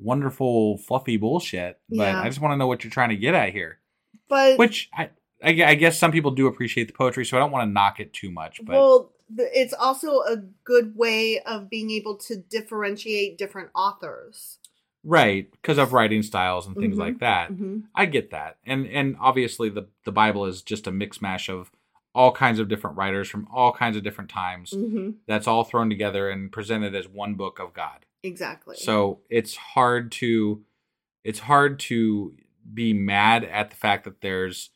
wonderful, fluffy bullshit, but Yeah. I just want to know what you're trying to get at here. But Which I, I, I guess some people do appreciate the poetry, so I don't want to knock it too much. But well, it's also a good way of being able to differentiate different authors. right, because of writing styles and things Mhm. like that, Mhm. I get that. And and obviously the the Bible is just a mix mash of all kinds of different writers from all kinds of different times. hmm That's all thrown together and presented as one book of God. Exactly. So it's hard to it's hard to be mad at the fact that there's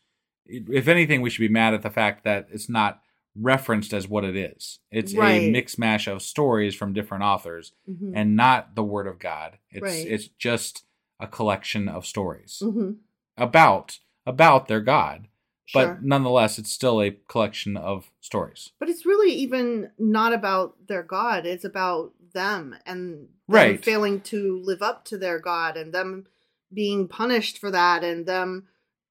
if anything we should be mad at the fact that it's not referenced as what it is. It's a Right. mix mash of stories from different authors Mhm. and not the word of God. It's Right. it's just a collection of stories Mhm. about about their God. But Sure. nonetheless it's still a collection of stories. But it's really even not about their God. It's about them and them Right. failing to live up to their God and them being punished for that and them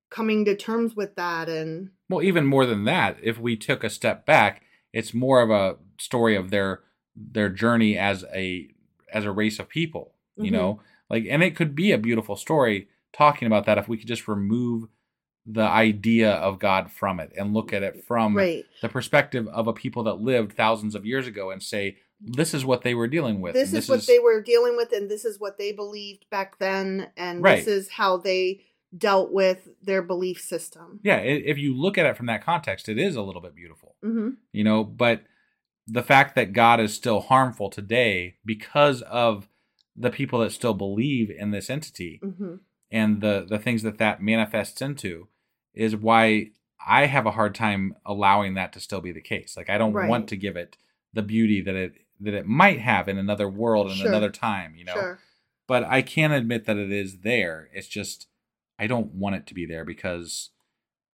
coming to terms with that and Well, even more than that, if we took a step back, it's more of a story of their their journey as a as a race of people. You Mhm. know, like, and it could be a beautiful story talking about that if we could just remove the idea of God from it and look at it from right. the perspective of a people that lived thousands of years ago and say this is what they were dealing with. This is what they were dealing with and this is what they believed back then and Right. this is how they dealt with their belief system. Yeah, if you look at it from that context, it is a little bit beautiful. hmm you know but the fact that god is still harmful today because of the people that still believe in this entity hmm and the the things that that manifests into is why I have a hard time allowing that to still be the case. Like I don't Right. want to give it the beauty that it that it might have in another world and Sure. another time, you know. Sure. But I can admit that it is there. It's just I don't want it to be there because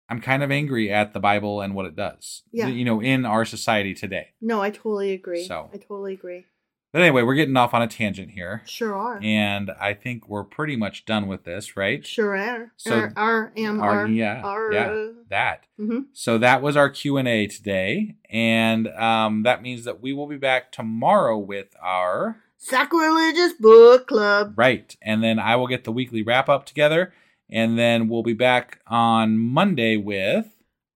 I'm kind of angry at the Bible and what it does. Yeah. You know, in our society today. No, I totally agree. So- I totally agree. But anyway, we're getting off on a tangent here. Sure are. And I think we're pretty much done with this, right? Sure are. So- R, R, M, Our- R, yeah, R, yeah, uh, that. mhm. So that was our Q and A today, and um, that means that we will be back tomorrow with our Sacrilegious Book Club. right, and then I will get the weekly wrap up together, and then we'll be back on Monday with.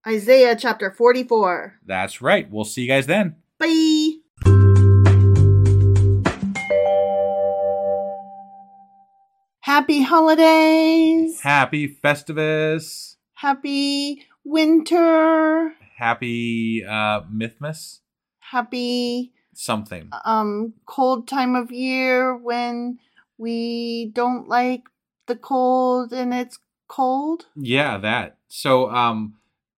Isaiah chapter 44. That's right. We'll see you guys then. Bye. Happy holidays. Happy Festivus. Happy winter. Happy uh, Mythmas. Happy Something. um cold time of year when we don't like the cold and it's cold. Yeah, that. So, um,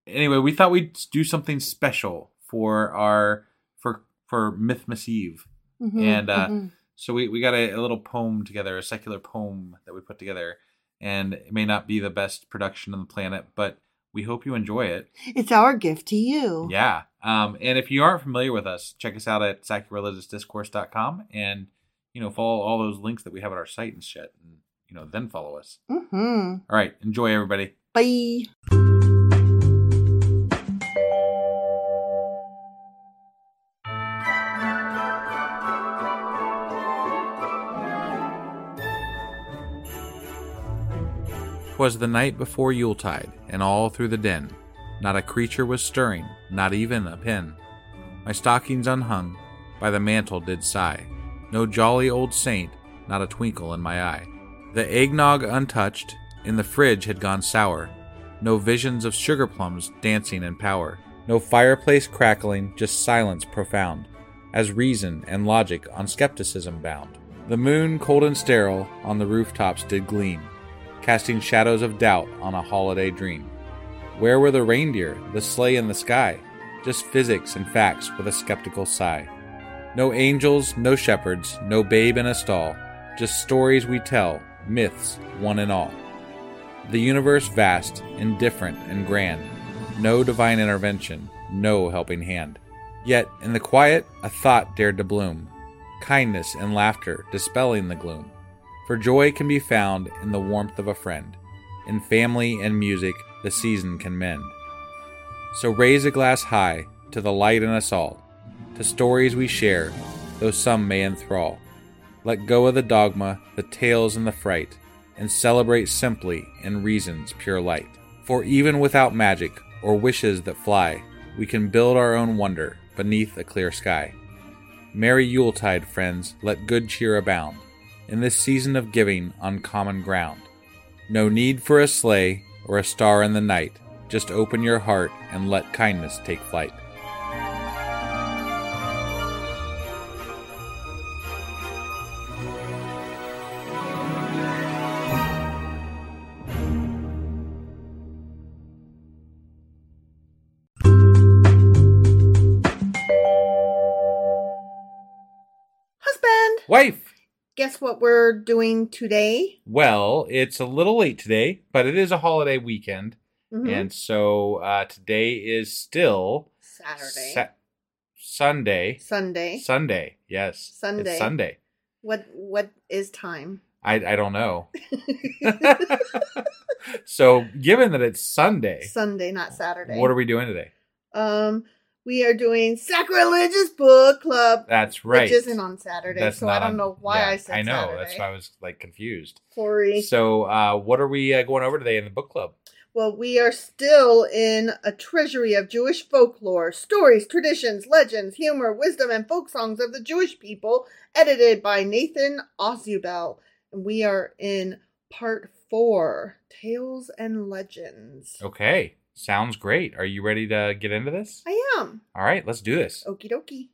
anyway, we thought we'd do something special for our for for Mythmas Eve, Mhm, and uh, mhm. so we we got a, a little poem together, a secular poem that we put together, and it may not be the best production on the planet, but we hope you enjoy it. it's our gift to you. Yeah. Um, and if you aren't familiar with us, check us out at sacrilegiousdiscourse.com and you know follow all those links that we have at our site and shit, and you know then follow us. Mm-hmm. All right, enjoy everybody. Bye. Twas the night before Yuletide, and all through the den, not a creature was stirring, not even a pin. My stockings unhung, by the mantle did sigh. No jolly old saint, not a twinkle in my eye. The eggnog untouched, in the fridge had gone sour. No visions of sugar plums dancing in power. No fireplace crackling, just silence profound, as reason and logic on skepticism bound. The moon, cold and sterile, on the rooftops did gleam casting shadows of doubt on a holiday dream. Where were the reindeer, the sleigh in the sky? Just physics and facts with a skeptical sigh. No angels, no shepherds, no babe in a stall, just stories we tell, myths, one and all. The universe vast, indifferent, and grand, no divine intervention, no helping hand. Yet, in the quiet, a thought dared to bloom, kindness and laughter dispelling the gloom. For joy can be found in the warmth of a friend. In family and music, the season can mend. So raise a glass high to the light in us all, to stories we share, though some may enthrall. Let go of the dogma, the tales, and the fright, and celebrate simply in reason's pure light. For even without magic or wishes that fly, we can build our own wonder beneath a clear sky. Merry Yuletide, friends, let good cheer abound in this season of giving on common ground. No need for a sleigh or a star in the night. Just open your heart and let kindness take flight. Guess what we're doing today? Well, it's a little late today, but it is a holiday weekend. Mhm. And so uh, today is still Saturday. Sa- Sunday. Sunday. Sunday, yes. Sunday. It's Sunday. What what is time? I, I don't know. so, given that it's Sunday, Sunday, not Saturday. what are we doing today? Um, we are doing sacrilegious book club, That's right. which isn't on Saturday. That's so I don't on- know why yeah, I said I know. Saturday. That's why I was like confused. Sorry. So, uh, what are we uh, going over today in the book club? Well, we are still in a treasury of Jewish folklore, stories, traditions, legends, humor, wisdom, and folk songs of the Jewish people, edited by Nathan Ausubel. And we are in part four Tales and Legends. Okay, sounds great. Are you ready to get into this? I am. All right, let's do this. Okie dokie.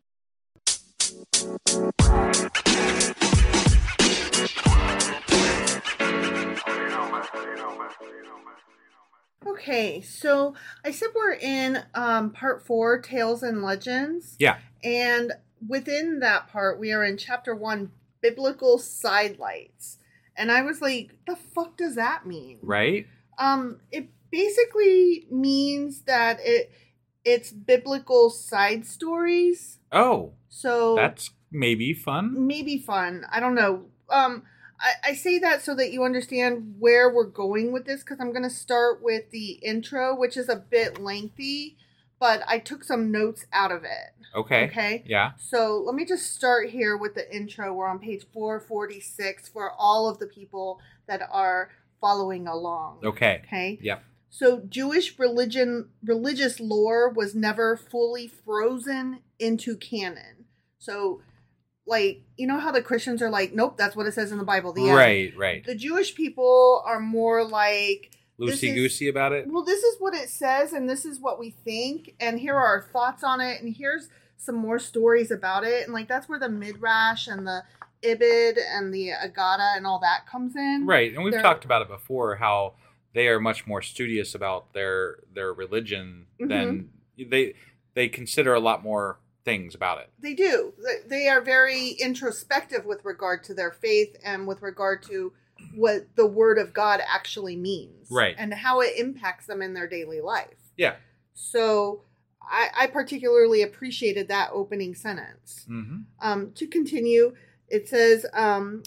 Okay, so I said we're in um, part four, Tales and Legends. Yeah. And within that part, we are in chapter one, Biblical Sidelights. And I was like, the fuck does that mean? Right? Um, it basically means that it it's biblical side stories. Oh, So that's maybe fun. maybe fun. I don't know. Um, I, I say that so that you understand where we're going with this because I'm going to start with the intro, which is a bit lengthy, but I took some notes out of it. Okay. Okay. Yeah. So let me just start here with the intro. We're on page 446 for all of the people that are following along. Okay. Okay. Yep. So Jewish religion religious lore was never fully frozen into canon. So like you know how the Christians are like, nope, that's what it says in the Bible. The end. Right. Right. The Jewish people are more like Loosey goosey about it. Well, this is what it says, and this is what we think, and here are our thoughts on it, and here's some more stories about it, and like that's where the midrash and the ibid and the Agada and all that comes in. Right. And we've They're- talked about it before how they are much more studious about their their religion than Mm-hmm. they they consider a lot more things about it. They do. They- They are very introspective with regard to their faith and with regard to what the word of God actually means. Right. And how it impacts them in their daily life. Yeah. So I, I particularly appreciated that opening sentence. Mm-hmm. Um, to continue, it says um,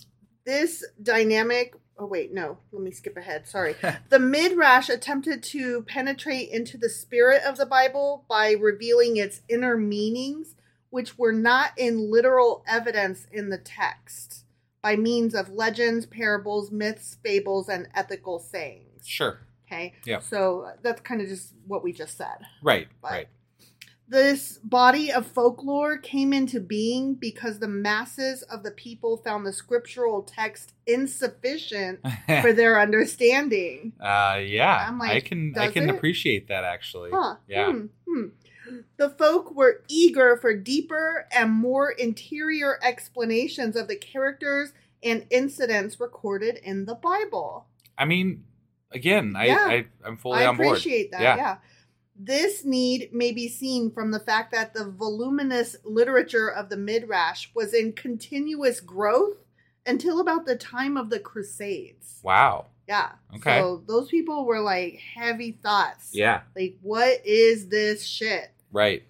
this dynamic. Oh wait, no. Let me skip ahead. Sorry. the midrash attempted to penetrate into the spirit of the Bible by revealing its inner meanings, which were not in literal evidence in the text, by means of legends, parables, myths, fables, and ethical sayings. Sure. Okay. Yeah. So that's kind of just what we just said. Right. But- Right. This body of folklore came into being because the masses of the people found the scriptural text insufficient for their understanding. Uh, yeah, I'm like, I can I can it? appreciate that actually. Huh. Yeah. Hmm, hmm. The folk were eager for deeper and more interior explanations of the characters and incidents recorded in the Bible. I mean, again, I, Yeah. I I'm fully I on board. I appreciate that. Yeah. This need may be seen from the fact that the voluminous literature of the Midrash was in continuous growth until about the time of the Crusades. Wow. Yeah. Okay. So those people were like heavy thoughts. Yeah. Like, what is this shit? Right.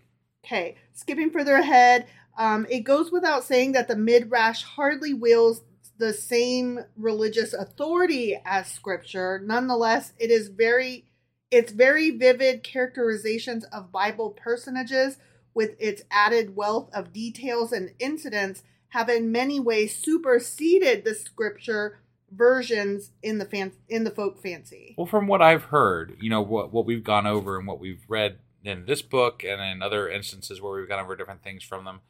Okay, skipping further ahead, um, it goes without saying that the Midrash hardly wields the same religious authority as Scripture. Nonetheless, it is very, its very vivid characterizations of Bible personages, with its added wealth of details and incidents, have in many ways superseded the Scripture versions in the fan- in the folk fancy. Well, from what I've heard, you know what what we've gone over and what we've read in this book and in other instances where we've gone over different things from them,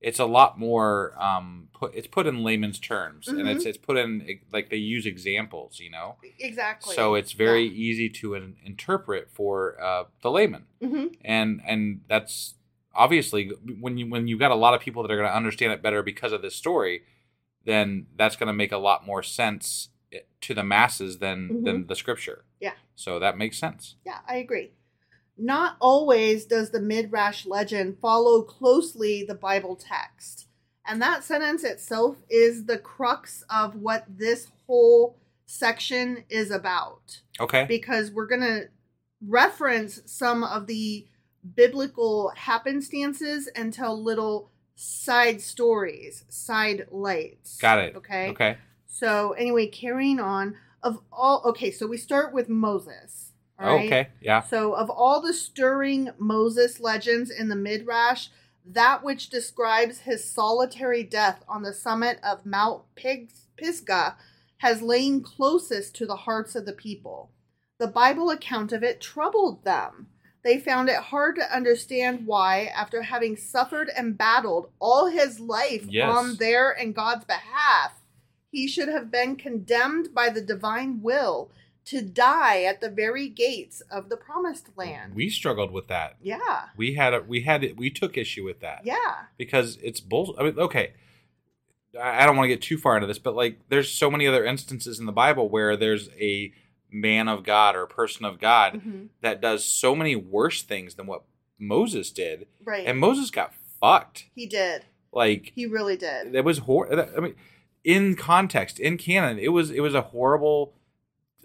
it's a lot more um put it's put in layman's terms and it's it's put in like they use examples, you know. Exactly. So it's very easy to in, interpret for uh, the layman, hmm and and that's obviously when you when you've got a lot of people that are going to understand it better because of this story, then that's going to make a lot more sense eh, to the masses than than the scripture. Yeah. So that makes sense. Yeah, I agree. Not always does the Midrash legend follow closely the Bible text. And that sentence itself is the crux of what this whole section is about. Okay. Because we're going to reference some of the biblical happenstances and tell little side stories, side lights. Got it. Okay. Okay. So, anyway, carrying on, of all, okay, so we start with Moses. Right? okay. Yeah. So, of all the stirring Moses legends in the Midrash, that which describes his solitary death on the summit of Mount Pisgah has lain closest to the hearts of the people. The Bible account of it troubled them. They found it hard to understand why, after having suffered and battled all his life Yes. on their and God's behalf, he should have been condemned by the divine will to die at the very gates of the promised land. We struggled with that. yeah. We had a, we had it we took issue with that. Yeah. because it's bull. I mean, okay, I don't want to get too far into this, but like, there's so many other instances in the Bible where there's a man of God or person of God Mhm. that does so many worse things than what Moses did. Right. And Moses got fucked. he did. Like He really did. It was hor. I mean, in context, in canon, it was it was a horrible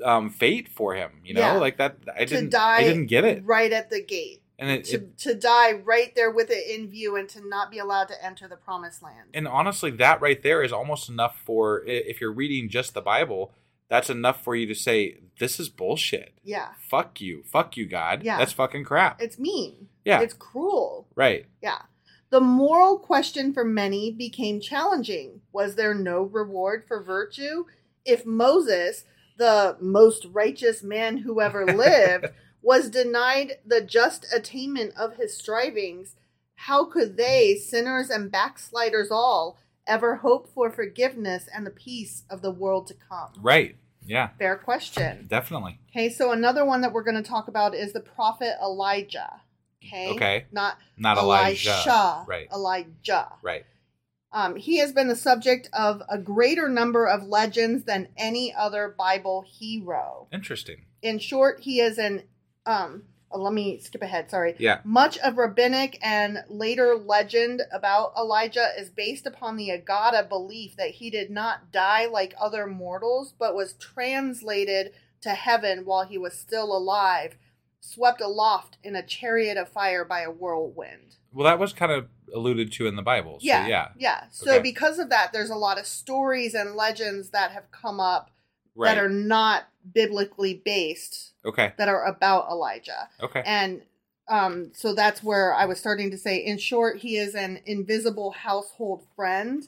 um, fate for him. You know, Yeah. like that. I to didn't. I didn't get it. right at the gate. And it, To, it to die right there with it in view and to not be allowed to enter the promised land. and honestly, that right there is almost enough for if you're reading just the Bible. That's enough for you to say this is bullshit. yeah. Fuck you. Fuck you, God. Yeah. That's fucking crap. It's mean. Yeah. It's cruel. right. Yeah. The moral question for many became challenging. Was there no reward for virtue? If Moses, the most righteous man who ever lived, was denied the just attainment of his strivings, how could they, sinners and backsliders all, ever hope for forgiveness and the peace of the world to come? Right. Yeah. Fair question. Definitely. Okay, so another one that we're going to talk about is the prophet Elijah. Okay. Okay. Not Not Elijah. Elisha. Right. Elijah. Right. Um, he has been the subject of a greater number of legends than any other Bible hero. Interesting. In short, he is an um oh, let me skip ahead, sorry. Yeah. Much of rabbinic and later legend about Elijah is based upon the Agada belief that he did not die like other mortals, but was translated to heaven while he was still alive, swept aloft in a chariot of fire by a whirlwind. Well, that was kind of alluded to in the Bible. So, Yeah. yeah. Yeah. So Okay. because of that, there's a lot of stories and legends that have come up Right. that are not biblically based okay. that are about Elijah. Okay. And um, so that's where I was starting to say, in short, he is an invisible household friend.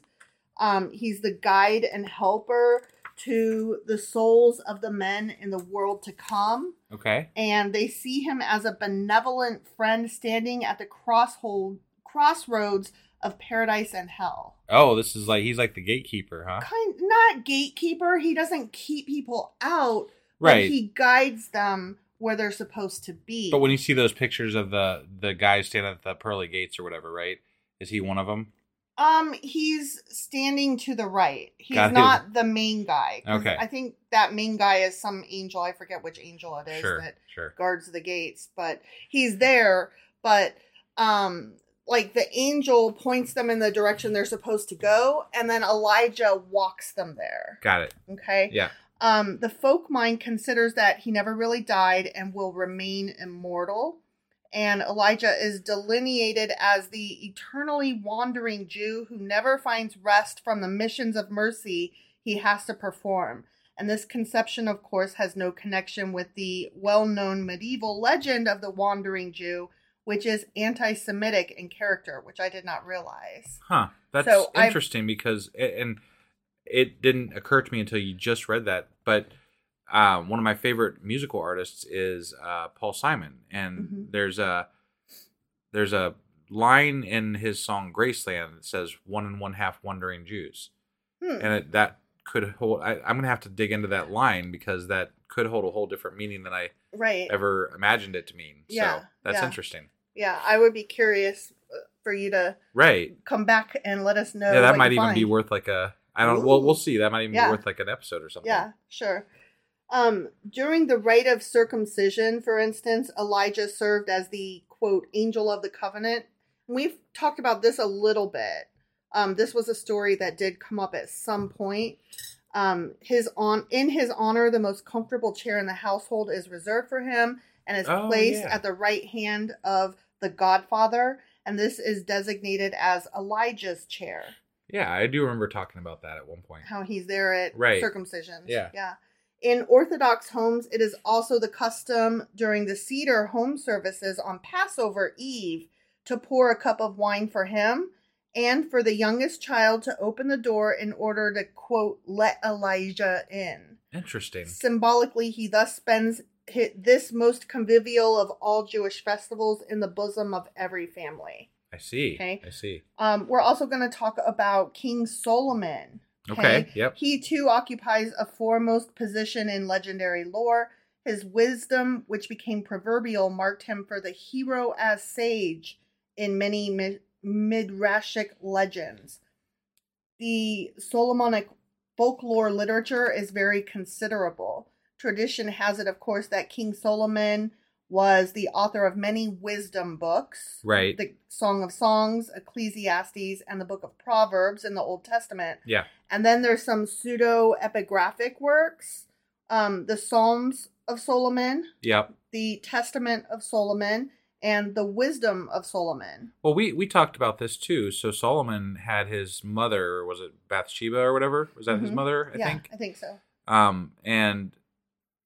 Um, he's the guide and helper to the souls of the men in the world to come. Okay. And they see him as a benevolent friend standing at the crosshold, crossroads of paradise and hell. Oh, this is like he's like the gatekeeper, huh? Kind not gatekeeper. He doesn't keep people out, but Right. he guides them where they're supposed to be. But when you see those pictures of the the guy standing at the pearly gates or whatever, right? Is he one of them? Um, he's standing to the right. He's Got not the main guy. 'cause Okay. I think that main guy is some angel. I forget which angel it is Sure. that Sure. guards the gates, but he's there. But um, like the angel points them in the direction they're supposed to go, and then Elijah walks them there. Got it. Okay. Yeah. Um, the folk mind considers that he never really died and will remain immortal. And Elijah is delineated as the eternally wandering Jew who never finds rest from the missions of mercy he has to perform. And this conception, of course, has no connection with the well known medieval legend of the wandering Jew, which is anti Semitic in character, which I did not realize. Huh. That's So I've- interesting because it, and it didn't occur to me until you just read that. But um, one of my favorite musical artists is uh, Paul Simon, and Mhm. there's a there's a line in his song Graceland that says "one and one half wandering Jews," Hmm. and it, that could hold. I, I'm gonna have to dig into that line because that could hold a whole different meaning than I right. ever imagined it to mean. Yeah, so that's yeah. interesting. Yeah, I would be curious uh, for you to Right. come back and let us know. yeah, that might even be worth like a. I don't. Well, Ooh. we'll see. That might even Yeah. be worth like an episode or something. Yeah, sure. Um, during the rite of circumcision, for instance, Elijah served as the quote angel of the covenant. We've talked about this a little bit. Um, this was a story that did come up at some point. Um, his on in his honor, the most comfortable chair in the household is reserved for him and is Oh, placed yeah. at the right hand of the Godfather, and this is designated as Elijah's chair. Yeah, I do remember talking about that at one point. how he's there at Right. circumcisions. Yeah. Yeah. In Orthodox homes, it is also the custom during the Seder home services on Passover Eve to pour a cup of wine for him and for the youngest child to open the door in order to, quote, let Elijah in. Interesting. Symbolically, he thus spends this most convivial of all Jewish festivals in the bosom of every family. I see. Okay. I see. Um, we're also going to talk about King Solomon. Okay, yep. He too occupies a foremost position in legendary lore. His wisdom, which became proverbial, marked him for the hero as sage in many mi- midrashic legends. The Solomonic folklore literature is very considerable. Tradition has it, of course, that King Solomon was the author of many wisdom books. Right. The Song of Songs, Ecclesiastes, and the Book of Proverbs in the Old Testament. Yeah. And then there's some pseudo epigraphic works, um, the Psalms of Solomon, Yep. the Testament of Solomon, and the Wisdom of Solomon. Well, we we talked about this too. So Solomon had his mother, was it Bathsheba or whatever? Was that his Mhm. mother? I yeah, think. I think so. Um, and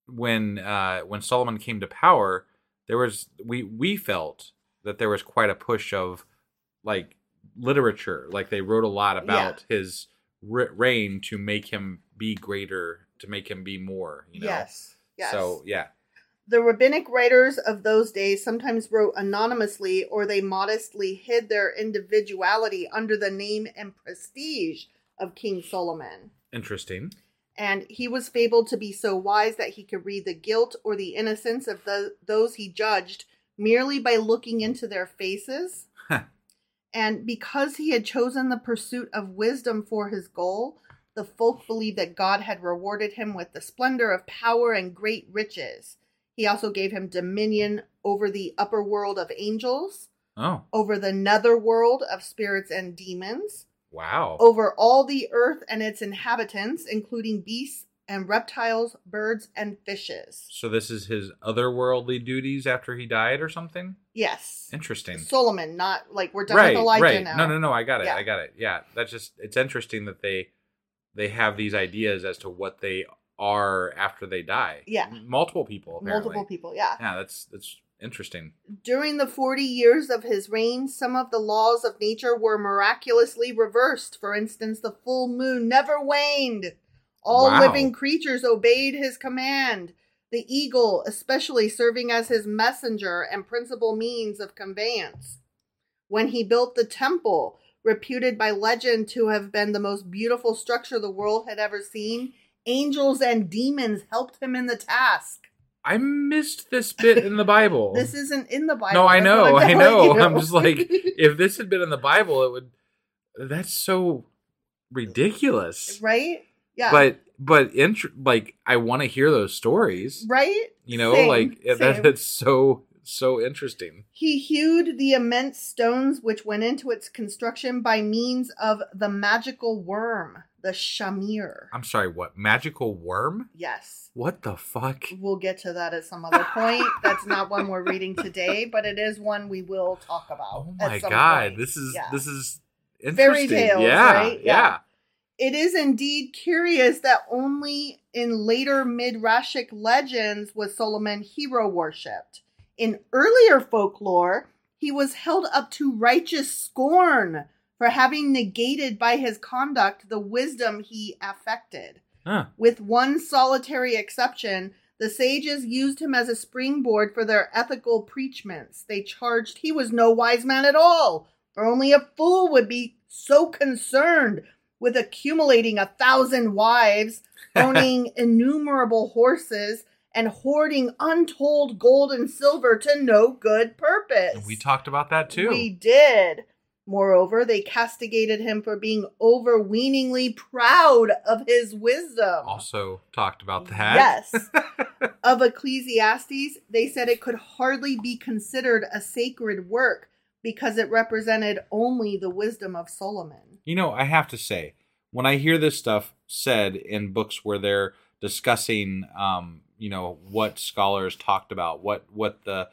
when uh, when Solomon came to power, there was we we felt that there was quite a push of like literature. Like they wrote a lot about his re- reign to make him be greater, to make him be more. You know. Yes. Yes. So yeah. The rabbinic writers of those days sometimes wrote anonymously or they modestly hid their individuality under the name and prestige of King Solomon. Interesting. And he was fabled to be so wise that he could read the guilt or the innocence of the, those he judged merely by looking into their faces. Huh. And because he had chosen the pursuit of wisdom for his goal, the folk believed that God had rewarded him with the splendor of power and great riches. He also gave him dominion over the upper world of angels, Oh over the nether world of spirits and demons, wow. over all the earth and its inhabitants, including beasts and reptiles, birds, and fishes. So this is his otherworldly duties after he died, or something. Yes. Interesting. Solomon, not like we're done right, with Elijah right. now. No, no, no. I got it. Yeah. I got it. Yeah, that's just it's interesting that they they have these ideas as to what they are after they die. Yeah. multiple people. Apparently. Multiple people, yeah. Yeah, that's that's interesting. During the 40 years of his reign, some of the laws of nature were miraculously reversed. For instance, the full moon never waned. All Wow. living creatures obeyed his command. The eagle, especially serving as his messenger and principal means of conveyance. When he built the temple, reputed by legend to have been the most beautiful structure the world had ever seen, angels and demons helped him in the task. I missed this bit in the Bible. This isn't in the Bible. no, I know, I know. you. I'm just like, if this had been in the Bible, it would. That's so ridiculous. right? Yeah. But but int- like I want to hear those stories. right? You know, Same, like that, same. that's so so interesting. He hewed the immense stones which went into its construction by means of the magical worm, the shamir. I'm sorry, what? Magical worm? Yes. What the fuck? We'll get to that at some other point. That's not one we're reading today, but it is one we will talk about. Oh my god, point. this is Yeah. this is Fairy interesting. tales, yeah, right? Yeah. Yeah. It is indeed curious that only in later Midrashic legends was Solomon hero worshipped. In earlier folklore, he was held up to righteous scorn for having negated by his conduct the wisdom he affected. Huh. With one solitary exception, the sages used him as a springboard for their ethical preachments. They charged he was no wise man at all, for only a fool would be so concerned with accumulating a thousand wives, owning innumerable horses, and hoarding untold gold and silver to no good purpose. We talked about that too. We did. Moreover, they castigated him for being overweeningly proud of his wisdom. also talked about that. Yes. of Ecclesiastes, they said it could hardly be considered a sacred work because it represented only the wisdom of Solomon. You know, I have to say, when I hear this stuff said in books where they're discussing, um, you know, what scholars talked about, what what the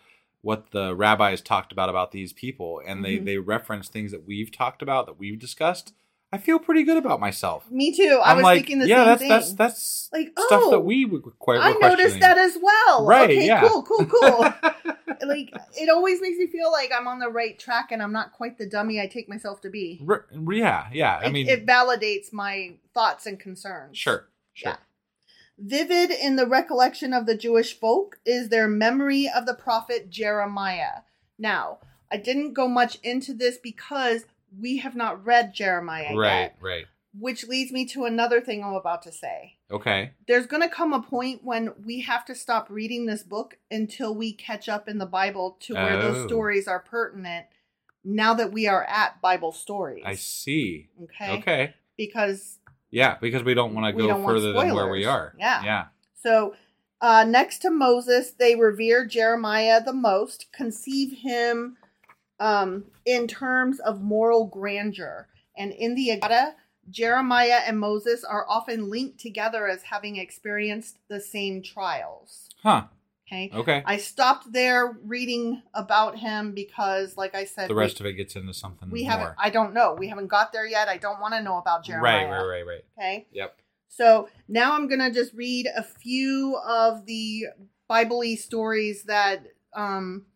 what the rabbis talked about about these people, and they Mhm. they reference things that we've talked about that we've discussed, I feel pretty good about myself. Me too. I I'm was like, thinking the yeah, same that's thing. that's that's Like, stuff oh, that we quite. I noticed that as well. Right, Okay, yeah. cool, cool, cool. like it always makes me feel like I'm on the right track and I'm not quite the dummy I take myself to be. R- yeah, yeah. I It- mean, it validates my thoughts and concerns. sure, sure. Yeah. Vivid in the recollection of the Jewish folk is their memory of the prophet Jeremiah. Now, I didn't go much into this because we have not read Jeremiah Right, yet, right. right. which leads me to another thing I'm about to say. Okay. There's going to come a point when we have to stop reading this book until we catch up in the Bible to where Oh. those stories are pertinent now that we are at Bible stories. I see. Okay. Okay. Because Yeah, because we don't want to go further than where we are. Yeah. Yeah. So Uh, next to Moses, they revere Jeremiah the most, conceive him um, in terms of moral grandeur. And in the Agada, Jeremiah and Moses are often linked together as having experienced the same trials. Huh. Okay. Okay. I stopped there reading about him because, like I said, the rest we, of it gets into something we more. haven't. I don't know. We haven't got there yet. I don't want to know about Jeremiah. right, right, right, right. Okay. Yep. So now I'm gonna just read a few of the Bible stories that um,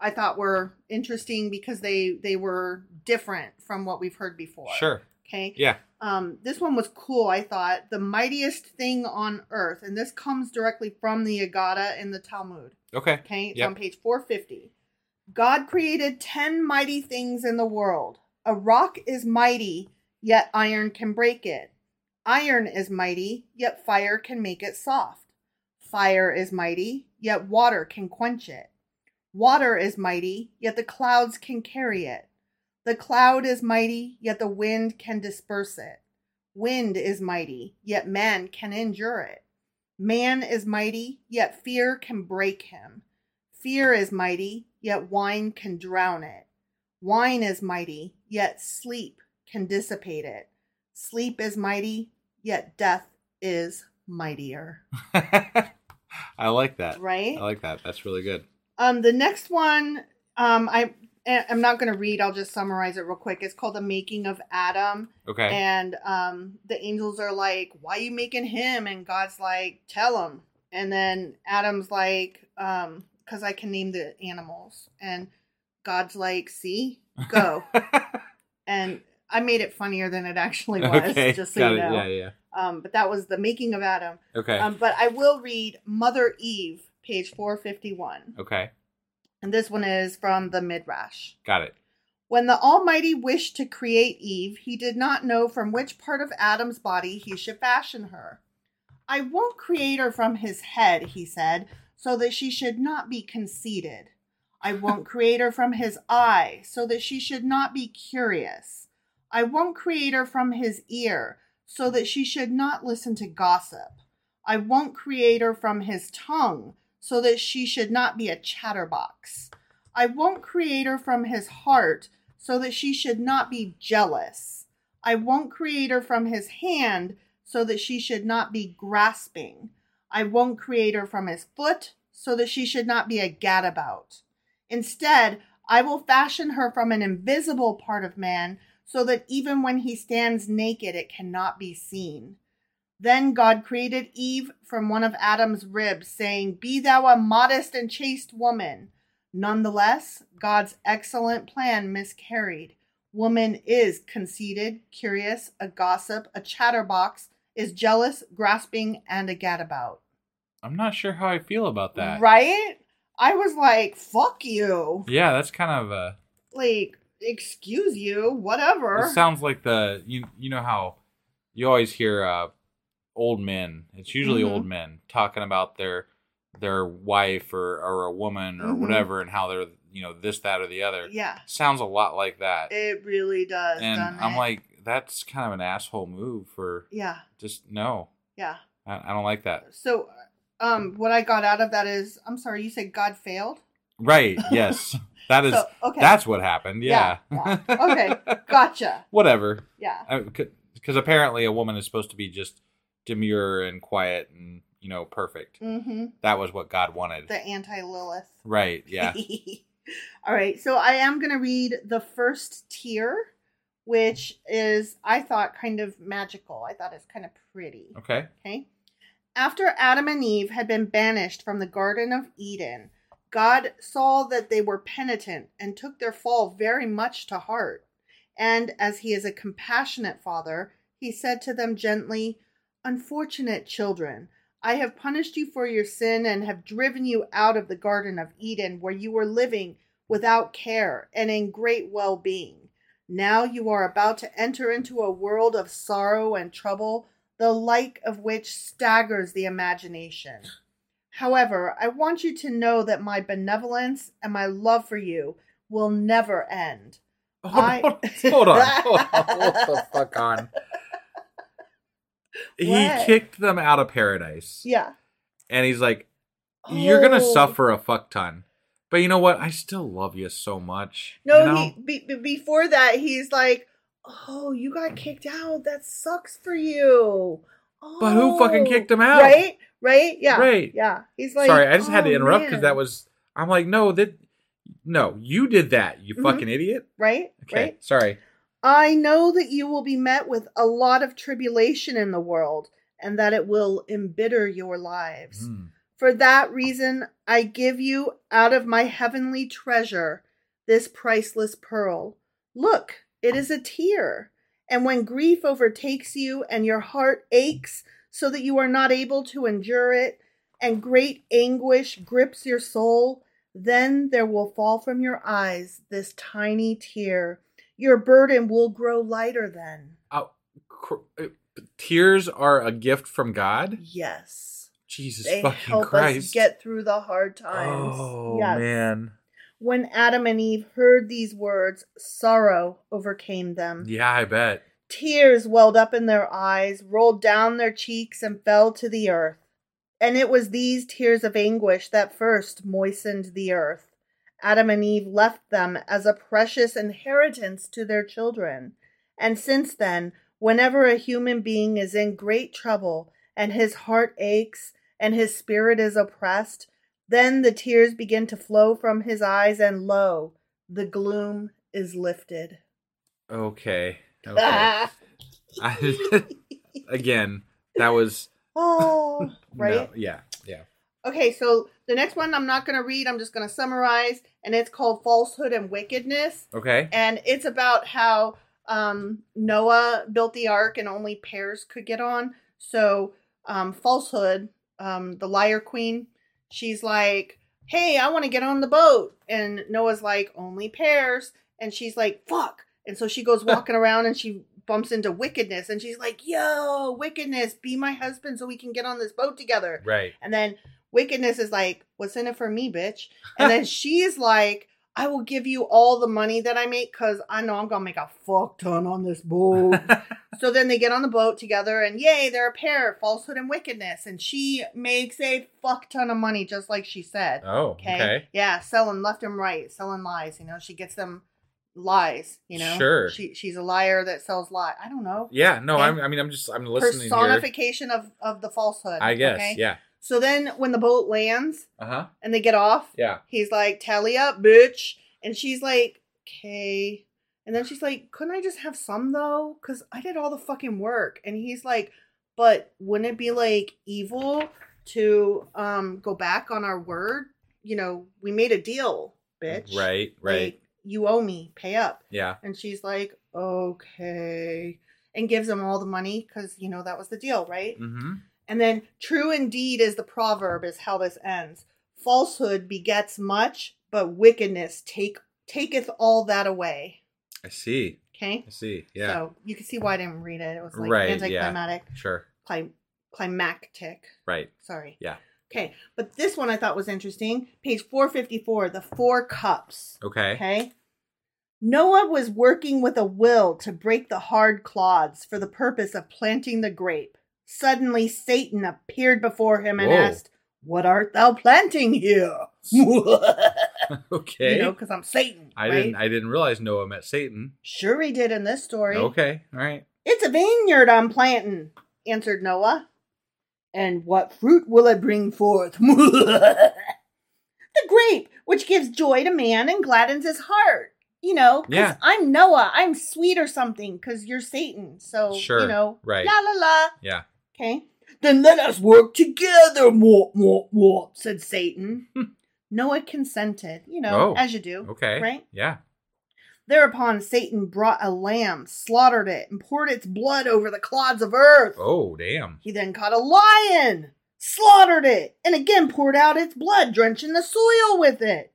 I thought were interesting because they they were different from what we've heard before. Sure. Okay. Yeah. Um, this one was cool. I thought the mightiest thing on earth, and this comes directly from the Agada in the Talmud. Okay. Okay, it's Yep. on page 450. God created 10 mighty things in the world. A rock is mighty, yet iron can break it. Iron is mighty, yet fire can make it soft. Fire is mighty, yet water can quench it. Water is mighty, yet the clouds can carry it. The cloud is mighty, yet the wind can disperse it. Wind is mighty, yet man can endure it. Man is mighty, yet fear can break him. Fear is mighty, yet wine can drown it. Wine is mighty, yet sleep can dissipate it. Sleep is mighty, yet death is mightier. I like that. Right? I like that. That's really good. Um, the next one, um, I I'm not going to read. I'll just summarize it real quick. It's called "The Making of Adam." Okay. And um, the angels are like, "Why you making him?" And God's like, "Tell him." And then Adam's like, um, "Cause I can name the animals." And God's like, "See, go." and I made it funnier than it actually was, okay. just so Got you it. know. Yeah, yeah. Um, but that was the making of Adam. Okay. Um, but I will read Mother Eve, page four fifty one. okay. And this one is from the Midrash. Got it. When the Almighty wished to create Eve, he did not know from which part of Adam's body he should fashion her. I won't create her from his head, he said, so that she should not be conceited. I won't create her from his eye, so that she should not be curious. I won't create her from his ear, so that she should not listen to gossip. I won't create her from his tongue, so that she should not be a chatterbox. I won't create her from his heart, so that she should not be jealous. I won't create her from his hand, so that she should not be grasping. I won't create her from his foot, so that she should not be a gadabout. Instead, I will fashion her from an invisible part of man, so that even when he stands naked, it cannot be seen. Then God created Eve from one of Adam's ribs, saying, Be thou a modest and chaste woman. Nonetheless, God's excellent plan miscarried. Woman is conceited, curious, a gossip, a chatterbox, is jealous, grasping, and a gadabout. I'm not sure how I feel about that. Right? I was like, fuck you. Yeah, that's kind of a. Like, excuse you, whatever. It sounds like the you you know how you always hear uh, old men. It's usually Mhm. old men talking about their their wife or or a woman or Mhm. whatever and how they're you know this that or the other. yeah, Sounds a lot like that. it really does. and I'm it? like, that's kind of an asshole move for yeah, just no. yeah. I, I don't like that. So, um, what I got out of that is, I'm sorry, you said God failed. Right? Yes, that is. So, okay. That's what happened. Yeah. Yeah, yeah. Okay, gotcha. Whatever. Yeah, Because apparently a woman is supposed to be just demure and quiet and you know perfect. mm-hmm. That was what God wanted. The anti Lilith. right. Yeah. All right, so I am going to read the first tear, which is, I thought, kind of magical. I thought it's kind of pretty. Okay. Okay. After Adam and Eve had been banished from the Garden of Eden, God saw that they were penitent and took their fall very much to heart. And as he is a compassionate father, he said to them gently, Unfortunate children, I have punished you for your sin and have driven you out of the Garden of Eden where you were living without care and in great well being. Now you are about to enter into a world of sorrow and trouble, the like of which staggers the imagination. However, I want you to know that my benevolence and my love for you will never end. I- hold on. Hold on. Hold the fuck on. He kicked them out of paradise. Yeah. and he's like, "You're gonna Oh. suffer a fuck ton." But you know what? I still love you so much. No, you know? he be, be- before that he's like, "Oh, you got kicked out. That sucks for you." Oh. But who fucking kicked him out? Right? Right? Yeah. Right. Yeah. He's like, Sorry, I just had to "Oh, interrupt because that was. I'm like, no, that, no, you did that, you Mhm. fucking idiot. right. Okay, Right. sorry. I know that you will be met with a lot of tribulation in the world, and that it will embitter your lives. Mm. For that reason, I give you out of my heavenly treasure this priceless pearl. Look, it is a tear. And when grief overtakes you and your heart aches so that you are not able to endure it, and great anguish grips your soul, then there will fall from your eyes this tiny tear. Your burden will grow lighter then. Oh, uh, tears are a gift from God. Yes. Jesus They fucking help Christ! us get through the hard times. oh Yes. man, When Adam and Eve heard these words, sorrow overcame them. yeah, I bet. Tears welled up in their eyes, rolled down their cheeks, and fell to the earth. And it was these tears of anguish that first moistened the earth. Adam and Eve left them as a precious inheritance to their children. And since then, whenever a human being is in great trouble, and his heart aches, and his spirit is oppressed, then the tears begin to flow from his eyes, and lo, the gloom is lifted. Okay, okay. I, again, that was oh, right? no, yeah, yeah. Okay, so the next one I'm not going to read, I'm just going to summarize, and it's called Falsehood and Wickedness. Okay, And it's about how um, Noah built the ark and only pairs could get on. So, um, Falsehood, um, the liar queen, she's like, Hey, I want to get on the boat. And Noah's like, Only pairs. And she's like, Fuck. And so she goes walking around and she bumps into wickedness and she's like, Yo, wickedness, be my husband so we can get on this boat together. right. And then Wickedness is like, What's in it for me, bitch? And then she's like, I will give you all the money that I make because I know I'm going to make a fuck ton on this boat. so then they get on the boat together and yay, they're a pair, falsehood and wickedness. And she makes a fuck ton of money, just like she said. Oh, Okay. okay. Yeah, selling left and right, selling lies. You know, she gets them lies. You know, Sure. She she's a liar that sells lies. I don't know. Yeah, no, Okay. I mean, I'm just, I'm listening here. Personification of of the falsehood. I guess, okay? yeah. So then when the boat lands Uh huh. and they get off, Yeah. he's like, "Tally up, bitch," and she's like, "Okay." And then she's like, "Couldn't I just have some though? Cause I did all the fucking work." And he's like, "But wouldn't it be like evil to um go back on our word? You know, we made a deal, bitch. Right, right. Like, you owe me. Pay up." Yeah. And she's like, "Okay," and gives him all the money because you know that was the deal, right? Mm-hmm. And then true indeed is the proverb is how this ends. Falsehood begets much, but wickedness take taketh all that away. I see. Okay? I see. Yeah. So you can see why I didn't read it. It was like Right, yeah. anticlimactic. Sure. Clim- climactic. Right. Sorry. Yeah. Okay. But this one I thought was interesting. Page 454, the four cups. Okay. Okay. Noah was working with a will to break the hard clods for the purpose of planting the grape. Suddenly, Satan appeared before him and Whoa. asked, What art thou planting here? Okay. You know, because I'm Satan. I right? didn't. I didn't realize Noah met Satan. Sure, he did in this story. Okay. All right. It's a vineyard I'm planting, answered Noah. And what fruit will it bring forth? the grape, which gives joy to man and gladdens his heart. You know, Yeah. I'm Noah. I'm sweet or something because you're Satan. So, Sure, you know, right. la la la. Yeah. Okay. Then let us work together, more, more, more, said Satan. Hmm. Noah consented, you know, Oh, as you do. Okay. Right? Yeah. Thereupon Satan brought a lamb, slaughtered it, and poured its blood over the clods of earth. Oh, damn. He then caught a lion, slaughtered it, and again poured out its blood, drenching the soil with it.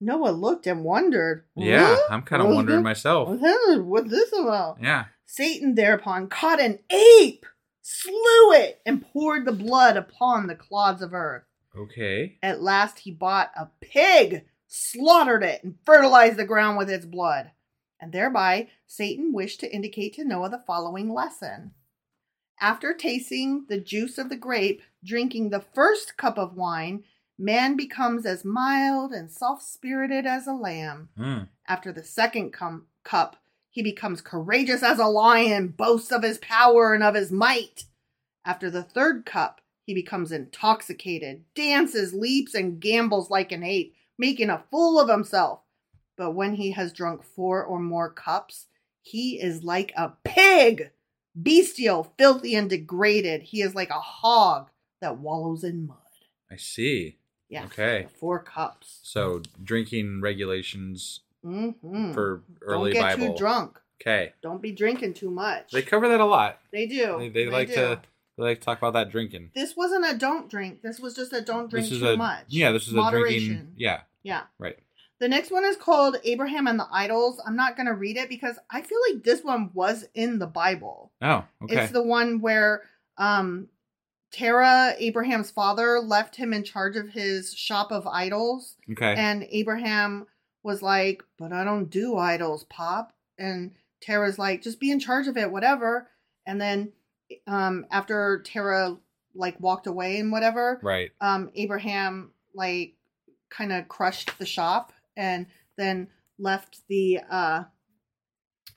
Noah looked and wondered. Yeah. "Huh? I'm kind of wondering this- myself. What's this about? Yeah. Satan thereupon caught an ape, slew it, and poured the blood upon the clods of earth. Okay. At last he bought a pig, slaughtered it, and fertilized the ground with its blood. And thereby Satan wished to indicate to Noah the following lesson. After tasting the juice of the grape, drinking the first cup of wine, man becomes as mild and soft spirited as a lamb. Mm. After the second cum- cup, he becomes courageous as a lion, boasts of his power and of his might. After the third cup, he becomes intoxicated, dances, leaps, and gambles like an ape, making a fool of himself. But when he has drunk four or more cups, he is like a pig, bestial, filthy, and degraded. He is like a hog that wallows in mud. I see. Yeah. Okay. Four cups. So drinking regulations Mm-hmm. for early Don't get Bible. too drunk. Okay. Don't be drinking too much. They cover that a lot. They do. They, they like do. to they like to talk about that drinking. This wasn't a don't drink. This was just a don't drink too a much. yeah. This is a Moderation. drinking. Yeah. Yeah. Right. The next one is called Abraham and the Idols. I'm not going to read it because I feel like this one was in the Bible. Oh. Okay. It's the one where um Terah, Abraham's father, left him in charge of his shop of idols. okay. And Abraham was like, But I don't do idols, Pop. And Terah's like, Just be in charge of it, whatever. And then um after Terah like walked away and whatever, right. um Abraham like kind of crushed the shop and then left the uh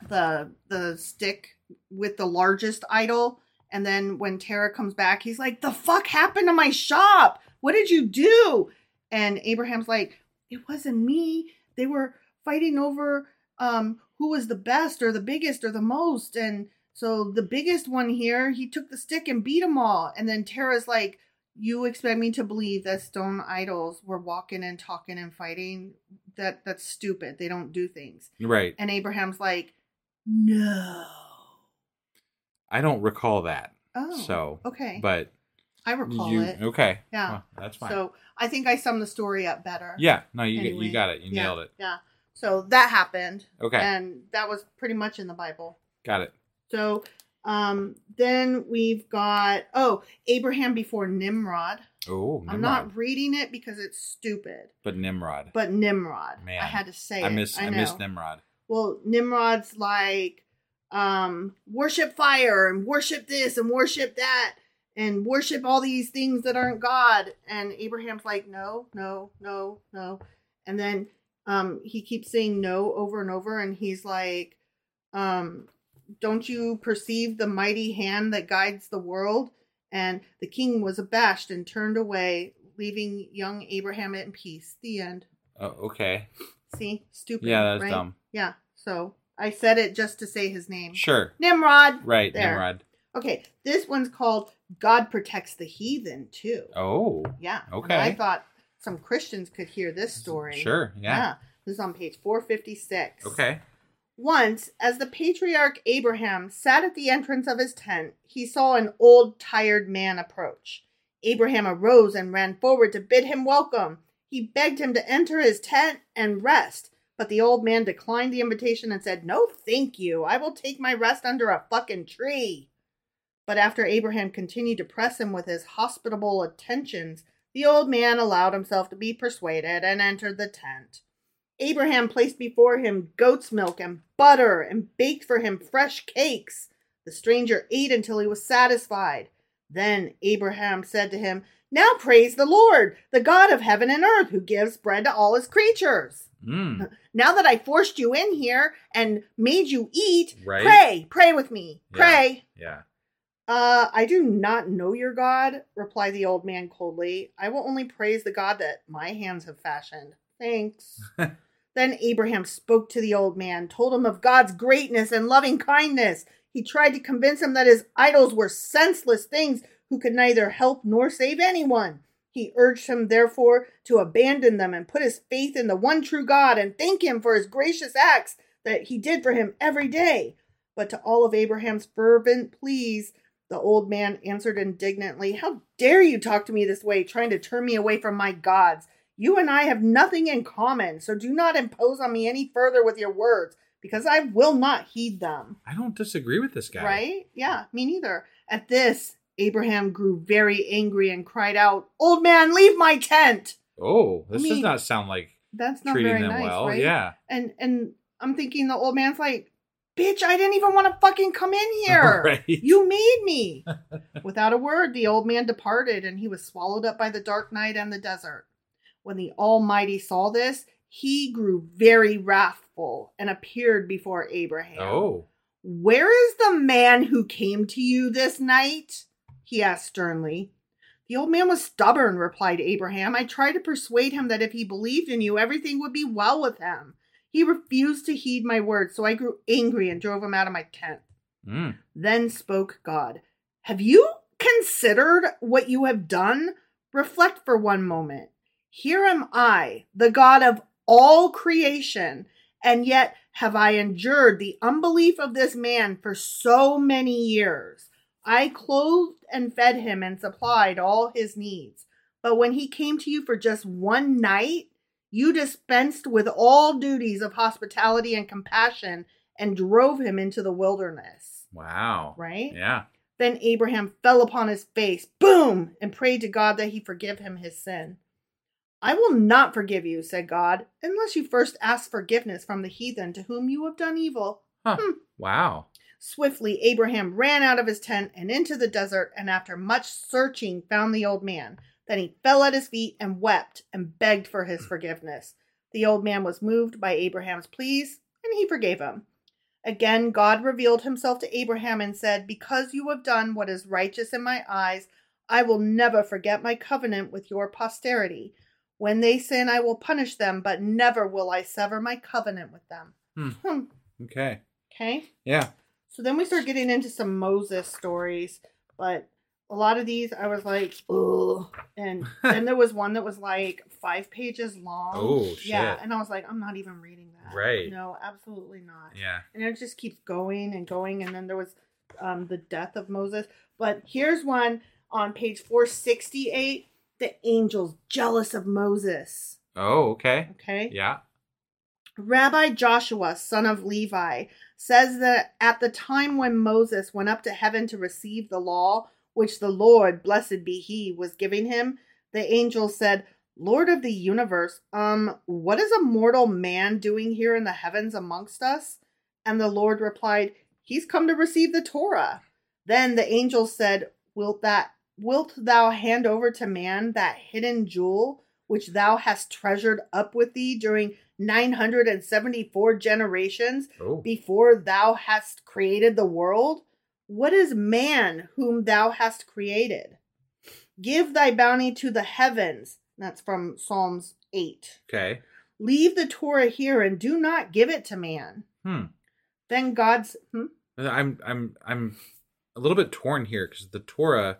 the the stick with the largest idol and then when Tara comes back he's like the fuck happened to my shop what did you do and Abraham's like it wasn't me they were fighting over um who was the best or the biggest or the most and so the biggest one here he took the stick and beat them all and then Terah's like you expect me to believe that stone idols were walking and talking and fighting that that's stupid they don't do things Right. and abraham's like no I don't recall that. oh So. okay But i recall you it okay? Yeah. Well, that's fine. so i think i summed the story up better yeah. No, you Anyway, you got it. You yeah, nailed it. yeah so that happened Okay. and that was pretty much in the bible Got it. so um then we've got oh abraham before nimrod Oh, i'm not reading it because it's stupid But Nimrod. but nimrod Man, i had to say I it. miss I, miss Nimrod. well nimrod's like um worship fire and worship this and worship that and worship all these things that aren't god and abraham's like no no no no and then um he keeps saying no over and over and he's like um don't you perceive the mighty hand that guides the world and the king was abashed and turned away leaving young abraham in peace the end Oh, okay. See, stupid. Yeah, that's right? dumb. Yeah. So I said it just to say his name. Sure. Nimrod. Right, There. Nimrod. Okay, this one's called God Protects the Heathen too. Oh. Yeah. and Okay. I thought some Christians could hear this story. Sure. Yeah. This is on page 456. Okay. Once, as the patriarch Abraham sat at the entrance of his tent, he saw an old, tired man approach. Abraham arose and ran forward to bid him welcome. He begged him to enter his tent and rest, but the old man declined the invitation and said, No, thank you. I will take my rest under a fucking tree. But after Abraham continued to press him with his hospitable attentions, the old man allowed himself to be persuaded and entered the tent. Abraham placed before him goat's milk and butter and baked for him fresh cakes. The stranger ate until he was satisfied. Then Abraham said to him, Now praise the Lord, the God of heaven and earth, who gives bread to all his creatures. Mm. Now that I forced you in here and made you eat, Right. pray, pray with me, Yeah. pray. Yeah. Uh, I do not know your God, replied the old man coldly. I will only praise the God that my hands have fashioned. Thanks. then Abraham spoke to the old man, told him of God's greatness and loving kindness. He tried to convince him that his idols were senseless things who could neither help nor save anyone. He urged him, therefore, to abandon them and put his faith in the one true God and thank him for his gracious acts that he did for him every day. But to all of Abraham's fervent pleas, the old man answered indignantly, How dare you talk to me this way, trying to turn me away from my gods? You and I have nothing in common, so do not impose on me any further with your words, because I will not heed them. I don't disagree with this guy. Right? Yeah, me neither. At this, Abraham grew very angry and cried out, Old man, leave my tent! Oh, this I does not sound like That's not treating very them nice, well. right? Yeah. And and I'm thinking the old man's like, Bitch, I didn't even want to fucking come in here. Right. You made me. Without a word, the old man departed, and he was swallowed up by the dark night and the desert. When the Almighty saw this, he grew very wrathful and appeared before Abraham. Oh. Where is the man who came to you this night? he asked sternly. The old man was stubborn, replied Abraham. I tried to persuade him that if he believed in you, everything would be well with him. He refused to heed my words, so I grew angry and drove him out of my tent. Mm. Then spoke God Have you considered what you have done? Reflect for one moment. Here am I, the God of all creation, and yet have I endured the unbelief of this man for so many years. I clothed and fed him and supplied all his needs. But when he came to you for just one night, you dispensed with all duties of hospitality and compassion and drove him into the wilderness. Wow. Right? Yeah. Then Abraham fell upon his face, boom, and prayed to God that he forgive him his sin. I will not forgive you, said God, unless you first ask forgiveness from the heathen to whom you have done evil. Huh. Hmm. Wow. Swiftly, Abraham ran out of his tent and into the desert, and after much searching, found the old man. Then he fell at his feet and wept and begged for his forgiveness. The old man was moved by Abraham's pleas, and he forgave him. Again, God revealed himself to Abraham and said, Because you have done what is righteous in my eyes, I will never forget my covenant with your posterity. When they sin, I will punish them, but never will I sever my covenant with them. Hmm. Hmm. Okay. Okay. Yeah. So then we start getting into some Moses stories, but a lot of these I was like, ugh. And then there was one that was like five pages long. Oh, shit. Yeah. And I was like, I'm not even reading that. Right. No, absolutely not. Yeah. And it just keeps going and going. And then there was um, the death of Moses. But here's one on page 468 the angels jealous of Moses. Oh, okay. Okay. Yeah. Rabbi Joshua, son of Levi, says that at the time when Moses went up to heaven to receive the law, which the Lord, blessed be he, was giving him, the angel said, Lord of the universe, um, what is a mortal man doing here in the heavens amongst us? And the Lord replied, He's come to receive the Torah. Then the angel said, Wilt that wilt thou hand over to man that hidden jewel which thou hast treasured up with thee during 974 generations Oh. before thou hast created the world? What is man whom thou hast created? Give thy bounty to the heavens. That's from Psalms 8. Okay. Leave the Torah here and do not give it to man. Hmm. Then God's. Hmm? I'm I'm I'm a little bit torn here because the Torah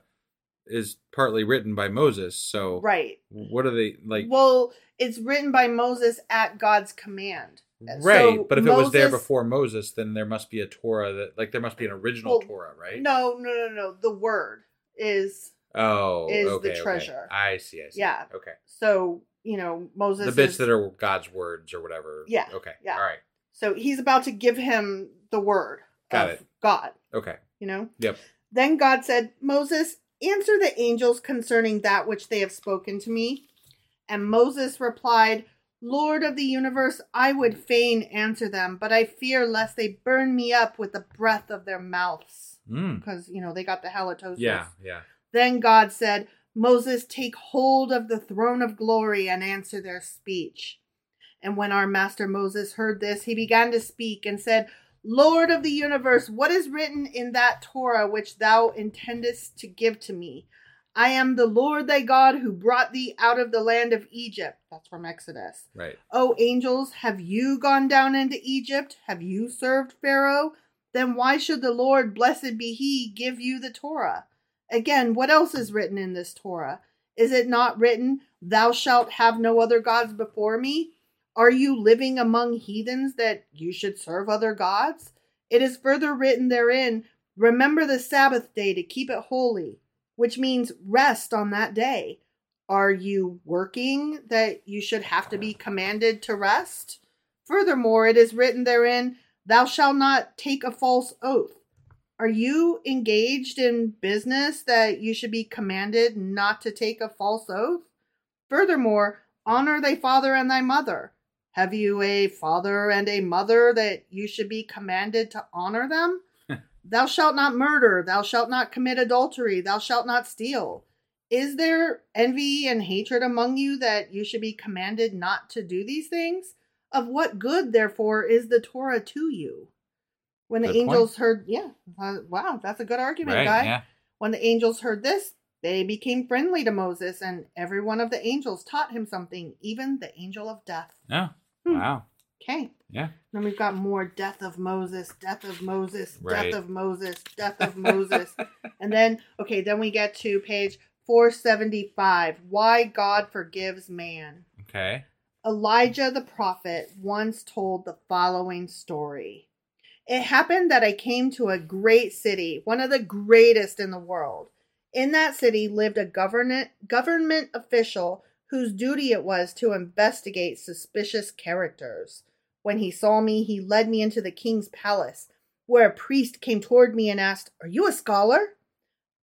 is partly written by Moses. So Right. what are they like? Well, it's written by Moses at God's command. Right, So but if it was there before Moses, then there must be a Torah that like there must be an original Well, Torah, right? No, no, no, no. The word is Oh, is the okay, okay. treasure. I see. I see. Yeah. Okay. so you know Moses. the bits is- that are God's words or whatever. Yeah, Okay. yeah. All right. So he's about to give him the word. Got of it. God. Okay. You know. Yep. Then God said, Moses, answer the angels concerning that which they have spoken to me. And Moses replied, Lord of the universe, I would fain answer them, but I fear lest they burn me up with the breath of their mouths. Mm. Because, you know, they got the halitosis. Yeah. Yeah. Then God said, Moses, take hold of the throne of glory and answer their speech. And when our master Moses heard this, he began to speak and said, Lord of the universe, what is written in that Torah which thou intendest to give to me? I am the Lord thy God who brought thee out of the land of Egypt. That's from Exodus. Right. O angels, have you gone down into Egypt? Have you served Pharaoh? Then why should the Lord, blessed be he, give you the Torah? Again, what else is written in this Torah? Is it not written, Thou shalt have no other gods before me? Are you living among heathens that you should serve other gods? It is further written therein, Remember the Sabbath day to keep it holy, which means rest on that day. Are you working that you should have to be commanded to rest? Furthermore, it is written therein, Thou shalt not take a false oath. Are you engaged in business that you should be commanded not to take a false oath? Furthermore, honor thy father and thy mother. Have you a father and a mother that you should be commanded to honor them? Thou shalt not murder, thou shalt not commit adultery, thou shalt not steal. Is there envy and hatred among you that you should be commanded not to do these things? Of what good, therefore, is the Torah to you? When the Good point. angels heard, yeah, uh, wow, that's a good argument, Right, guy. yeah. When the angels heard this, they became friendly to Moses, and every one of the angels taught him something, even the angel of death. Yeah. Hmm. Wow. Okay. Yeah. Then we've got more death of Moses, death of Moses, Right. death of Moses, death of Moses. and then, okay, then we get to page 475 Why God Forgives Man. Okay. Elijah the prophet once told the following story. It happened that I came to a great city, one of the greatest in the world. In that city lived a government government official whose duty it was to investigate suspicious characters. When he saw me, he led me into the king's palace, where a priest came toward me and asked, "Are you a scholar?"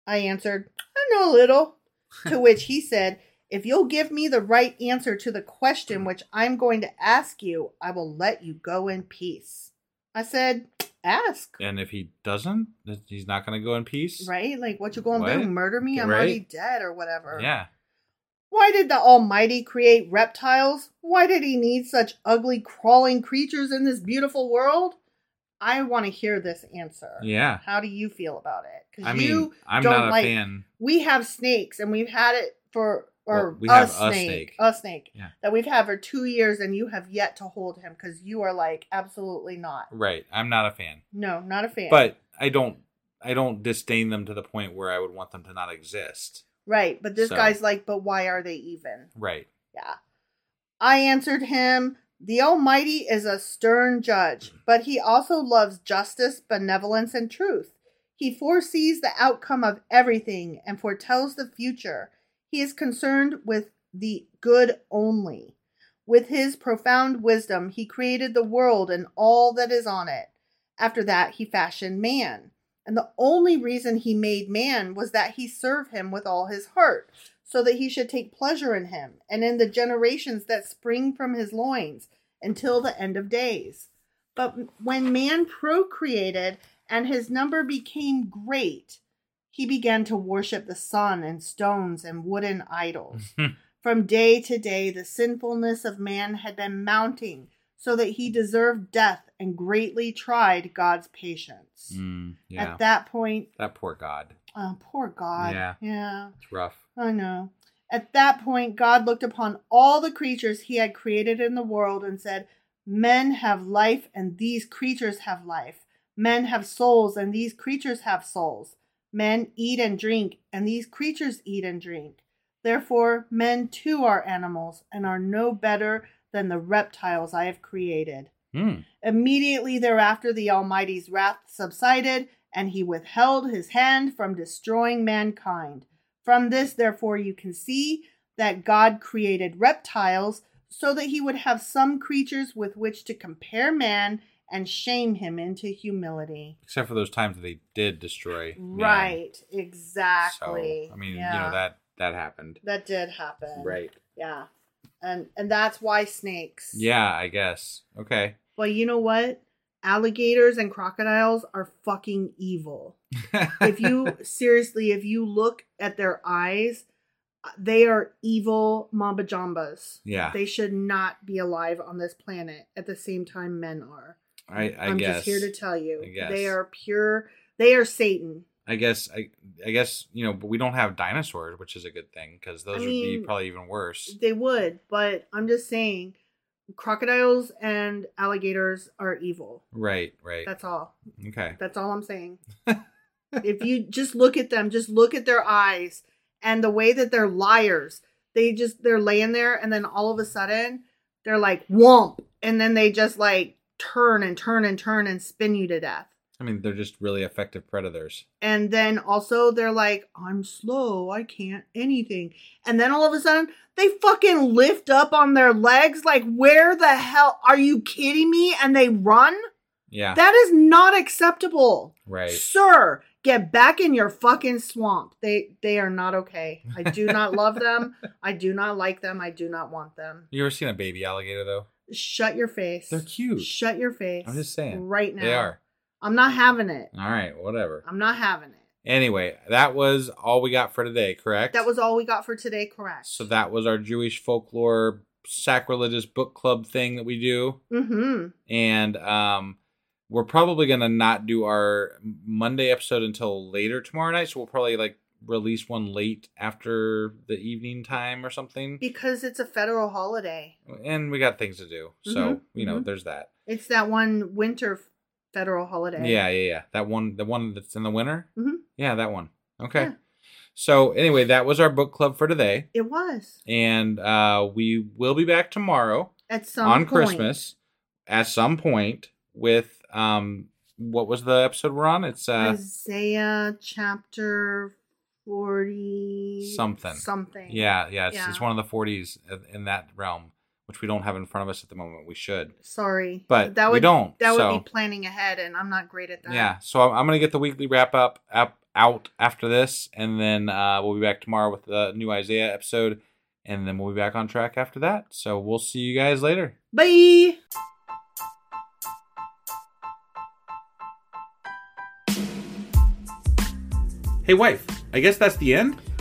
I answered, "I know a little." to which he said, If you'll give me the right answer to the question mm. which I'm going to ask you, I will let you go in peace. I said, Ask. And if he doesn't, he's not going to go in peace. Right? Like, what you going to do? Murder me? I'm Right. already dead or whatever. Yeah. Why did the Almighty create reptiles? Why did he need such ugly crawling creatures in this beautiful world? I want to hear this answer. Yeah. How do you feel about it? Because I mean, you I'm don't not a like, fan. We have snakes, and we've had it for or Well, we a have a snake, snake. a snake Yeah. that we've had for two years, and you have yet to hold him because you are like absolutely not. Right. I'm not a fan. No, not a fan. But I don't I don't disdain them to the point where I would want them to not exist. Right, but this So- guy's like, but why are they even? Right. Yeah. I answered him, The Almighty is a stern judge, mm. but he also loves justice, benevolence, and truth. He foresees the outcome of everything and foretells the future. He is concerned with the good only. With his profound wisdom, he created the world and all that is on it. After that, he fashioned man. And the only reason he made man was that he serve him with all his heart, so that he should take pleasure in him and in the generations that spring from his loins until the end of days. But when man procreated and his number became great, he began to worship the sun and stones and wooden idols. From day to day, the sinfulness of man had been mounting, so that he deserved death and greatly tried God's patience. Mm, yeah. At that point, that poor God. oh, poor God. Yeah. Yeah. It's rough. I know. At that point, God looked upon all the creatures he had created in the world and said, Men have life, and these creatures have life. Men have souls, and these creatures have souls. Men eat and drink, and these creatures eat and drink. Therefore, men too are animals, and are no better than the reptiles I have created. Hmm. Immediately thereafter, the Almighty's wrath subsided, and he withheld his hand from destroying mankind. From this, therefore, you can see that God created reptiles so that he would have some creatures with which to compare man and shame him into humility. Except for those times that they did destroy. man. Right, So, exactly. I mean, Yeah. you know that that happened. that did happen. Right. Yeah. And and that's why snakes. Yeah, I guess. Okay. But you know what? Alligators and crocodiles are fucking evil. if you seriously, if you look at their eyes, they are evil mamba jambas. Yeah. They should not be alive on this planet at the same time men are. I. I am just here to tell you. I guess. They are pure they are Satan. I guess I I guess you know, but we don't have dinosaurs, which is a good thing because those I would be probably even worse. They would, but I'm just saying crocodiles and alligators are evil. Right. Right. That's all. okay. That's all I'm saying. if you just look at them, just look at their eyes and the way that they're liars. They just they're laying there and then all of a sudden they're like whomp and then they just like turn and turn and turn and spin you to death. I mean, they're just really effective predators. And then also they're like, I'm slow, I can't anything. And then all of a sudden they fucking lift up on their legs like where the hell are you kidding me? And they run? Yeah. That is not acceptable. right. Sir, get back in your fucking swamp. They they are not okay. I do not love them. I do not like them. I do not want them. You ever seen a baby alligator though? Shut your face. They're cute. Shut your face. I'm just saying. Right now. They are. I'm not having it. All right, whatever. I'm not having it. Anyway, that was all we got for today, correct? That was all we got for today, correct? So that was our Jewish folklore sacrilegious book club thing that we do. Mm-hmm. And um we're probably gonna not do our Monday episode until later tomorrow night. So we'll probably like release one late after the evening time or something. Because it's a federal holiday. And we got things to do. So, Mhm, you know, mhm. there's that. It's that one winter federal holiday. Yeah, yeah, yeah. That one the one that's in the winter? Mhm. Yeah, that one. Okay. Yeah. So anyway, that was our book club for today. It was. And uh we will be back tomorrow At some on point. Christmas at some point with um what was the episode we're on? It's uh Isaiah chapter 40 something. something. Yeah, yeah, it's, Yeah. it's one of the 40s in- in that realm, which we don't have in front of us at the moment. We should. Sorry. But that we would don't, that so- would be planning ahead and I'm not great at that. Yeah, so I'm, I'm going to get the weekly wrap up, up out after this and then uh we'll be back tomorrow with the new Isaiah episode and then we'll be back on track after that. So we'll see you guys later. Bye. Hey wife, I guess that's the end?